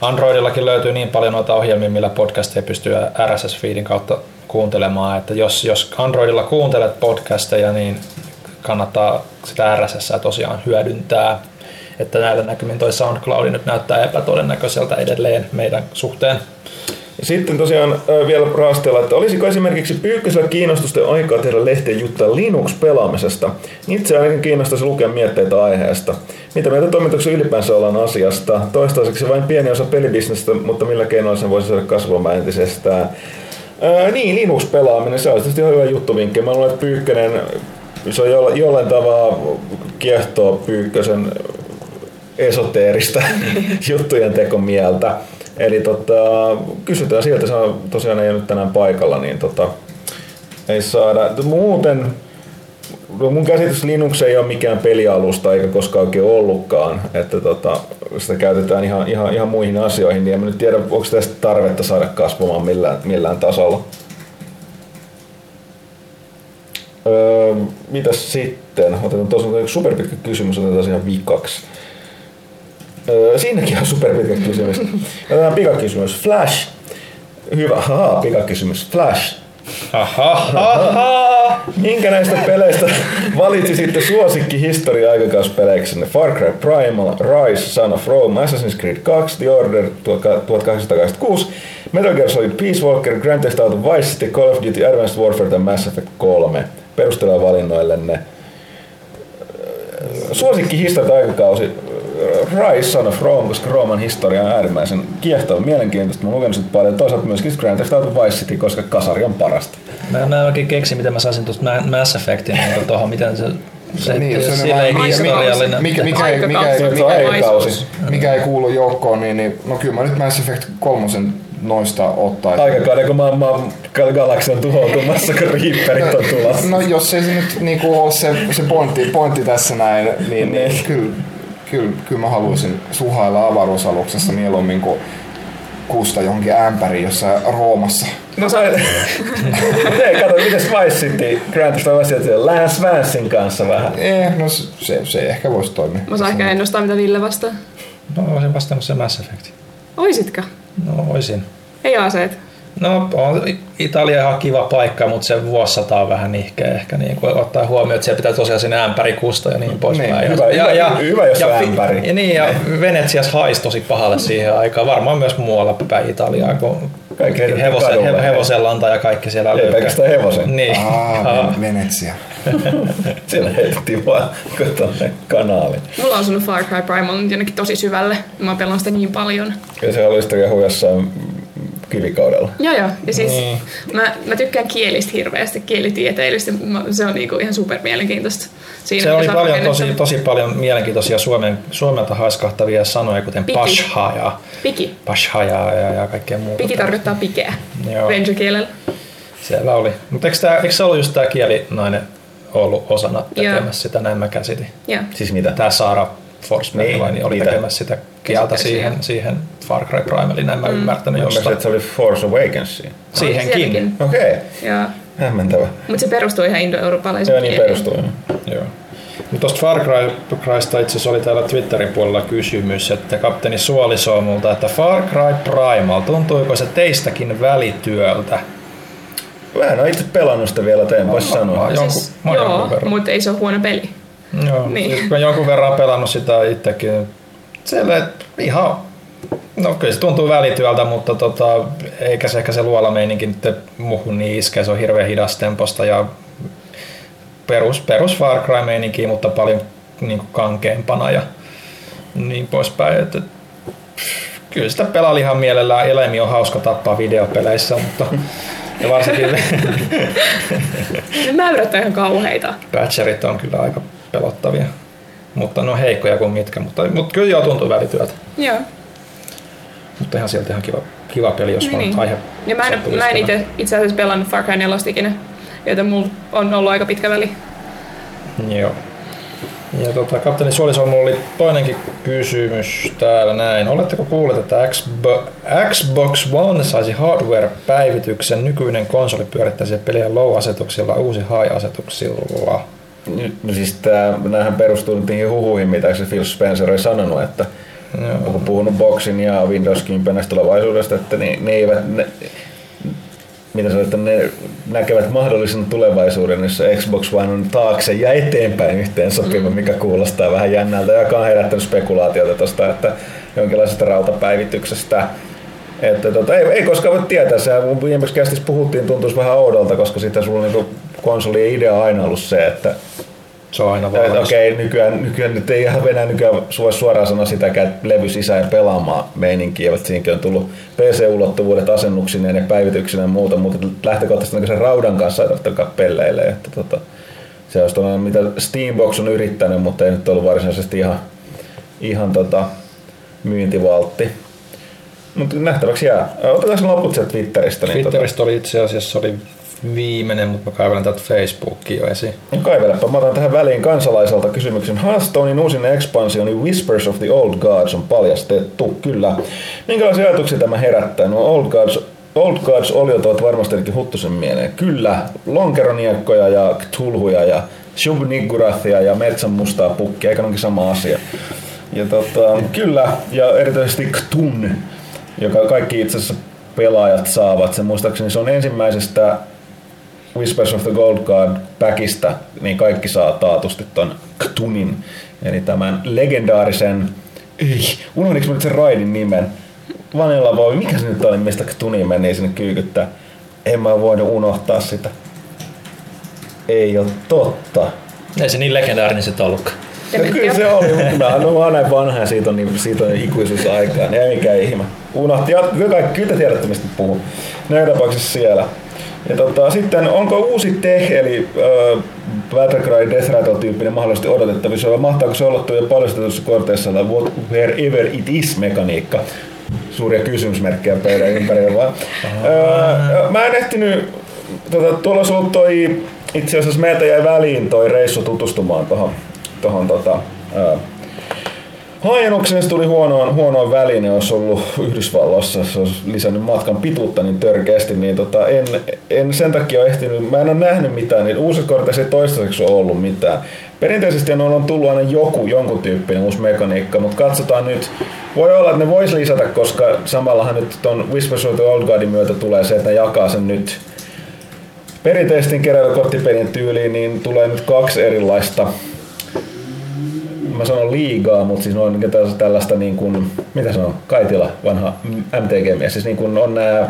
Androidillakin löytyy niin paljon noita ohjelmia, millä podcasteja pystyy RSS-feedin kautta kuuntelemaan, että jos, jos Androidilla kuuntelet podcasteja, niin kannattaa sitä RSS tosiaan hyödyntää. Että näillä näkymin toi SoundCloud nyt näyttää epätodennäköiseltä edelleen meidän suhteen. Sitten tosiaan vielä Raastella, että olisiko esimerkiksi Pyykkösellä kiinnostusta aikaa tehdä lehteen juttua Linux-pelaamisesta? Itse ainakin kiinnostaisi lukea mietteitä aiheesta. Mitä mieltä toimituksessa ylipäänsä ollaan asiasta? Toistaiseksi vain pieni osa pelibisnestä, mutta millä keinoilla sen voisi saada kasvamaan entisestään? Ää, niin, Linux-pelaaminen, se on tietysti ihan hyvä juttuvinkki. Mä luulen, että Pyykkönen, se on jollain, jollain tavalla kiehtoo Pyykkösen esoteerista juttujen tekomieltä. Eli tota, kysytään sieltä, se on tosiaan ei ole nyt tänään paikalla, niin tota, ei saada. Muuten no mun käsitys Linux ei ole mikään pelialusta eikä koskaan oikein ollutkaan, että tota, sitä käytetään ihan, ihan, ihan muihin asioihin, niin en mä nyt tiedä, onko tästä tarvetta saada kasvamaan millään, millään tasolla. Öö, mitäs sitten? Otetaan tuossa yksi superpitkä kysymys, otetaan siihen vikaksi. Öö, siinäkin on superpitkä kysymys. Otetaan pikakysymys. Flash. Hyvä, haha, pikakysymys. Flash. Aha, aha. Minkä näistä peleistä valitsisitte suosikki historia aikakauspeleiksi? Far Cry Primal, Rise, Son of Rome, Assassin's Creed 2, The Order 1886, Metal Gear Solid Peace Walker, Grand Theft Auto Vice City, Call of Duty Advanced Warfare ja Mass Effect 3. Perustelua valinnoillenne. Suosikki historia aikakausi. Rise Son of Rome, koska Rooman historia on äärimmäisen kiehtova, mielenkiintoista. Mä lukenut sitä paljon. Toisaalta myöskin Grand Theft Auto Vice City, koska kasari on parasta. Mä, mä en oikein keksi, miten mä saisin tuosta Ma- Mass Effectin niin tuohon, miten se... Se, Niin, niin, se on sillä ei vähän- historiallinen. Mikä, mikä, ei, mikä, ei, Se mikä, ei, aikakausi. mikä ei kuulu joukkoon, niin, niin no kyllä mä nyt Mass Effect kolmosen noista ottaisin. Aikakauden, kun maailman galaksi on tuhoutumassa, kun Reaperit on tulossa. No jos ei se nyt niinku ole se, se pointti, pointti tässä näin, niin, niin kyllä, kyllä, kyllä mä haluaisin suhailla avaruusaluksessa mieluummin kuin kuusta johonkin ämpäriin jossain Roomassa. No. Mut ei, kato, mites Vice City Grand Theft Auto City Lance Vansin kanssa vähän. Eh, no se, se ehkä voisi toimia. Mä saan ehkä ennustaa, mitä Ville vastaa. No, olisin vastannut se Mass Effect. Oisitka? No, olisin. Ei aseet. No, on Italia ihan kiva paikka, mutta se vuosisata on vähän nihkeä ehkä niin kuin ottaa huomioon, että siellä pitää tosiaan sinne ämpäri kusta ja niin poispäin. Niin, ja, hyvä- hyvä- hyvä, jos on fi- ämpäri. Ja niin, ja Venetsias haisi tosi pahalle siihen aikaan. Varmaan myös muualla päin Italiaa, kun Kaikki hevosen, he, hevosenlanta ja kaikki siellä Ei löytää. pelkästään hevosen. Niin. Aa, Aa. Venetsia. Siellä heitettiin vaan tuonne kanaaliin. Mulla on asunut Far Cry Primal nyt jonnekin tosi syvälle. Mä pelannut sitä niin paljon. Ja se oli sitten jossain kivikaudella. Joo joo. Ja siis Niin. mä, mä tykkään kielistä hirveästi, kielitieteilijöistä. Mä- Se on niinku ihan super mielenkiintoista. Siinä, Se oli paljon, tosi, tosi paljon mielenkiintoisia Suomen, suomelta haiskahtavia sanoja, kuten Piki. pasha ja, Piki. pasha ja, ja, ja kaikkea muuta. Piki tarkoittaa pikeä. Joo. Ranger-kielellä. Siellä oli. Mutta eikö, tää, eikö se ollut just tämä kielinainen ollut osana Joo. tekemässä sitä, näin mä käsitin. Joo. Siis mitä? Tämä Saara Forsberg Niin, niin, niin oli mitä? tekemässä sitä kieltä siihen, siihen Far Cry Primaliin, näin mä ymmärtänyt Mä jostain. että se oli Force Awakensiin. Siihenkin. Okei, Joo. hämmentävä. Mutta se perustuu ihan indo-eurooppalaisen Joo, niin perustuu. joo. Joo. Mutta tuosta Far Cry, Crysta itse asiassa oli täällä Twitterin puolella kysymys, että kapteeni suolisoo multa, että Far Cry Primal, tuntuiko se teistäkin välityöltä? Mä en ole itse pelannut sitä vielä, teen vois sanoa. Jonkun- Siis, mä joo, mutta ei se ole huono peli. Joo, Niin. mä jonkun verran pelannut sitä itsekin. Silleen, ihan, no kyllä se tuntuu välityöltä, mutta tota, eikä se ehkä se luolameininki nyt muhun niin iske, se on hirveän hidas temposta ja perus, perus Far Cry meininki, mutta paljon niin kuin kankeampana ja niin poispäin. Että, kyllä sitä pelaili ihan mielellään, eläimiä on hauska tappaa videopeleissä, mutta ja varsinkin Ne mäyrät on ihan kauheita. Patcherit on kyllä aika pelottavia. Mutta ne on heikkoja kuin mitkä, mutta, mutta kyllä joo tuntuu välityöltä. Joo. Mutta ihan sieltä ihan kiva, kiva peli, jos Niin, vaan niin. aihe Ja mä en, mä en itse, itse asiassa pelannut Far Cry 4 ikinä, joten mulla on ollut aika pitkä väli. Joo. Ja tota, kapteeni Suoliso, mulla oli toinenkin kysymys täällä näin. Oletteko kuulleet, että Xbo- Xbox One saisi hardware-päivityksen? Nykyinen konsoli pyörittäisi peliä low-asetuksilla, uusi high-asetuksilla. No siis tää, näähän perustuu nyt niihin huhuihin, mitä se Phil Spencer oli sanonut, että Joo. kun puhunut Boxin ja Windows 10 tulevaisuudesta, että ne, ne eivät, ne, mitä sanoit, että ne näkevät mahdollisen tulevaisuuden, jossa Xbox One on taakse ja eteenpäin yhteen sopiva, mikä kuulostaa vähän jännältä, joka on herättänyt spekulaatiota tuosta, että jonkinlaisesta rautapäivityksestä. Että tota, ei, ei koskaan voi tietää, sehän kun viimeksi kästissä puhuttiin, tuntuisi vähän oudolta, koska sitä sulla niinku konsolien idea on aina ollut se, että Se on aina valmis. Okei, nykyään, nykyään nyt ei ihan enää nykyään voi suoraan sanoa sitäkään, että levy sisään pelaamaan meininkiä, että siinäkin on tullut PC-ulottuvuudet asennuksineen ja päivityksineen ja muuta, mutta lähtökohtaisesti niin sen raudan kanssa ei tarvitse pelleille. Että tota, se olisi tuollainen, mitä Steambox on yrittänyt, mutta ei nyt ollut varsinaisesti ihan, ihan tota, myyntivaltti. Mutta nähtäväksi jää. Otetaan loput sieltä Twitteristä. Niin Twitteristä oli itse asiassa oli viimeinen, mutta mä kaivelen täältä Facebookia jo esiin. No kaivelepa. Mä otan tähän väliin kansalaiselta kysymyksen. Hearthstonein uusin ekspansioni Whispers of the Old Gods on paljastettu. Kyllä. Minkälaisia ajatuksia tämä herättää? No Old Gods, Old Gods oliot ovat varmasti ainakin Huttusen mieleen. Kyllä. Lonkeroniekkoja ja Cthulhuja ja Shub ja metsän mustaa pukkia. Eikä onkin sama asia. Ja tota, kyllä, ja erityisesti Ktun, joka kaikki itse asiassa pelaajat saavat. Se muistaakseni se on ensimmäisestä Whispers of the Gold Guard backista, niin kaikki saa taatusti ton Ktunin. Eli tämän legendaarisen, ei, unohdinko mä nyt sen raidin nimen? Vanilla voi, mikä se nyt oli, mistä Ktuni meni sinne kyykyttää? En mä voinut unohtaa sitä. Ei ole totta. Ei se niin legendaarinen sitten ollutkaan. Ja No, kyllä se oli, mutta mä, no, oon näin vanha ja siitä on, niin, siitä on ikuisuusaikaa, niin ei mikään ihme. Unohti, kyllä, kaikki, kyllä te tiedätte mistä puhun. Joka tapauksessa siellä. Ja tota, sitten onko uusi tech, eli äh, Battlecry Death Rattle-tyyppinen mahdollisesti odotettavissa, vai mahtaako se olla tuo jo paljastetussa korteissa tai wherever it is mekaniikka? Suuria kysymysmerkkejä pöydän ympärillä vaan. Öö, mä en ehtinyt, tota, tuolla olisi ollut toi, itse asiassa meiltä jäi väliin toi reissu tutustumaan tuohon tohon, tota, öö, Haajennuksen se tuli huonoon, huonoon väliin, ja olisi ollut Yhdysvalloissa, se olisi lisännyt matkan pituutta niin törkeästi, niin tota, en, en, sen takia ole ehtinyt, mä en ole nähnyt mitään, niin uusissa korteissa ei toistaiseksi ole ollut mitään. Perinteisesti on, on tullut aina joku, jonkun tyyppinen uusi mekaniikka, mutta katsotaan nyt. Voi olla, että ne vois lisätä, koska samallahan nyt ton Whispers of the Old Guardin myötä tulee se, että ne jakaa sen nyt perinteisten keräilykorttipelien tyyliin, niin tulee nyt kaksi erilaista mä sanon liigaa, mutta siis on tällaista, niin kuin, mitä on, Kaitila, vanha MTG-mies, siis niin kuin on nämä,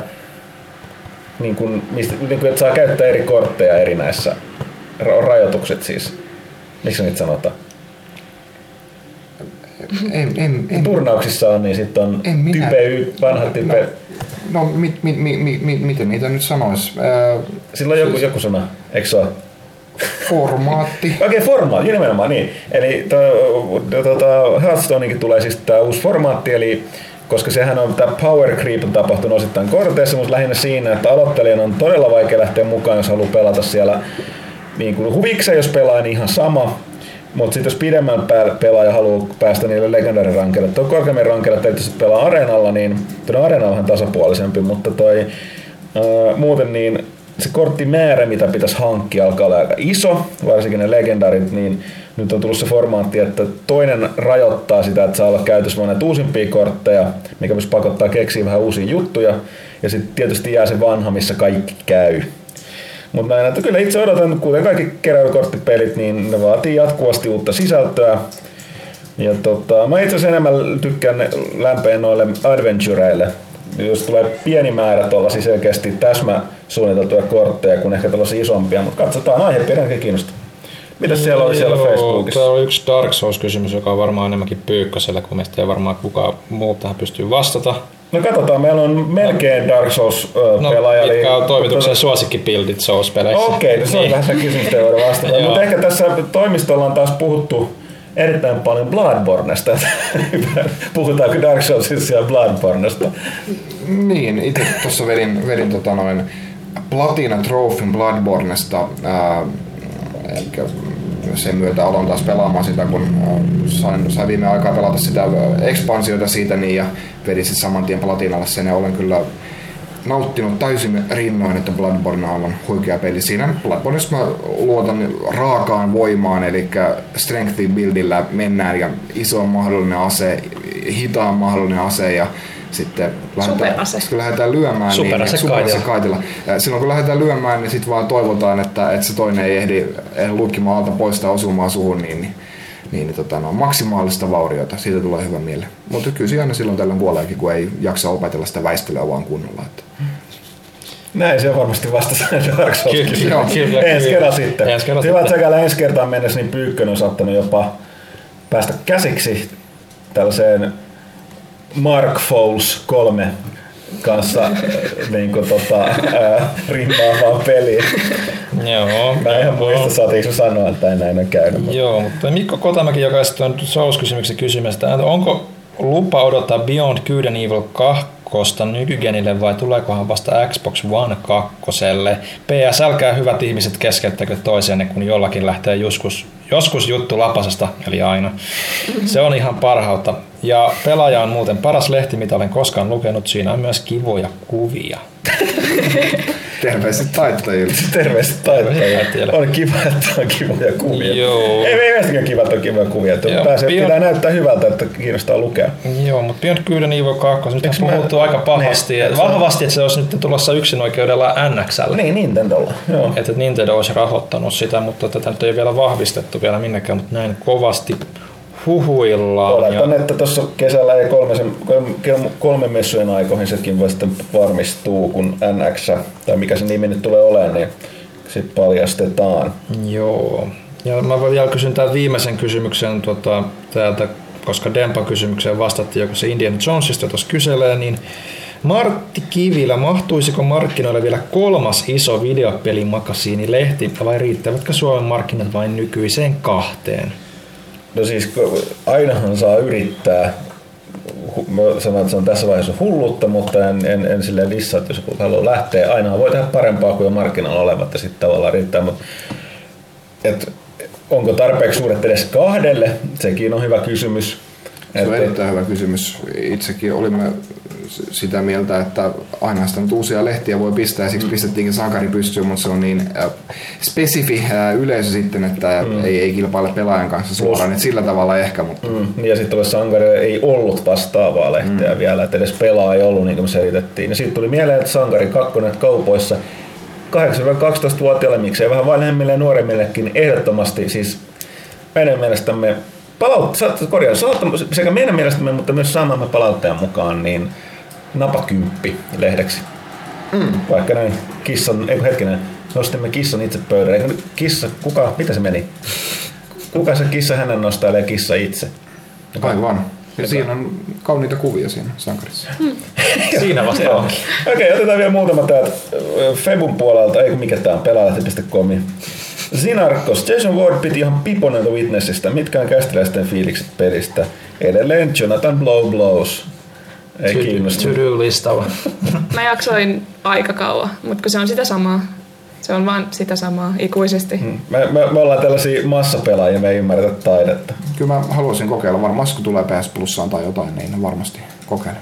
niin kuin, mistä, niin kuin, että saa käyttää eri kortteja eri näissä, ra- rajoitukset siis. Miksi niitä sanotaan? En, en, en, Turnauksissa on, niin sitten on En minä- type Y, vanha type, no mit, mit, mit, mit, mit, miten niitä nyt sanois? Äh, sillä on joku, joku sana, eikö se ole? Formaatti. Okei, formaatti, nimenomaan niin. Eli tota, Hearthstoneinkin tulee siis tämä uusi formaatti, eli koska sehän on tämä power creep on tapahtunut osittain korteissa, mutta lähinnä siinä, että aloittelijan on todella vaikea lähteä mukaan, jos haluaa pelata siellä niin kuin huvikseen, jos pelaa, niin ihan sama. Mutta sitten jos pidemmän pelaaja haluaa päästä niille legendary rankeille, tuo korkeammin rankeille, että jos pelaa areenalla, niin tuo areena on vähän tasapuolisempi, mutta toi ää, muuten niin se korttimäärä, mitä pitäisi hankkia, alkaa olla aika iso, varsinkin ne legendarit, niin nyt on tullut se formaatti, että toinen rajoittaa sitä, että saa olla käytössä näitä uusimpia kortteja, mikä myös pakottaa keksiä vähän uusia juttuja, ja sitten tietysti jää se vanha, missä kaikki käy. Mutta näin, että kyllä itse odotan, kuten kaikki keräilykorttipelit, niin ne vaatii jatkuvasti uutta sisältöä. Ja tota, mä itse asiassa enemmän tykkään lämpeen noille adventureille. Jos tulee pieni määrä tuollaisia selkeästi täsmä suunniteltuja kortteja, kun ehkä tällaisia isompia, mutta katsotaan aihepiirin kiinnostaa. Mitäs siellä oli siellä Joo, Facebookissa? Täällä on yksi Dark Souls-kysymys, joka on varmaan enemmänkin pyykkösellä, kun meistä ei varmaan kukaan muu tähän pystyy vastata. No katsotaan, meillä on melkein Dark No, Souls-pelaaja. mitkä on toimituksen suosikkipildit Souls-peleissä? Okei, no se on Niin. vähän se kysymys, vastata. Mutta ehkä tässä toimistolla on taas puhuttu erittäin paljon Bloodbornesta. Puhutaanko Dark Soulsissa ja Bloodbornesta? Niin, itse tuossa vedin, vedin tota noin Platina Trophyn Bloodbornesta. Ää, elikkä sen myötä aloin taas pelaamaan sitä, kun sain, sain viime aikaa pelata sitä ekspansiota siitä niin, ja vedin sitten saman tien Platinalle sen ja olen kyllä nauttinut täysin rinnoin, että Bloodborne on aivan huikea peli. Siinä Bloodborneissa mä luotan raakaan voimaan, eli strength buildillä mennään ja iso mahdollinen ase, hitaan mahdollinen ase ja sitten Superase. sitten kun lähdetään lyömään, Superase niin, superase kaitila. Ja silloin kun lähdetään lyömään, niin sitten vaan toivotaan, että, että se toinen ei ehdi, ehdi lukkimaan alta poistaa osumaan suhun, niin, niin, niin, niin tota, no, maksimaalista vauriota. Siitä tulee hyvä mieli. Mutta kyllä se aina silloin tällöin kuoleekin, kun ei jaksa opetella sitä väistelyä vaan kunnolla. Että. Näin se on varmasti vastasi Dark Souls. Kyllä, Joo. kyllä, Ensi kerran sitten. Ensi kerran Hyvä, että sitten. säkäällä ensi kertaan mennessä, niin Pyykkönen on saattanut jopa päästä käsiksi tällaiseen Mark Fowles 3 kanssa äh, niin kuin, tota, äh, rimmaavaan peliin. Joo. Mä en muista, saatiinko sanoa, että ei näin ole käynyt. mutta- Joo, mutta Mikko Kotamäki, joka on Souls-kysymyksen kysymästä, onko lupa odottaa Beyond Good and Evil 2 nykygenille vai tuleekohan vasta Xbox One 2? PS, älkää hyvät ihmiset keskeyttäkö toisenne, kun jollakin lähtee joskus, joskus juttu lapasesta, eli aina. Se on ihan parhautta. Ja pelaaja on muuten paras lehti, mitä olen koskaan lukenut. Siinä on myös kivoja kuvia. Terveiset taittajille. Terveiset taittajille. On kiva, että on kivoja kuvia. Joo. Ei ei mielestäni kiva, että on kivoja kuvia. Joo, pääsee, Beyond- pitää näyttää hyvältä, että kiinnostaa lukea. Joo, mutta Beyond Good and Evil 2, nyt on Eiks mä- puhuttu aika pahasti, Niin, niin, että se on- vahvasti, että se olisi nyt tulossa yksinoikeudella NXL. Niin, Nintendolla. Joo. Että Nintendo olisi rahoittanut sitä, mutta tätä nyt ei vielä vahvistettu vielä minnekään, mutta näin kovasti huhuillaan. Oletan, Ja, että tuossa kesällä ja kolmesen, kolme, kolme messujen aikoihin sekin sitten varmistuu, kun NX, tai mikä se nimi nyt tulee olemaan, niin sitten paljastetaan. joo. Ja mä vielä kysyn tämän viimeisen kysymyksen tota, täältä, koska Dempa-kysymykseen vastattiin joku se Indiana Jonesista tuossa kyselee, niin Martti Kivilä, mahtuisiko markkinoille vielä kolmas iso videopelimakasiinilehti vai riittävätkö Suomen markkinat vain nykyiseen kahteen? No siis ainahan saa yrittää. Mä sanoin, että se on tässä vaiheessa hullutta, mutta en, en, en silleen lissaa, että jos joku haluaa lähteä. Aina voi tehdä parempaa kuin jo markkinoilla olevat ja sitten tavallaan riittää. Mutta, et, onko tarpeeksi suuret edes kahdelle? Sekin on hyvä kysymys. Se on erittäin hyvä kysymys. Itsekin olimme sitä mieltä, että aina sitä nyt uusia lehtiä voi pistää ja siksi mm. pistettiinkin sankari pystyyn, mutta se on niin äh, spesifi äh, yleisö sitten, että mm. ei, ei kilpaile pelaajan kanssa suoraan, että sillä tavalla ehkä. Mutta... Mm. Ja sitten sankari ei ollut vastaavaa lehteä mm. vielä, että edes pelaa ei ollut niin kuin me selitettiin. Ja sitten tuli mieleen, että sankari 2 kaupoissa 8-12-vuotiaille, miksei vähän vanhemmille ja nuoremmillekin ehdottomasti siis meidän mielestämme palautta, korjaa, sekä meidän mielestämme, mutta myös saamamme palautteen mukaan, niin napakymppi lehdeksi. Mm. Vaikka näin kissan, ei hetkinen, nostimme kissan itse pöydälle. Eikö kissa, kuka, mitä se meni? Kuka se kissa hänen nostailee kissa itse? Aivan. Ja siinä on kauniita kuvia siinä sankarissa. Hmm. siinä vasta onkin. Okei, okay, otetaan vielä muutama täältä Febun puolelta, ei mikä tää on, pelaalehti.com. Sinarkos, Jason Ward piti ihan piponen Witnessistä. Mitkä on kästiläisten fiilikset pelistä? Edelleen Jonathan Blow Blows. Ei kiinnosta. Mä jaksoin aika kauan, mutta kun se on sitä samaa. Se on vaan sitä samaa ikuisesti. Hmm. Me, me, me ollaan tällaisia massapelaajia, me ei ymmärretä taidetta. Kyllä mä haluaisin kokeilla. Varmaan kun tulee PS Plussaan tai jotain, niin varmasti kokeilen.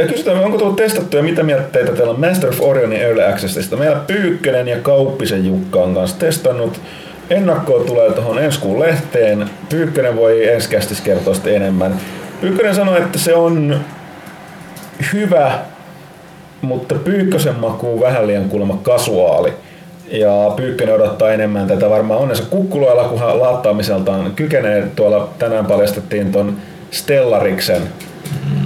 Ja kysytään, onko tullut testattu ja mitä teitä teillä on Master of Orionin Early Accessista? Meillä Pyykkönen ja Kauppisen Jukka on kanssa testannut. Ennakkoa tulee tuohon ensi kuun lehteen. Pyykkönen voi ensi kertoa enemmän. Pyykkönen sanoi, että se on hyvä, mutta Pyykkösen maku vähän liian kuulemma kasuaali. Ja Pyykkönen odottaa enemmän tätä varmaan onnensa kukkuloilla, kunhan laattaamiseltaan kykenee. Tuolla tänään paljastettiin ton Stellariksen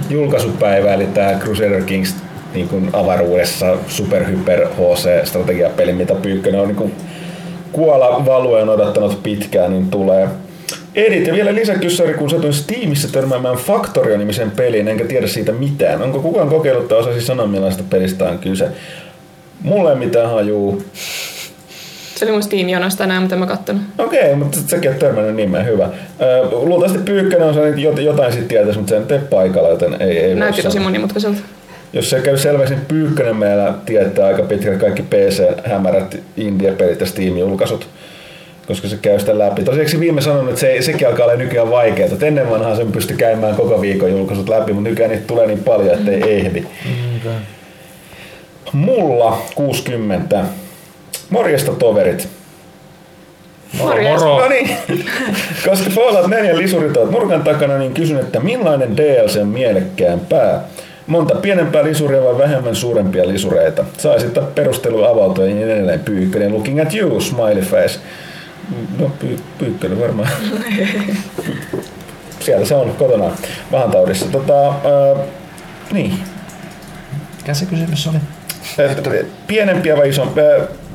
julkaisupäivä, eli tämä Crusader Kings niin kuin avaruudessa super hyper HC strategiapeli, mitä Pyykkönen on niin kuin kuola valuen odottanut pitkään, niin tulee. Edit ja vielä lisäkyssäri, kun satuin Steamissa törmäämään Factorio-nimisen peliin, enkä tiedä siitä mitään. Onko kukaan kokeillut tai osasi sanoa millaista pelistä on kyse? Mulle ei mitään hajuu. Se oli mun Steam-jonossa tänään, mitä mä katson. Okei, okay, mutta säkin oot törmännyt nimeen, hyvä. luultavasti Pyykkönen on sellainen, jotain sitten tietäisi, mutta se ei tee paikalla, joten ei, ei Näytti tosi monimutkaiselta. Jos se käy selväksi, niin Pyykkönen meillä tietää aika pitkälti kaikki PC-hämärät, indie-pelit ja Steam-julkaisut koska se käy sitä läpi. Tosiaan viime sanonut, että se, sekin alkaa olla nykyään vaikeaa. Että ennen vanhaa sen pysty käymään koko viikon julkaisut läpi, mutta nykyään niitä tulee niin paljon, että ei ehdi. Mulla 60. Morjesta toverit. Moro, moro. No niin, koska Fallout 4 lisurit ovat nurkan takana, niin kysyn, että millainen DLC mielekkäämpää? Monta pienempää lisuria vai vähemmän suurempia lisureita? Saisit perustelu avautua ja niin edelleen pyykkönen. Looking at you, smiley face. No py, pyykkönen varmaan. Siellä se on kotona taudissa. Tota, äh, niin. Mikä se kysymys oli? Että pienempiä vai isompia?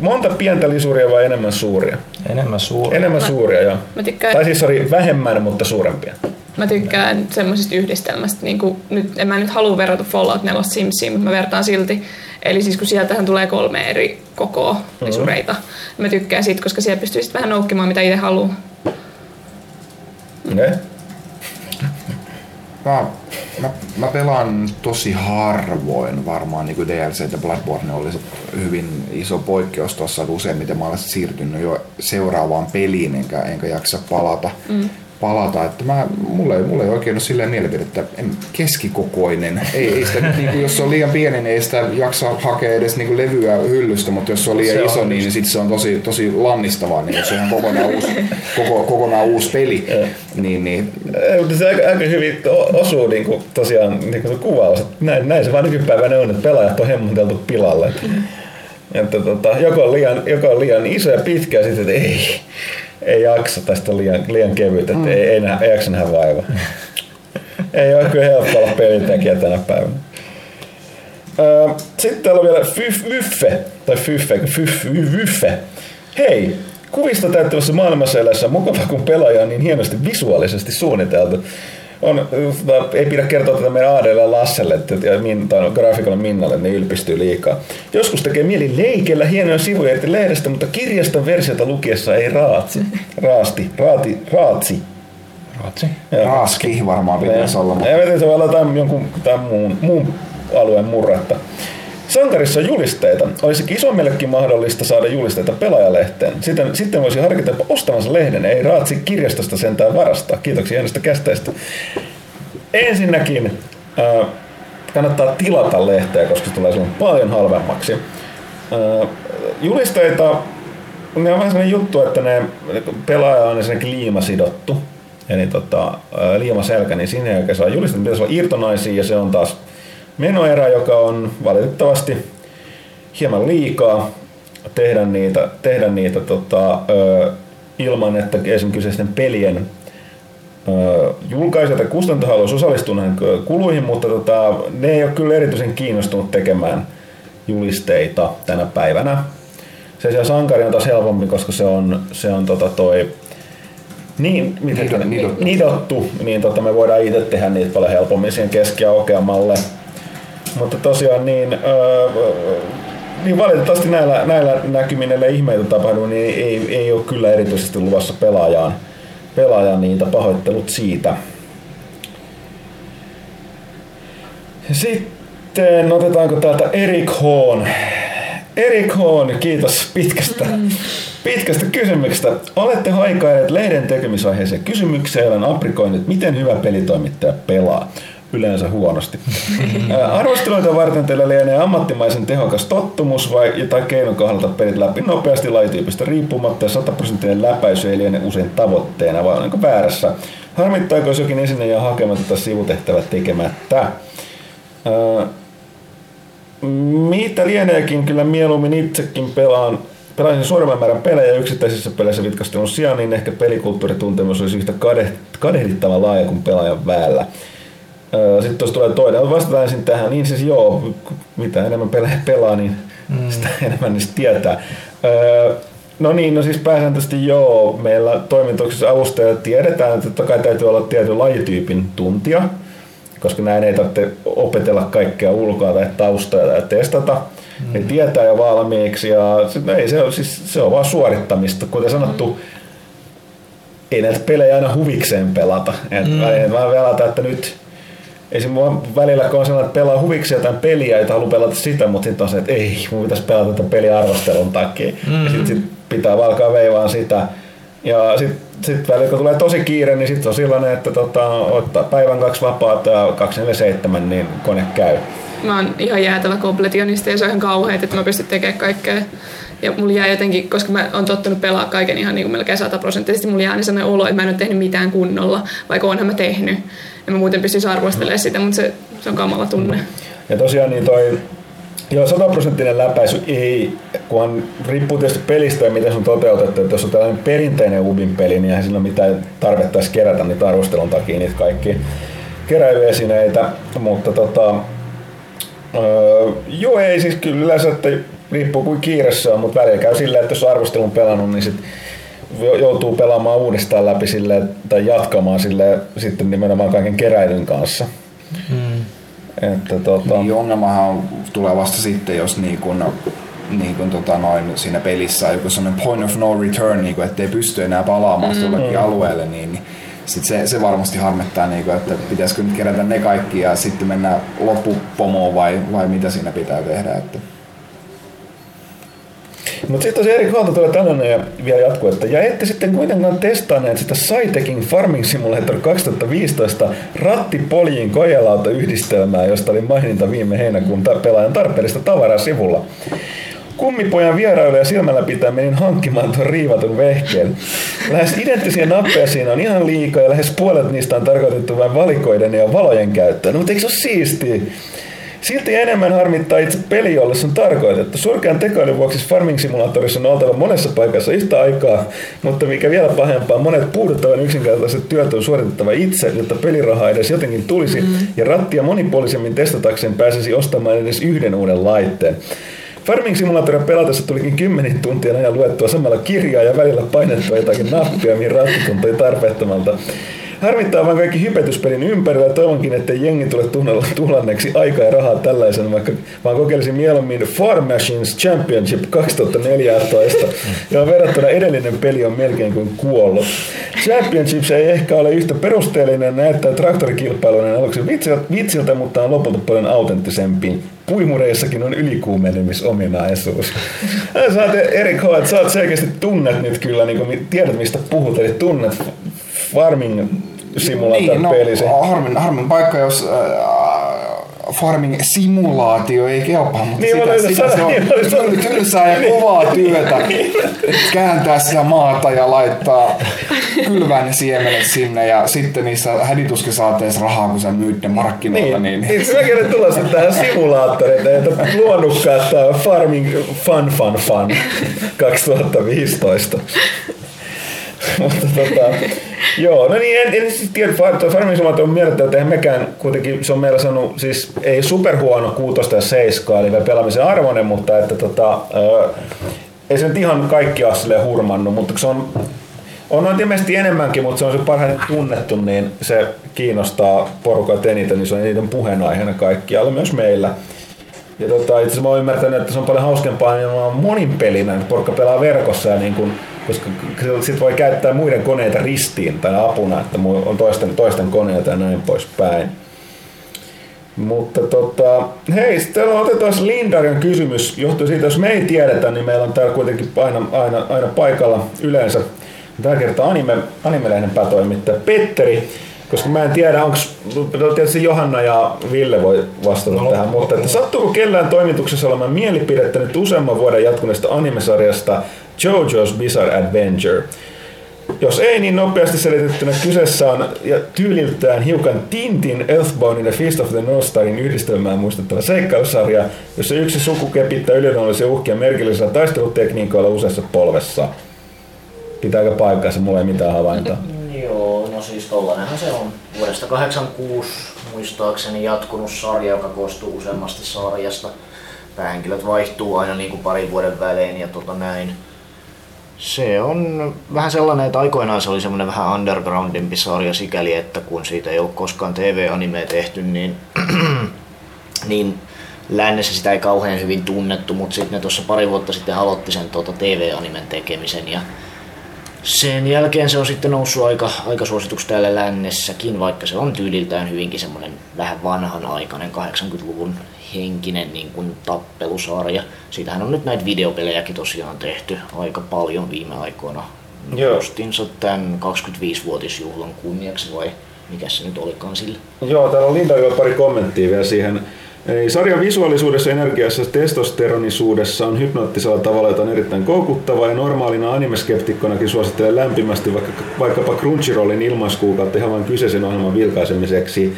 Monta pientä lisuria vai enemmän suuria? Enemmän suuria. Enemmän mä, suuria, joo. Mä tykkään, tai siis sorry, vähemmän, mutta suurempia. Mä tykkään semmoisesta yhdistelmästä. Niin kuin, nyt, en mä nyt halua verrata Fallout 4 Simsiin, mutta mä vertaan silti. Eli siis kun sieltähän tulee kolme eri kokoa mm-hmm. lisureita. Mä tykkään siitä, koska siellä pystyy sitten vähän noukkimaan mitä itse haluaa. Okay. Mä, mä, mä pelaan tosi harvoin varmaan niin DLC ja Bloodborne oli hyvin iso poikkeus tuossa, että useimmiten mä olen siirtynyt jo seuraavaan peliin enkä, enkä jaksa palata. Mm palata. Että mä, mulle, mulle ei oikein ole silleen mielipidettä, en, keskikokoinen. Ei, ei sitä, niin kuin, jos se on liian pieni, niin ei sitä jaksa hakea edes niin kuin levyä hyllystä, mutta jos se on liian se iso, on niin, niin sitten se on tosi, tosi lannistavaa, niin jos se on ihan kokonaan uusi, koko, kokonaan uusi peli. niin, niin. Mutta se aika, aika hyvin osuu niin kuin, tosiaan niin kuin kuvaus. Näin, näin se vaan nykypäivänä on, että pelaajat on hemmoteltu pilalle. Että, tota, joko, on liian, joko on liian iso ja pitkä ja sitten, että ei, ei jaksa tästä liian, liian kevyt, että mm. ei, ei, ei jaksa nähdä vaivaa. ei ole kyllä helppo olla pelintekijä tänä päivänä. Sitten täällä on vielä Fyffe, tai Fyffe, Fyffe. Hei, Kuvista täyttävässä maailmassa eläessä on mukava, kun pelaaja on niin hienosti visuaalisesti suunniteltu. On, ei pidä kertoa tätä meidän Aadelle ja Lasselle että, ja min, tai graafikolle Minnalle, ne ylpistyy liikaa. Joskus tekee mieli leikellä hienoja sivuja irti lehdestä, mutta kirjaston versiota lukiessa ei raatsi. Raasti, raati, raatsi. Ruotsi. Joo. Raaski varmaan pitäisi olla, mutta Ei vetä se voi olla jotain jonkun tämän muun, muun alueen murretta. Sankarissa on julisteita. Olisikin isommillekin mahdollista saada julisteita pelaajalehteen. Sitten, sitten voisi harkita ostamansa lehden. Ei raatsi kirjastosta sentään varastaa. Kiitoksia hienosta kästeestä. Ensinnäkin äh, kannattaa tilata lehteä, koska se tulee silloin paljon halvemmaksi. Äh, julisteita, ne on vähän sellainen juttu, että ne pelaaja on ensinnäkin liimasidottu. Eli tota, ää, liimaselkä, niin sinne oikein saa julistaa. Pitäisi olla irtonaisia ja se on taas menoerä, joka on valitettavasti hieman liikaa tehdä niitä, tehdä niitä tota, ö, ilman, että esimerkiksi kyseisten pelien julkaisijat ja kustantaja haluaisi osallistua näihin kuluihin, mutta tota, ne ei ole kyllä erityisen kiinnostunut tekemään julisteita tänä päivänä. Se siellä sankari on taas helpompi, koska se on, se on tota toi, niin, miten Nido- nidottu. nidottu. niin tota, me voidaan itse tehdä niitä paljon helpommin siihen keski- ja. Mutta tosiaan niin, öö, niin valitettavasti näillä, näillä näkymin, ellei ihmeitä tapahdu, niin ei, ei ole kyllä erityisesti luvassa pelaajaan, pelaajaan niitä pahoittelut siitä. Sitten otetaanko täältä Erik Hoon. Erik Hoon, kiitos pitkästä, pitkästä kysymyksestä. Olette haikailleet lehden tekemisaiheeseen kysymykseen olen aprikoinut, miten hyvä pelitoimittaja pelaa. Yleensä huonosti. Arvosteluita varten teillä lienee ammattimaisen tehokas tottumus vai tai keino kohdalta pelit läpi nopeasti lajityypistä riippumatta ja 100 prosenttinen läpäisy ei liene usein tavoitteena, vaan onko väärässä? Harmittaako, jos jokin esine jää hakematta tai sivutehtävät tekemättä? Ää, mitä lieneekin, kyllä mieluummin itsekin pelaan pelaisin suuremman määrän pelejä yksittäisissä peleissä vitkastelun sijaan, niin ehkä pelikulttuurituntemus olisi yhtä kade, kadehdittava laaja kuin pelaajan väellä. Öö, Sitten tuossa tulee toinen. Vastataan ensin tähän. Niin siis joo, mitä enemmän pelejä pelaa, niin mm. sitä enemmän niistä tietää. Öö, No niin, no siis pääsääntöisesti joo. Meillä toimituksessa avustajat tiedetään, että totta kai täytyy olla tietyn lajityypin tuntija, koska näin ei tarvitse opetella kaikkea ulkoa tai taustoja tai testata. Mm. Ne tietää jo valmiiksi ja sit, no ei, se, on, siis, se on vaan suorittamista. Kuten sanottu, mm ei näitä pelejä aina huvikseen pelata. Et mm. Vaan pelata, että nyt Esimerkiksi välillä kun on sellainen, että pelaa huvikseen jotain peliä, ei halua pelata sitä, mutta sitten on se, että ei, mun pitäisi pelata tätä peliä arvostelun takia. Mm. Ja sitten sit pitää valkaa veivaan sitä. Ja sitten sit välillä kun tulee tosi kiire, niin sitten on sellainen, että tota, ottaa päivän kaksi vapaata ja 247, niin kone käy. Mä oon ihan jäätävä kompletionisti ja se on ihan kauheet, että mä pystyn tekemään kaikkea. Ja mulla jää jotenkin, koska mä oon tottunut pelaa kaiken ihan niin kuin melkein sataprosenttisesti, mulla jää niin sellainen olo, että mä en ole tehnyt mitään kunnolla, vaikka onhan mä tehnyt. Ja mä muuten pystyisi arvostelemaan sitä, mutta se, se on kamala tunne. Ja tosiaan niin toi Joo, sataprosenttinen läpäisy ei, kun on, riippuu tietysti pelistä ja miten se on toteutettu. Että jos on tällainen perinteinen Ubin peli, niin eihän sillä mitään tarvetta kerätä niitä arvostelun takia niitä kaikki keräilyesineitä. Mutta tota, öö, joo ei siis kyllä yleensä, että riippuu kuin kiire se on, mutta välillä käy silleen, että jos on arvostelun pelannut, niin sit joutuu pelaamaan uudestaan läpi sille tai jatkamaan sille sitten nimenomaan kaiken keräilyn kanssa. Mm. Että, tota, Niin ongelmahan on, tulee vasta sitten, jos niin kun, niin kun, tota, noin, siinä pelissä on joku sellainen point of no return, niin kun, ettei pysty enää palaamaan mm. jollekin alueelle, niin, niin sit se, se varmasti harmittaa, niin kun, että pitäisikö nyt kerätä ne kaikki ja sitten mennä loppupomoon vai, vai mitä siinä pitää tehdä. Että. Mutta sitten tosiaan Erik Huolta tulee tällainen ja vielä jatkuu, että ja ette sitten kuitenkaan testanneet sitä Cytekin Farming Simulator 2015 rattipoljin kojelauta yhdistelmää, josta oli maininta viime heinäkuun pelaajan tarpeellista tavaraa sivulla. Kummipojan vierailuja silmällä pitää menin hankkimaan tuon riivatun vehkeen. Lähes identtisiä nappeja siinä on ihan liikaa ja lähes puolet niistä on tarkoitettu vain valikoiden ja valojen käyttöön. No, mutta eikö se ole siistiä? Silti enemmän harmittaa itse peli, jolle se on tarkoitettu. Surkean tekoilun vuoksi Farming Simulatorissa on oltava monessa paikassa yhtä aikaa, mutta mikä vielä pahempaa, monet puuduttavan yksinkertaiset työt on suoritettava itse, jotta pelirahaa edes jotenkin tulisi, mm. ja rattia monipuolisemmin testatakseen pääsisi ostamaan edes yhden uuden laitteen. Farming Simulatoria pelatessa tulikin kymmenen tuntien ajan luettua samalla kirjaa ja välillä painettua jotakin nappia, mihin ratti tuntui tarpeettomalta. Harmittaa vaan kaikki hypetyspelin ympärillä ja toivonkin, että jengi tule tunnella tulanneeksi aikaa ja rahaa tällaisen, vaikka vaan kokeilisin mieluummin Farm Machines Championship 2014, johon verrattuna edellinen peli on melkein kuin kuollut. Championships ei ehkä ole yhtä perusteellinen, näyttää traktorikilpailuinen aluksi vitsiltä, mutta on lopulta paljon autenttisempi. Puimureissakin on ylikuumenemisominaisuus. Sä oot Erik H., sä oot selkeästi tunnet nyt kyllä, niin kuin, tiedät mistä puhut, eli tunnet farming simulaattor-peli. Niin, no, harmin, harmin paikka, jos äh, farming-simulaatio ei kelpaa, mutta niin, sitä, sitä se on niin, tylsää ja kovaa työtä kääntää sitä maata ja laittaa kylvää ne siemenet sinne ja sitten niissä hädituskin saa edes rahaa, kun sä myyt ne markkinoilla. Niin, niin. niin. Mäkin olen tulossa tähän simulaattoriin, että luonnukkaat tämä Farming Fun Fun Fun 2015. mutta tota, joo, no niin, en, en siis tiedä, Farming on miellyttävä, että mekään kuitenkin, se on meillä sanonut, siis ei superhuono kuutosta ja seiskaa, eli pelaamisen arvoinen, mutta että tota, ää, ei se nyt ihan kaikki ole hurmannut, mutta se on on noin ilmeisesti enemmänkin, mutta se on se parhaiten tunnettu, niin se kiinnostaa porukat eniten, niin se on eniten puheenaiheena kaikkialla, myös meillä. Ja tota, itse asiassa mä oon ymmärtänyt, että se on paljon hauskempaa niin moninpelinä, että porukka pelaa verkossa ja niin kun koska sit voi käyttää muiden koneita ristiin tai apuna, että on toisten, toisten koneita ja näin poispäin. Mutta tota, hei, sitten otetaan Lindarion kysymys. Johtuu siitä, jos me ei tiedetä, niin meillä on täällä kuitenkin aina, aina, aina paikalla yleensä. Tällä kertaa anime, animelehden päätoimittaja Petteri, koska mä en tiedä, onko tietysti Johanna ja Ville voi vastata no, tähän, mutta että sattuuko kellään toimituksessa olemaan mielipidettä nyt useamman vuoden jatkuneesta animesarjasta JoJo's Bizarre Adventure. Jos ei, niin nopeasti selitettynä kyseessä on ja tyyliltään hiukan Tintin, Earthboundin ja Feast of the North Starin yhdistelmään muistuttava seikkailusarja, jossa yksi suku kepittää yliluonnollisia uhkia merkillisellä taistelutekniikoilla useassa polvessa. Pitääkö paikkaansa? Mulla ei mitään havaintoa. Joo, no siis tollanenhan se on. Vuodesta 86 muistaakseni jatkunut sarja, joka koostuu useammasta sarjasta. Päähenkilöt vaihtuu aina niin kuin parin vuoden välein ja tota näin. Se on vähän sellainen, että aikoinaan se oli semmoinen vähän undergroundimpi sarja sikäli, että kun siitä ei ole koskaan TV-animea tehty, niin, niin lännessä sitä ei kauhean hyvin tunnettu, mutta sitten ne tuossa pari vuotta sitten aloitti sen tuota TV-animen tekemisen ja sen jälkeen se on sitten noussut aika, aika suosituksi täällä lännessäkin, vaikka se on tyyliltään hyvinkin semmoinen vähän vanhanaikainen 80-luvun henkinen niin kuin tappelusarja. Siitähän on nyt näitä videopelejäkin tosiaan tehty aika paljon viime aikoina. Joo. Justinsa tämän 25-vuotisjuhlan kunniaksi vai mikä se nyt olikaan sille? Joo, täällä on Linda jo pari kommenttia vielä siihen. Eli sarjan visuaalisuudessa, energiassa ja testosteronisuudessa on hypnoottisella tavalla jotain erittäin koukuttavaa ja normaalina animeskeptikkonakin suosittelen lämpimästi vaikka, vaikkapa Crunchyrollin ilmaiskuukautta ihan vain kyseisen ohjelman vilkaisemiseksi.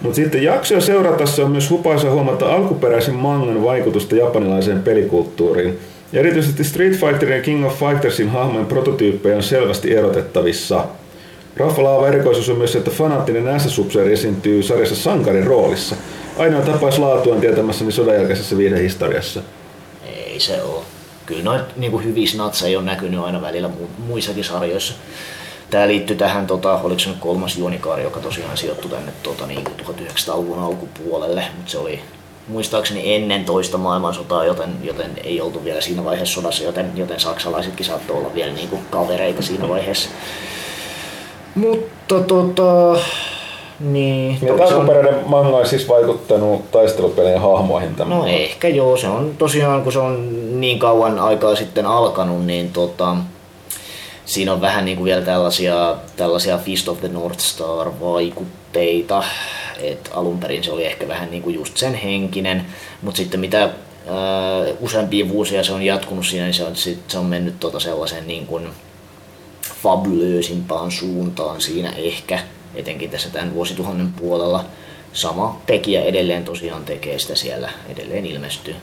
Mutta sitten jaksoja seuratessa on myös hupaisa huomata alkuperäisen mangan vaikutusta japanilaiseen pelikulttuuriin. Erityisesti Street Fighterin ja King of Fightersin hahmojen prototyyppejä on selvästi erotettavissa. Laava erikoisuus on myös että fanaattinen s esiintyy sarjassa sankarin roolissa. Ainoa tapaus laatuaan tietämässäni sodan jälkeisessä viihdehistoriassa. Ei se ole. Kyllä noita niin hyvissä natseja on näkynyt aina välillä muissakin sarjoissa. Tämä liittyy tähän, tota, oliko se nyt kolmas juonikaari, joka tosiaan sijoittui tänne tota, niin 1900-luvun alkupuolelle, mutta se oli muistaakseni ennen toista maailmansotaa, joten, joten ei oltu vielä siinä vaiheessa sodassa, joten, joten saksalaisetkin saattoi olla vielä niin kuin kavereita siinä vaiheessa. Mutta tota, niin. Ja alkuperäinen on... manga on siis vaikuttanut taistelupelien hahmoihin tämän No ehkä joo, se on tosiaan kun se on niin kauan aikaa sitten alkanut, niin tota, siinä on vähän niin kuin vielä tällaisia, tällaisia Fist of the North Star vaikutteita. Et alun perin se oli ehkä vähän niin kuin just sen henkinen, mutta sitten mitä ää, useampia vuosia se on jatkunut siinä, niin se on, sit, se on mennyt tota sellaisen niin kuin fabulöösimpaan suuntaan siinä ehkä, etenkin tässä tämän vuosituhannen puolella. Sama tekijä edelleen tosiaan tekee sitä siellä, edelleen ilmestyy.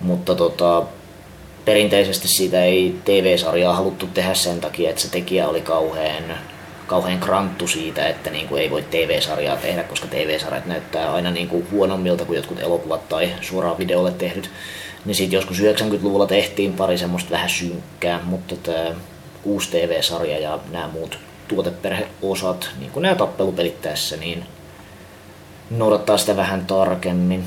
Mutta tota, perinteisesti siitä ei TV-sarjaa haluttu tehdä sen takia, että se tekijä oli kauhean, kauhean kranttu siitä, että niin kuin ei voi TV-sarjaa tehdä, koska TV-sarjat näyttää aina niin kuin huonommilta kuin jotkut elokuvat tai suoraan videolle tehdyt. Niin sitten joskus 90-luvulla tehtiin pari semmoista vähän synkkää, mutta tämä uusi TV-sarja ja nämä muut tuoteperheosat, niin kuin nämä tappelupelit tässä, niin noudattaa sitä vähän tarkemmin.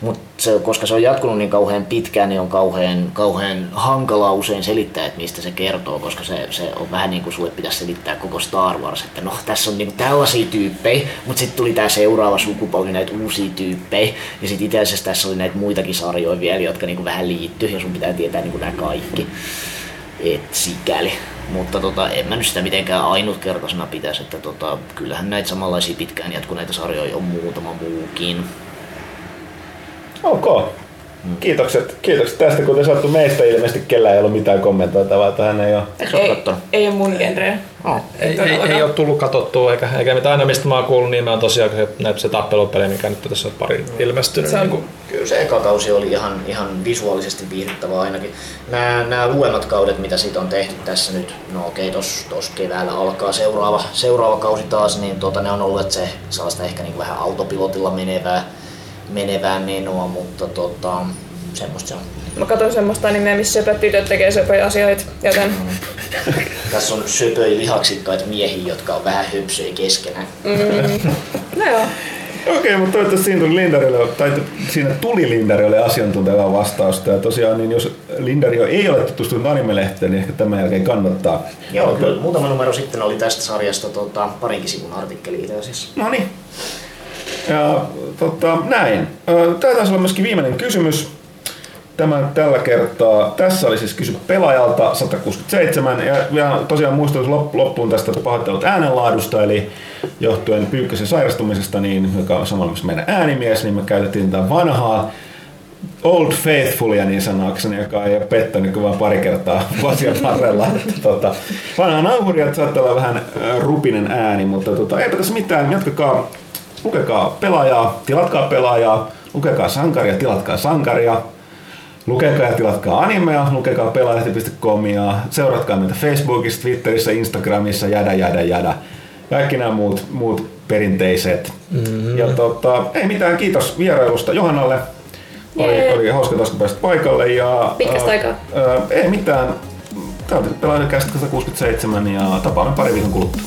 Mutta koska se on jatkunut niin kauhean pitkään, niin on kauhean, kauhean hankalaa usein selittää, että mistä se kertoo, koska se, se on vähän niin kuin sulle pitäisi selittää koko Star Wars, että no tässä on niin tällaisia tyyppejä, mutta sitten tuli tämä seuraava sukupolvi näitä uusia tyyppejä, ja sitten itse asiassa tässä oli näitä muitakin sarjoja vielä, jotka niin kuin vähän liittyy, ja sun pitää tietää niin kuin nämä kaikki. Et sikäli. Mutta tota, en mä nyt sitä mitenkään ainutkertaisena pitäisi, että tota, kyllähän näitä samanlaisia pitkään jatkuneita sarjoja on muutama muukin. Ok. Kiitokset, kiitokset tästä, kun te saattu meistä ilmeisesti kellään ei ollut mitään kommentoitavaa tähän ei ole. Eikö ole Ei, kattonut? ei ole mun genreä. Oh. Ei, ei, todellakaan. ei ole tullut katsottua, eikä, eikä mitään aina mistä mä oon kuullut, niin mä oon tosiaan se, se tappelupeli, mikä nyt tässä on pari ilmestynyt. Se on- niin kuin, Kyllä se eka kausi oli ihan, ihan visuaalisesti viihdyttävä ainakin. Nämä, nämä luemmat kaudet, mitä siitä on tehty tässä nyt, no okei, tos, tos keväällä alkaa seuraava, seuraava kausi taas, niin tota, ne on ollut, että se sellaista ehkä niin vähän autopilotilla menevää, menevää menoa, mutta tota, semmoista se on. Mä katson semmoista animea, missä söpöt tytöt tekee söpöjä asioita, joten Tässä on söpöjä lihaksikkaita miehiä, jotka on vähän höpsöjä keskenään. no joo. Okei, mutta toivottavasti siinä tuli Lindarille, tai siinä tuli Lindarille asiantuntevaa vastausta. Ja tosiaan, niin jos Lindari ei ole tutustunut animelehteen, niin ehkä tämän jälkeen kannattaa. Joo, kyllä muutama numero sitten oli tästä sarjasta tota, parinkin sivun artikkeli itse asiassa. No niin. Ja tota, näin. Tämä taisi olla myöskin viimeinen kysymys. Tämä tällä kertaa. Tässä oli siis kysy pelaajalta 167. Ja, ja tosiaan muistutus lop- loppuun tästä pahoittelut äänenlaadusta, eli johtuen Pyykkösen sairastumisesta, niin, joka on samalla myös meidän äänimies, niin me käytettiin tätä vanhaa Old Faithfulia niin sanakseni, joka ei ole pettänyt kuin vain pari kertaa vuosien varrella. Tota, vanha nauhuri, että saattaa olla vähän äh, rupinen ääni, mutta tota, eipä tässä mitään. Jatkakaa, lukekaa pelaajaa, tilatkaa pelaajaa, lukekaa sankaria, tilatkaa sankaria. Lukekaa ja tilatkaa animea, lukekaa pelaajalehti.comia, seuratkaa meitä Facebookissa, Twitterissä, Instagramissa, jädä, jädä, jädä. Kaikki nämä muut, muut perinteiset. Mm-hmm. Ja tota, ei mitään, kiitos vierailusta Johannalle. Oli, Jee. oli hauska taas kun pääsit paikalle. Ja, Pitkästä ää, aikaa. ää, ei mitään. Tämä on pelaajakästä 167 ja tapaamme pari viikon kuluttua.